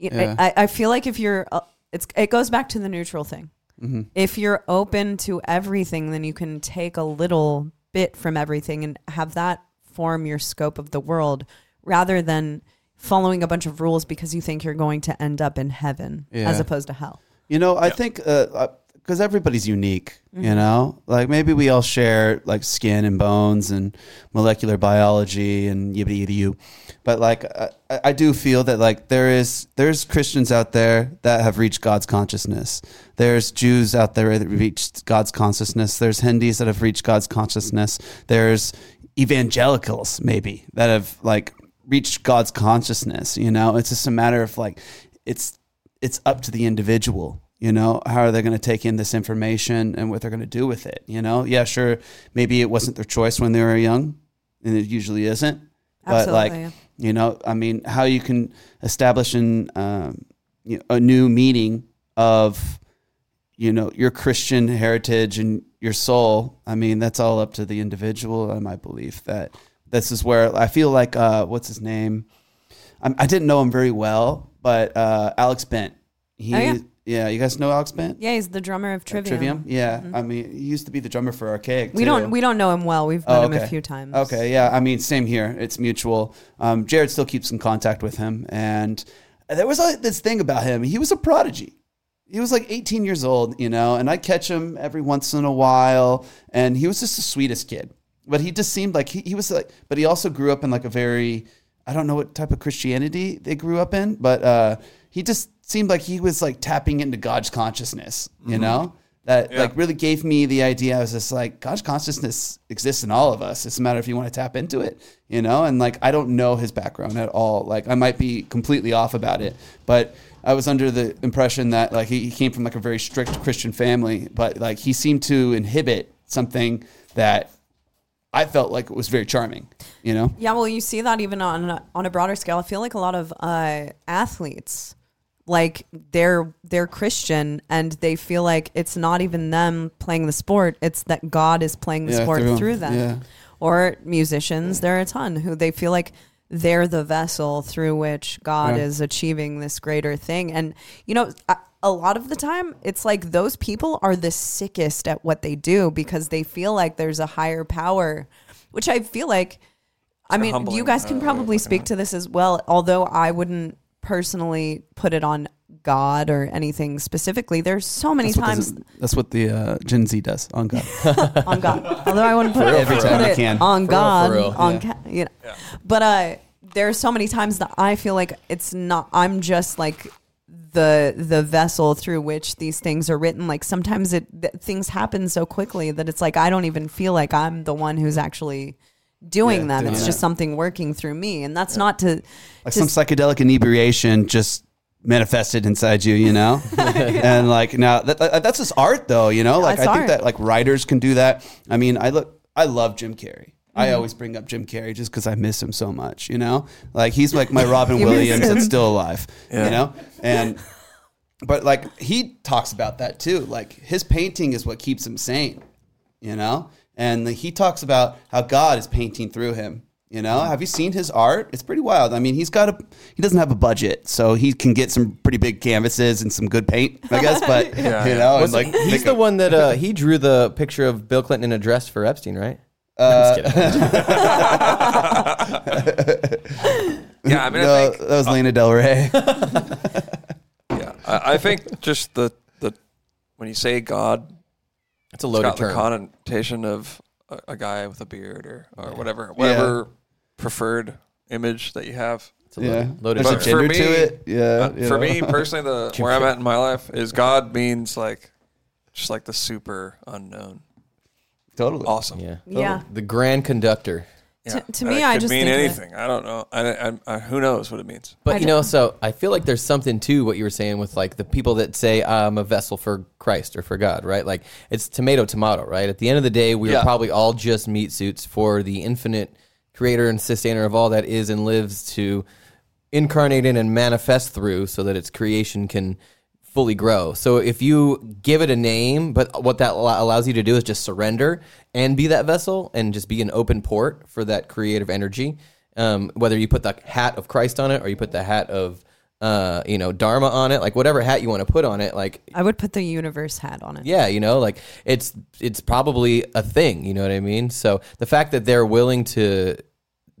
y- Yeah. I, I feel like if you're, uh, it's it goes back to the neutral thing. Mm-hmm. If you're open to everything, then you can take a little bit from everything and have that form your scope of the world rather than following a bunch of rules because you think you're going to end up in heaven Yeah. as opposed to hell. You know, I think uh, uh, because everybody's unique. You mm-hmm. know, like maybe we all share like skin and bones and molecular biology and yibbity yibbity you, but like I, I do feel that like there is there's Christians out there that have reached God's consciousness. There's Jews out there that reached God's consciousness. There's Hindus that have reached God's consciousness. There's evangelicals maybe that have like reached God's consciousness. You know, it's just a matter of like it's it's up to the individual you know how are they going to take in this information and what they're going to do with it you know yeah sure maybe it wasn't their choice when they were young and it usually isn't but like Absolutely. you know i mean how you can establish an um, you know, a new meaning of you know your christian heritage and your soul i mean that's all up to the individual and i believe that this is where i feel like uh, what's his name I, I didn't know him very well but uh, alex bent he Oh, yeah. yeah you guys know alex bent Yeah, he's the drummer of Trivium. Trivium? Yeah, I mean, he used to be the drummer for Arkaik. We too. don't we don't know him well. We've met Oh, him a few times. Okay, yeah. I mean, same here. It's mutual. Um, Jared still keeps in contact with him, and there was like this thing about him. He was a prodigy. He was like 18 years old, you know, and I'd catch him every once in a while, and he was just the sweetest kid. But he just seemed like he, he was like, but he also grew up in like a very, I don't know what type of Christianity they grew up in, but uh, he just seemed like he was like tapping into God's consciousness, you know? That Yeah. like really gave me the idea. I was just like, God's consciousness exists in all of us. It's a matter if you want to tap into it, you know. And like, I don't know his background at all. Like, I might be completely off about it, but I was under the impression that like he, he came from like a very strict Christian family, but like he seemed to inhibit something that I felt like it was very charming, you know. Yeah, well, you see that even on a, on a broader scale. I feel like a lot of uh, athletes, like they're they're Christian and they feel like it's not even them playing the sport; it's that God is playing the Yeah, sport through through, 'em. them. Yeah. Or musicians, there are a ton who they feel like they're the vessel through which God is achieving this greater thing. And you know, a lot of the time, it's like those people are the sickest at what they do because they feel like there's a higher power, which I feel like. i mean, humbling, you guys uh, can way probably looking speak to this as well, although I wouldn't personally put it on God or anything specifically. There's so many That's times this- that's what the uh, Gen Z does on God. [laughs] on God. Although I wouldn't put, real, it, for put real. Every time I it can. on For God. for real. On Yeah. ca- you know. But uh, there are so many times that I feel like it's not. I'm just like the the vessel through which these things are written. Like sometimes it th- things happen so quickly that it's like I don't even feel like I'm the one who's actually doing Yeah, them. doing It's that. just something working through me, and that's not to. like to some psychedelic inebriation just manifested inside you, you know? [laughs] and like now that, that- that's just art though, you know? Like I think art. that like writers can do that. I mean, I look I love Jim Carrey. I always bring up Jim Carrey just because I miss him so much, you know? Like he's like my [laughs] Robin Williams him. that's still alive, Yeah. you know? And but like he talks about that too. Like his painting is what keeps him sane, you know? And he talks about how God is painting through him. You know, have you seen his art? It's pretty wild. I mean, he's got a he doesn't have a budget, so he can get some pretty big canvases and some good paint, I guess. But [laughs] Yeah, you yeah. know, and Was like he's the a- one that [laughs] uh, he drew the picture of Bill Clinton in a dress for Epstein, right? Uh, I'm just kidding. [laughs] Yeah, I mean, no, I think that was Lana Del Rey. [laughs] yeah, I, I think just the the when you say God, It's a it's loaded got the term. connotation of a, a guy with a beard or or whatever, whatever preferred image that you have. It's a Yeah. loaded, loaded There's a But term. for gender to me- it. Yeah. Uh, for know. me [laughs] personally, the where I'm at in my life is God means like just like the super unknown. Totally. Awesome. Yeah. Yeah. The grand conductor. To- to me, it I could just mean think of it- anything. I don't know. I, I, I, who knows what it means. But I you know, so I feel like there's something to what you were saying with like the people that say I'm a vessel for Christ or for God, right? Like it's tomato tomato, right? At the end of the day, we Yeah. are probably all just meat suits for the infinite creator and sustainer of all that is and lives to incarnate in and manifest through so that its creation can fully grow. So if you give it a name, but what that allows you to do is just surrender and be that vessel and just be an open port for that creative energy. Um, whether you put the hat of Christ on it or you put the hat of uh, you know Dharma on it, like whatever hat you want to put on it, like I would put the universe hat on it. yeah, you know, like it's it's probably a thing, you know what I mean? So the fact that they're willing to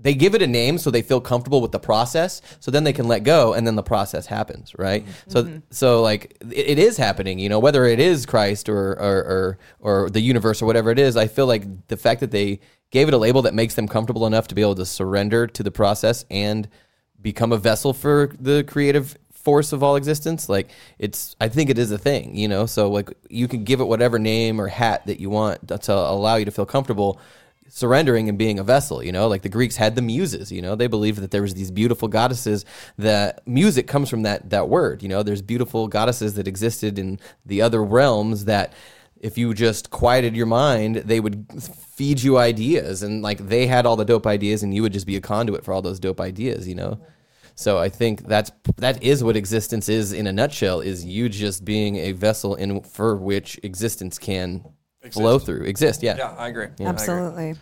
they give it a name so they feel comfortable with the process, so then they can let go and then the process happens, right? Mm-hmm. So mm-hmm. so like it, it is happening, you know, whether it is Christ or, or or or the universe or whatever it is, I feel like the fact that they gave it a label that makes them comfortable enough to be able to surrender to the process and become a vessel for the creative force of all existence like it's i think it is a thing you know? So like you can give it whatever name or hat that you want to allow you to feel comfortable surrendering and being a vessel you know? Like the greeks had the muses you know? They believed that there was these beautiful goddesses that music comes from that that word you know? There's beautiful goddesses that existed in the other realms that if you just quieted your mind, they would feed you ideas, and like they had all the dope ideas, and you would just be a conduit for all those dope ideas, you know. So I think that's that is what existence is in a nutshell: is you just being a vessel in for which existence can flow through, exist. Yeah, Yeah, I agree. I agree. Absolutely.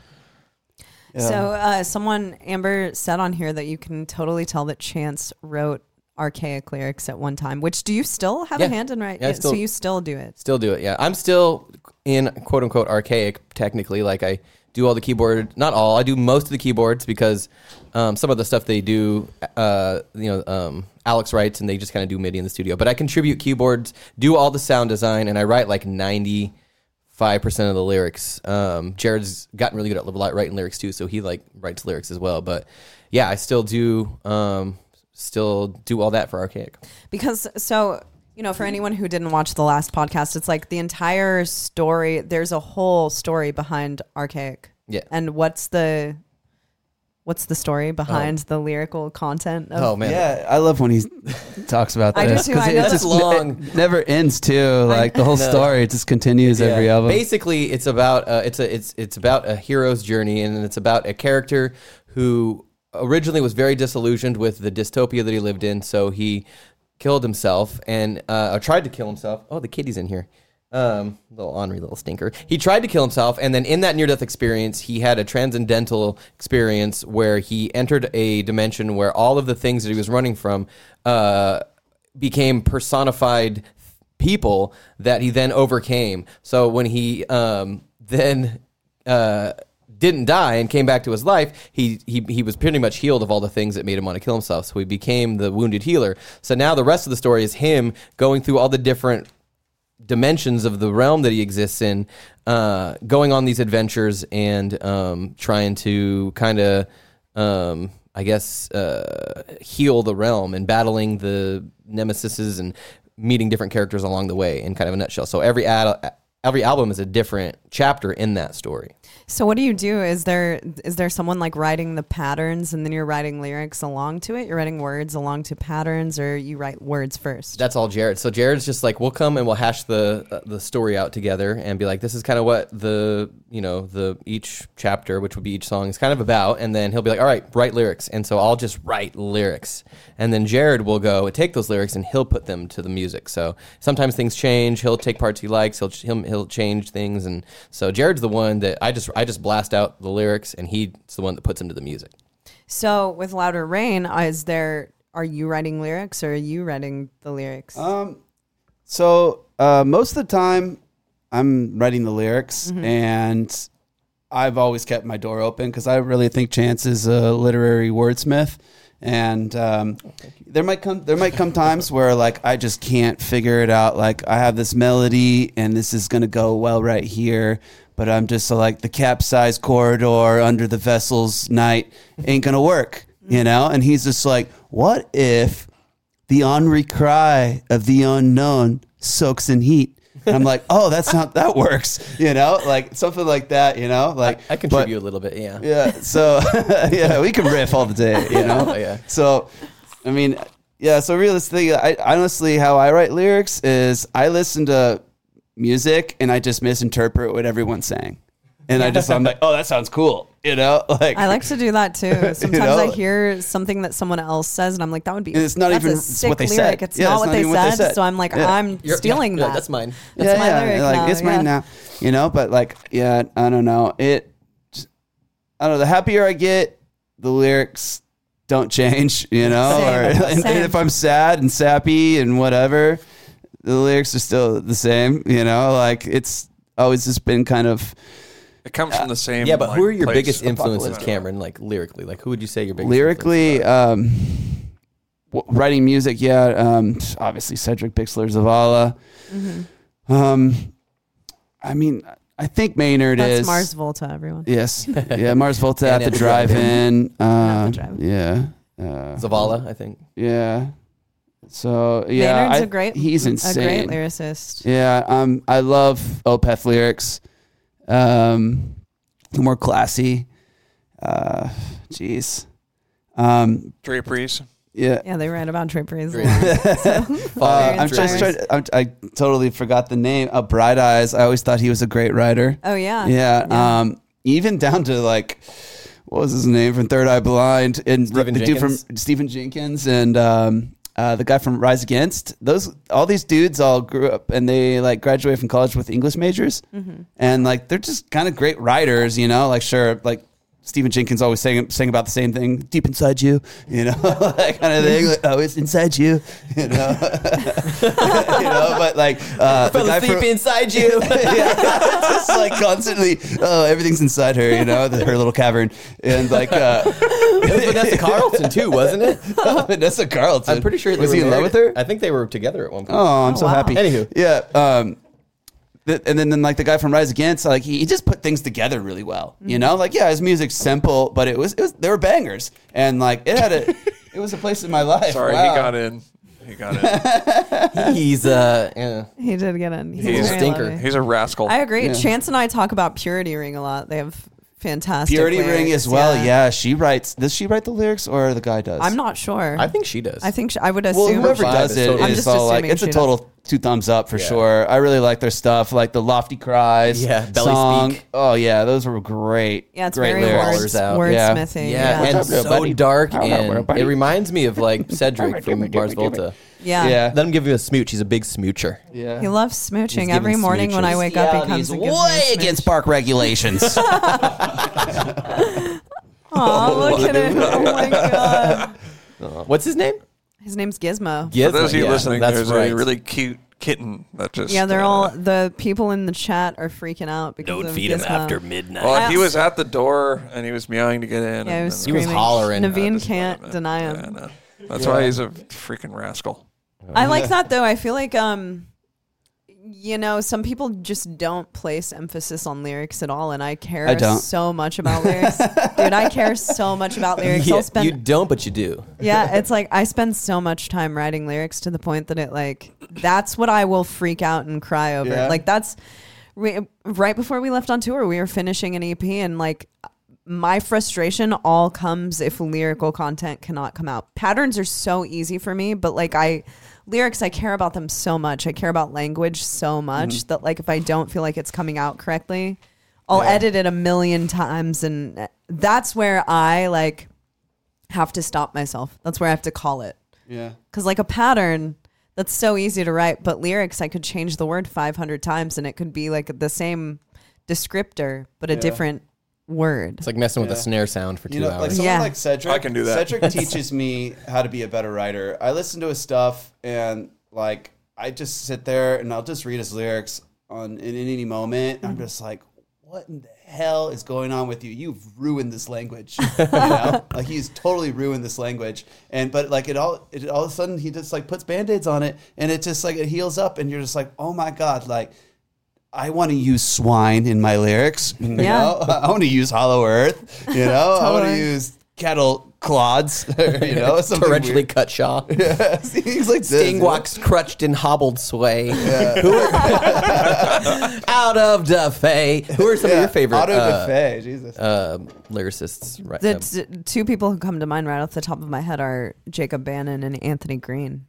So, uh, someone, Amber, said on here that you can totally tell that Chance wrote Arkaik lyrics at one time. Which do you still have Yeah. a hand in right? Yeah, I so you still do it. Still do it. Yeah, I'm still in quote unquote Arkaik technically. Like I do all the keyboard, not all. I do most of the keyboards because um, some of the stuff they do, uh, you know, um, Alex writes and they just kind of do MIDI in the studio. But I contribute keyboards, do all the sound design, and I write like ninety five percent of the lyrics. Um, Jared's gotten really good at writing lyrics too, so he like writes lyrics as well. But yeah, I still do. Um, still do all that for Arkaik. Because so you know, for anyone who didn't watch the last podcast, it's like the entire story. There's a whole story behind Arkaik. Yeah. And what's the what's the story behind the lyrical content? Of, Oh man, Yeah, I love when he talks about I do this too, I know it just long. it never ends too. Like the whole No. story, it just continues every album. Basically, it's about uh, it's a it's it's about a hero's journey, and it's about a character who originally was very disillusioned with the dystopia that he lived in, so he killed himself and uh, or tried to kill himself. Oh, the kitty's in here. Um, little ornery little stinker. He tried to kill himself, and then in that near death experience, he had a transcendental experience where he entered a dimension where all of the things that he was running from uh, became personified people that he then overcame. So when he um, then uh, didn't die and came back to his life, he, he he was pretty much healed of all the things that made him want to kill himself. So he became the wounded healer. So now the rest of the story is him going through all the different dimensions of the realm that he exists in, uh, going on these adventures and um, trying to kind of, um, I guess, uh, heal the realm and battling the nemesises and meeting different characters along the way in kind of a nutshell. So every ad- every album is a different chapter in that story. So what do you do? Is there is there someone like writing the patterns and then you're writing lyrics along to it? You're writing words along to patterns, or you write words first? That's all Jared. So Jared's just like we'll come and we'll hash the uh, the story out together and be like, this is kind of what the you know the each chapter, which would be each song, is kind of about. And then he'll be like, all right, write lyrics. And so I'll just write lyrics, and then Jared will go and take those lyrics and he'll put them to the music. So sometimes things change. He'll take parts he likes. He'll he'll, he'll change things, and so Jared's the one that I just I just blast out the lyrics, and he's the one that puts them to the music. So with louder rain, is there? Are you writing lyrics, or are you writing the lyrics? Um, so uh, most of the time, I'm writing the lyrics, and I've always kept my door open because I really think Chance is a literary wordsmith. And um, there might come there might come times where like I just can't figure it out. Like I have this melody, and this is gonna go well right here, but I'm just like the capsized corridor under the vessel's night ain't gonna work. Mm-hmm. you know? And he's just like, what if the Henri cry of the unknown soaks in heat? And I'm like, oh, that's not, that works, you know? Like something like that, you know? Like, I contribute a little bit, yeah. yeah. So [laughs] yeah, we can riff all the day, you [laughs] know. Oh, yeah. So, I mean, yeah. So realistically, I honestly, how I write lyrics is I listen to music and I just misinterpret what everyone's saying, and I just I'm like, oh, that sounds cool, you know. [laughs] Like I like to do that too. [laughs] Sometimes know? I hear something that someone else says, and I'm like, "That would be." And it's not that's even a sick what they lyric. said. It's Yeah, not, it's what, not they even what they said, said. So I'm like, Yeah. I'm You're- stealing yeah, that. that's mine. That's my lyric like now. it's mine yeah. now, you know. But like, yeah, I don't know. It, I don't know. The happier I get, the lyrics don't [laughs] change, you know. Same, or and, and same. if I'm sad and sappy and whatever, the lyrics are still the same, you know. Like it's always just been kind of. It comes from the same. Yeah, but who are your place. biggest influences, Apocalypse. Cameren? Like lyrically, like who would you say your biggest lyrically um w- writing music yeah um obviously cedric bixler zavala Mm-hmm. um i mean i think maynard That's is Mars Volta, everyone. yes [laughs] yeah mars volta at the drive-in At uh, the drive-in. yeah uh. Zavala, I think. yeah so yeah Maynard's I- a great, he's a great lyricist. yeah um i love opeth lyrics um more classy uh jeez um Draperies. yeah Yeah, they write about draperies. a Draperies. [laughs] Uh, I'm just trying. I'm, I totally forgot the name. Uh, Bright Eyes. I always thought he was a great writer. Oh yeah, Yeah. Yeah. Um. Even down to like, what was his name from Third Eye Blind and Stephen the dude from Stephen Jenkins and um. Uh, the guy from Rise Against, those all these dudes all grew up and they like graduated from college with English majors, Mm-hmm. and like they're just kind of great writers, you know. Like sure, like Stephen Jenkins always saying saying about the same thing, deep inside you, you know, [laughs] that kind of thing. Like, oh, it's inside you, you know, [laughs] you know. But like uh, the Fell guy asleep from- inside you. [laughs] yeah, just like constantly, oh, everything's inside her, you know, the, her little cavern, and like uh, it was Vanessa Carlton too, wasn't it? Vanessa Carlton. I'm pretty sure. They was were he in love with her? I think they were together at one point. Oh, I'm Oh, so wow. happy. Anywho. yeah. Um, th- and then, then like the guy from Rise Against, like he, he just put things together really well. You know, like yeah, his music's simple, but it was it was they were bangers, and like it had a [laughs] it was a place in my life. Sorry, Wow. he got in. He got in. [laughs] He's uh, yeah. he did get in. He's, He's very stinker. lovely. He's a rascal. I agree. Yeah. Chance and I talk about Purity Ring a lot. They have fantastic Purity Ring as well. Yeah. she writes. Does she write the lyrics or the guy does? I'm not sure. I think she does. I think sh- I would Well, assume. whoever vibe does is it totally- I'm is just all like assuming it's a she total two thumbs up for Yeah. sure. I really like their stuff, like the Lofticries. Yeah, Belly song. Speak. Oh yeah, those were great. yeah, it's great very lyrics. words, Ballers out. wordsmithing. yeah, Yeah, and up, so buddy? dark, How about and buddy? it reminds me of like [laughs] Cedric from Gimme, gimme, Mars. Volta. Yeah. Yeah. Let him give you a smooch. He's a big smoocher. Yeah. He loves smooching. He's Every giving morning when I smooches. wake up, he comes and gives me a way smooch. against park regulations. [laughs] Aw, look at him. Oh my god. [laughs] What's his name? His name's Gizmo. For those of you Yeah, listening, that's there's right. a really cute kitten that just. Yeah, they're uh, all the people in the chat are freaking out because of feed him Gizmo. After midnight. Well, he was at the door and he was meowing to get in. Yeah, and he was then- He was screaming. hollering. Navene Just can't let him in. deny him. Yeah, no. That's why he's a freaking rascal. I [laughs] like that though. I feel like um you know, some people just don't place emphasis on lyrics at all and I care I don't. so much about lyrics. [laughs] Dude, I care so much about lyrics. Yeah, I'll spend you don't, but you do. Yeah, it's like I spend so much time writing lyrics to the point that it like that's what I will freak out and cry over. Yeah. Like that's we, right before we left on tour, we were finishing an EP and like my frustration all comes if lyrical content cannot come out. Patterns are so easy for me, but like I lyrics I care about them so much. I care about language so mm-hmm. much that like if I don't feel like it's coming out correctly, I'll edit it a million times and uh, that's where I like have to stop myself. That's where I have to call it. yeah. Cuz like a pattern that's so easy to write, but lyrics I could change the word 500 times and it could be like the same descriptor but a Yeah. different word. It's like messing with Yeah. a snare sound for two You know, hours. like someone Yeah. like Cedric. I can do that. Cedric [laughs] teaches me how to be a better writer. I listen to his stuff and like I just sit there and I'll just read his lyrics on in, any moment. I'm mm. just like, what in the hell is going on with you? You've ruined this language. [laughs] You know? like he's totally ruined this language. And but like it all it all of a sudden he just like puts band-aids on it and it just like it heals up and you're just like, oh my God, like I want to use swine in my lyrics. [laughs] You Yeah. know? [laughs] I want to use Hollow Earth. You know, I want to use cattle clods, [laughs] you know, something Torrentially weird. cut Shaw. Yeah, he's like this, Sting you know? walks crutched and hobbled sway. Who are- out of the fay. Who are some of your favorite Auto uh, da fe, Jesus. uh, lyricists? Right The t- two people who come to mind right off the top of my head are Jacob Bannon and Anthony Green.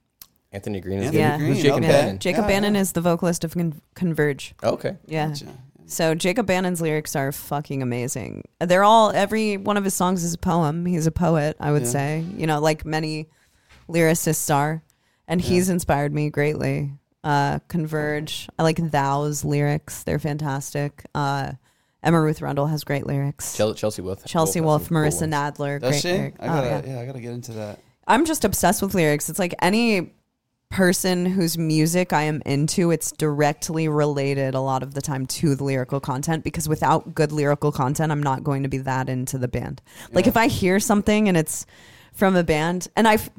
Anthony Green is Anthony. Yeah. Green, Jacob okay. Bannon? Jacob Yeah, Bannon yeah. is the vocalist of Con- Converge. Okay. Yeah. Gotcha. So Jacob Bannon's lyrics are fucking amazing. They're all every one of his songs is a poem. He's a poet, I would Yeah. say. You know, like many lyricists are, and he's inspired me greatly. Uh, Converge. I like Thou's lyrics. They're fantastic. Uh, Emma Ruth Rundle has great lyrics. Chelsea Wolfe. Chelsea has Wolfe, some cool Marissa. Nadler. Does great she? lyric- I oh, gotta, yeah. yeah. I gotta get into that. I'm just obsessed with lyrics. It's like any person whose music I am into, it's directly related a lot of the time to the lyrical content because without good lyrical content, I'm not going to be that into the band. Like if I hear something and it's from a band and I've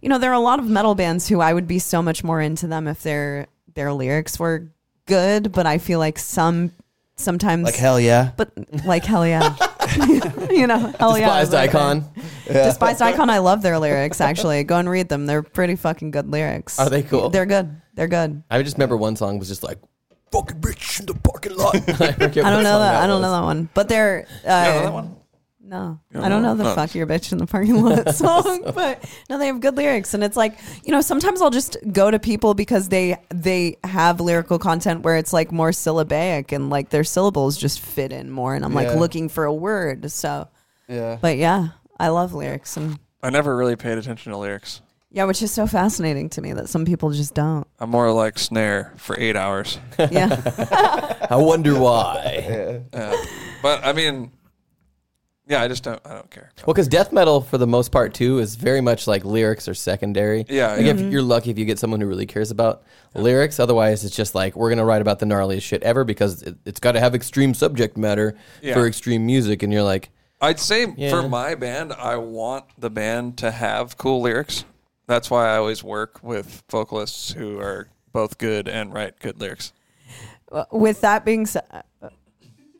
you know, there are a lot of metal bands who I would be so much more into them if their their lyrics were good, but I feel like some sometimes Like hell yeah. but like hell yeah. [laughs] [laughs] you know, hell yeah. I Despised love it. icon. Despised Icon, I love their lyrics actually. Go and read them. They're pretty fucking good lyrics. Are they cool? They're good. They're good. I just remember one song was just like "fucking bitch in the parking lot." [laughs] I, I don't know that. I don't know that one. But they're uh, You know that one? No, don't I don't know? know the Oh. "fuck your bitch" in the parking lot [laughs] song, but no, they have good lyrics, and it's like you know sometimes I'll just go to people because they they have lyrical content where it's like more syllabic and like their syllables just fit in more, and I'm like Yeah. looking for a word. So, Yeah. but yeah, I love lyrics, and I never really paid attention to lyrics. yeah, which is so fascinating to me that some people just don't. I'm more like snare for eight hours. Yeah, [laughs] I wonder why. Yeah. Yeah. but I mean, yeah, I just don't. I don't care. Well, because death metal, for the most part, too, is very much like lyrics are secondary. Yeah, Like yeah. if mm-hmm. you're lucky if you get someone who really cares about lyrics. Otherwise, it's just like we're gonna write about the gnarliest shit ever because it, it's got to have extreme subject matter Yeah. for extreme music, and you're like, I'd say Yeah. for my band, I want the band to have cool lyrics. That's why I always work with vocalists who are both good and write good lyrics. with that being said, uh, uh,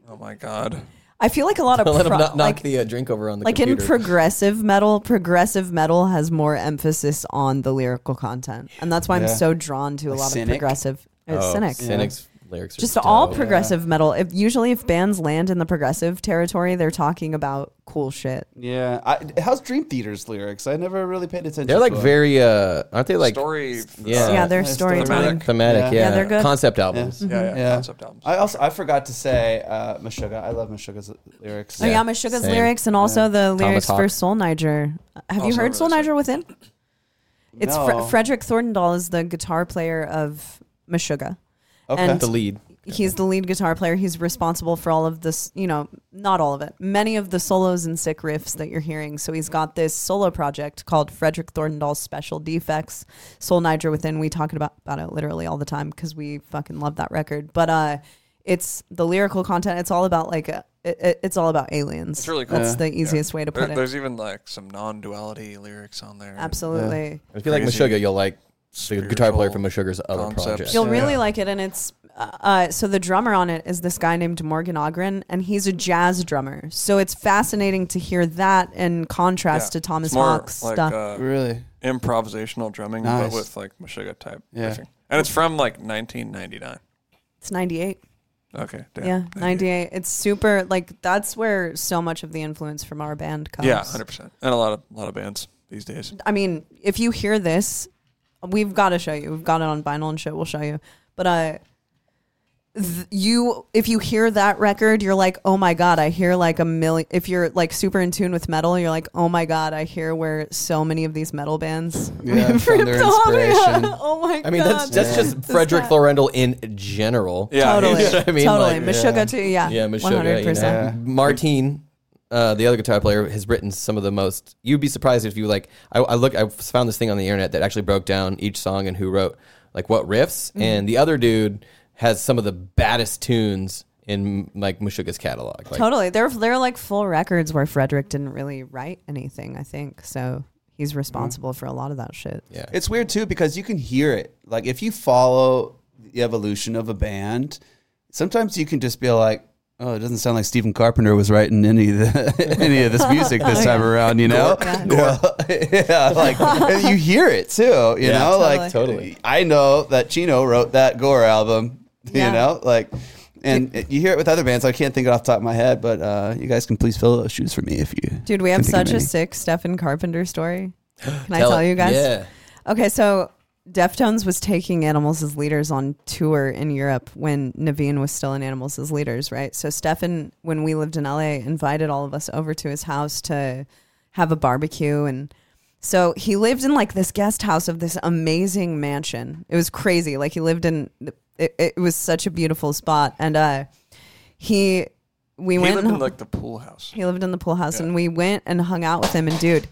Oh my god. I feel like a lot of [laughs] let pro- him not knock like the uh, drink over on the like computer. in progressive metal, progressive metal has more emphasis on the lyrical content, and that's why I'm Yeah. so drawn to a Like lot Cynic? of progressive. Uh, oh, cynic. Cynic's lyrics are Just all dope. progressive metal. If usually if bands land in the progressive territory, they're talking about cool shit. Yeah. I, how's Dream Theater's lyrics? I never really paid attention. They're like to 'em. very, uh, aren't they like Story. Yeah. yeah, they're Yeah, storytelling. thematic. thematic? Yeah. Yeah, Yeah, they're good. Concept albums. Yeah, yeah, Yeah. Concept albums. I also I forgot to say uh, Meshuggah. I love Meshuggah's lyrics. Oh yeah, Yeah, Meshuggah's same. lyrics and also the lyrics Haake. for Sol Niger. Have you heard Soul sick. Niger within? It's Fre- Fredrik Thordendal is the guitar player of Meshuggah. Okay. and- The lead. He's the lead guitar player. He's responsible for all of this, you know, not all of it, many of the solos and sick riffs that you're hearing. So he's got this solo project called Fredrik Thordendal's Special Defects. Sol Niger Within. We talk about, about it literally all the time because we fucking love that record. But uh, it's the lyrical content. It's all about like, uh, it, it- it's all about aliens. It's really cool. That's Yeah. the easiest way to There, put it. there's even like some non-duality lyrics on there. Absolutely. If you like Crazy Meshuggah, you'll like the guitar player from spiritual Meshuggah's other concepts. project. You'll Yeah. really like it, and it's uh, uh, so the drummer on it is this guy named Morgan Ågren, and he's a jazz drummer. So it's fascinating to hear that in contrast Yeah. to Thomas It's Haake's like stuff. uh, really. improvisational drumming, Nice. but with like Meshuggah type Yeah. riffing. And it's from like 1999. it's ninety eight. Okay. Damn. Yeah, ninety eight. It's super like that's where so much of the influence from our band comes. Yeah, hundred percent. And a lot of a lot of bands these days. I mean, if you hear this, we've got to show you. We've got it on vinyl and shit. We'll show you. But uh, th- you, if you hear that record, you're like, oh my god, I hear like a million. If you're like super in tune with metal, you're like, oh my god, I hear where so many of these metal bands Yeah, ripped found their off. inspiration. Yeah. [laughs] Oh my god. I mean, that's that's Yeah. just Fredrik that- Thordendal in general. Yeah, totally, [laughs] he's- I mean, totally. like- Meshuggah Yeah. too. Yeah, Yeah, Meshuggah. one hundred You know. percent. Yeah. Mårten, uh, the other guitar player, has written some of the most. You'd be surprised if you like. I, I look. I found this thing on the internet that actually broke down each song and who wrote like what riffs. Mm-hmm. And the other dude has some of the baddest tunes in like Meshuggah's catalog. Like, Totally. They're they're like full records where Fredrik didn't really write anything. I think so. He's responsible for a lot of that shit. Yeah. It's weird too because you can hear it. Like if you follow the evolution of a band, sometimes you can just be like, Oh, it doesn't sound like Stephen Carpenter was writing any of the, [laughs] any of this music this time around. You know, Yeah. Well, [laughs] yeah, like you hear it too. You Yeah. know, Totally. like Totally. I know that Chino wrote that Gore album. Yeah. You know, like. And you hear it with other bands. I can't think it off the top of my head, but uh, you guys can please fill those shoes for me if you. Dude, we have can think of such a sick Stephen Carpenter story. [gasps] Can I Tell tell it. you guys? Yeah. Okay, so Deftones was taking Animals as Leaders on tour in Europe when Navene was still in Animals as Leaders, right? So Stefan, when we lived in LA, invited all of us over to his house to have a barbecue and so he lived in like this guest house of this amazing mansion. It was crazy. Like he lived in it, it was such a beautiful spot and uh he we He went lived in like the pool house. he lived in the pool house, Yeah. and we went and hung out with him. And dude,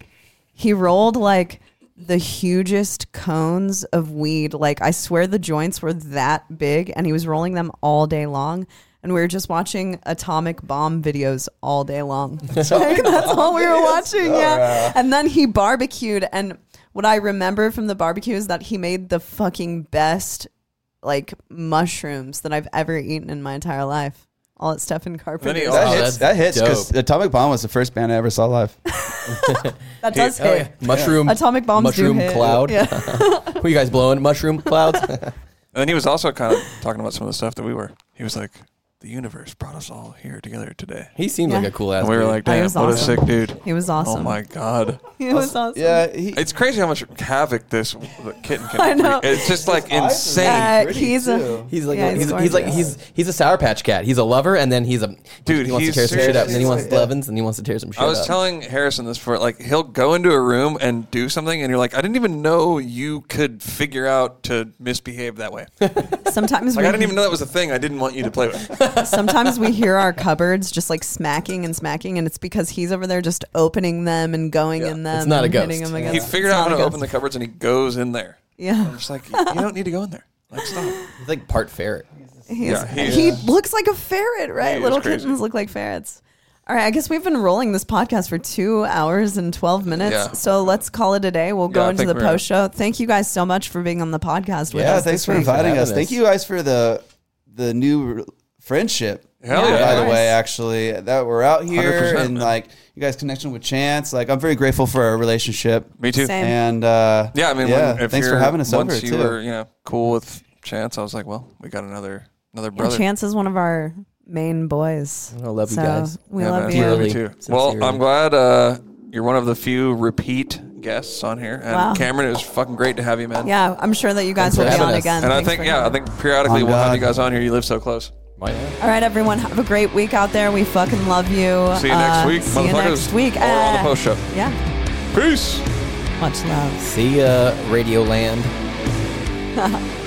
he rolled like the hugest cones of weed. Like I swear, the joints were that big, and he was rolling them all day long. And we were just watching atomic bomb videos all day long. [laughs] Like, that's all we were watching. Oh, yeah. And then he barbecued, and what I remember from the barbecue is that he made the fucking best like mushrooms that I've ever eaten in my entire life. All at Stephen Carpenter. he That Oh, hits. that's That hits because dope. Atomic Bomb was the first band I ever saw live. [laughs] That does Oh, hit. yeah. Mushroom. Atomic bombs Mushroom do hit. cloud. Yeah. [laughs] Were you guys blowing mushroom clouds? [laughs] And then he was also kind of talking about some of the stuff that we were. He was like, "The universe brought us all here together today." he seems Yeah. like a cool ass. And we were dude. like, "Damn, was what a awesome. sick dude!" He was awesome. Oh my god, [laughs] He was awesome. Yeah, he, it's crazy how much havoc this kitten can. [laughs] I know. It's just like His eyes are insane. Uh, pretty, he's a too. He's like Yeah, he's, he's he's, like gorgeous. he's he's a sour patch cat. He's a lover, and then he's a Dude, He wants he's to tear some shit up, and then he wants seriously- Levins, and he wants to tear some shit up. I was up. telling Harrison this for like he'll go into a room and do something, and you're like, I didn't even know you could figure out to misbehave that way. [laughs] Like sometimes we I didn't even know that was a thing. I didn't want you to play with. Sometimes we hear our cupboards just like smacking and smacking, and it's because he's over there just opening them and going in them. It's not a and hitting ghost. them He against- He figured it's out how not to a open the ghost. cupboards, and he goes in there. I'm Yeah, just like, you don't need to go in there. Like stop. he's like part ferret. he, Yeah, he- he looks like a ferret, right? Is Little crazy. kittens look like ferrets. All right, I guess we've been rolling this podcast for two hours and 12 minutes. Yeah. So let's call it a day. We'll go Yeah, I into think the we're- post show. Thank you guys so much for being on the podcast with us. yeah, us. thanks this for week. inviting having us. Thank you guys for the the new friendship. Hell Yeah, yeah. By the way, actually, that we're out here and man. like you guys' connection with Chance. Like, I'm very grateful for our relationship. Me too. Same. And uh, Yeah, I mean, yeah, when, if thanks for you're- having us once over you too. were, you know, cool with Chance, I was like, well, we got another another And brother. Chance is one of our main boys. I love you guys. We Yeah, love man. you. Dearly. Me too. Sincerely. Well, I'm glad uh, you're one of the few repeat guests on here. And Wow. Cameren, it was fucking great to have you, man. Yeah, I'm sure that you guys Thanks will be on us. again. And I think, for yeah, I think periodically On we'll have you guys on here. You live so close. Might All right, everyone, have a great week out there. We fucking love you. See you next Uh, week, See you motherfuckers. next week. Or on the Uh, post show. Yeah, Peace. much love. See ya, Radio Land. [laughs]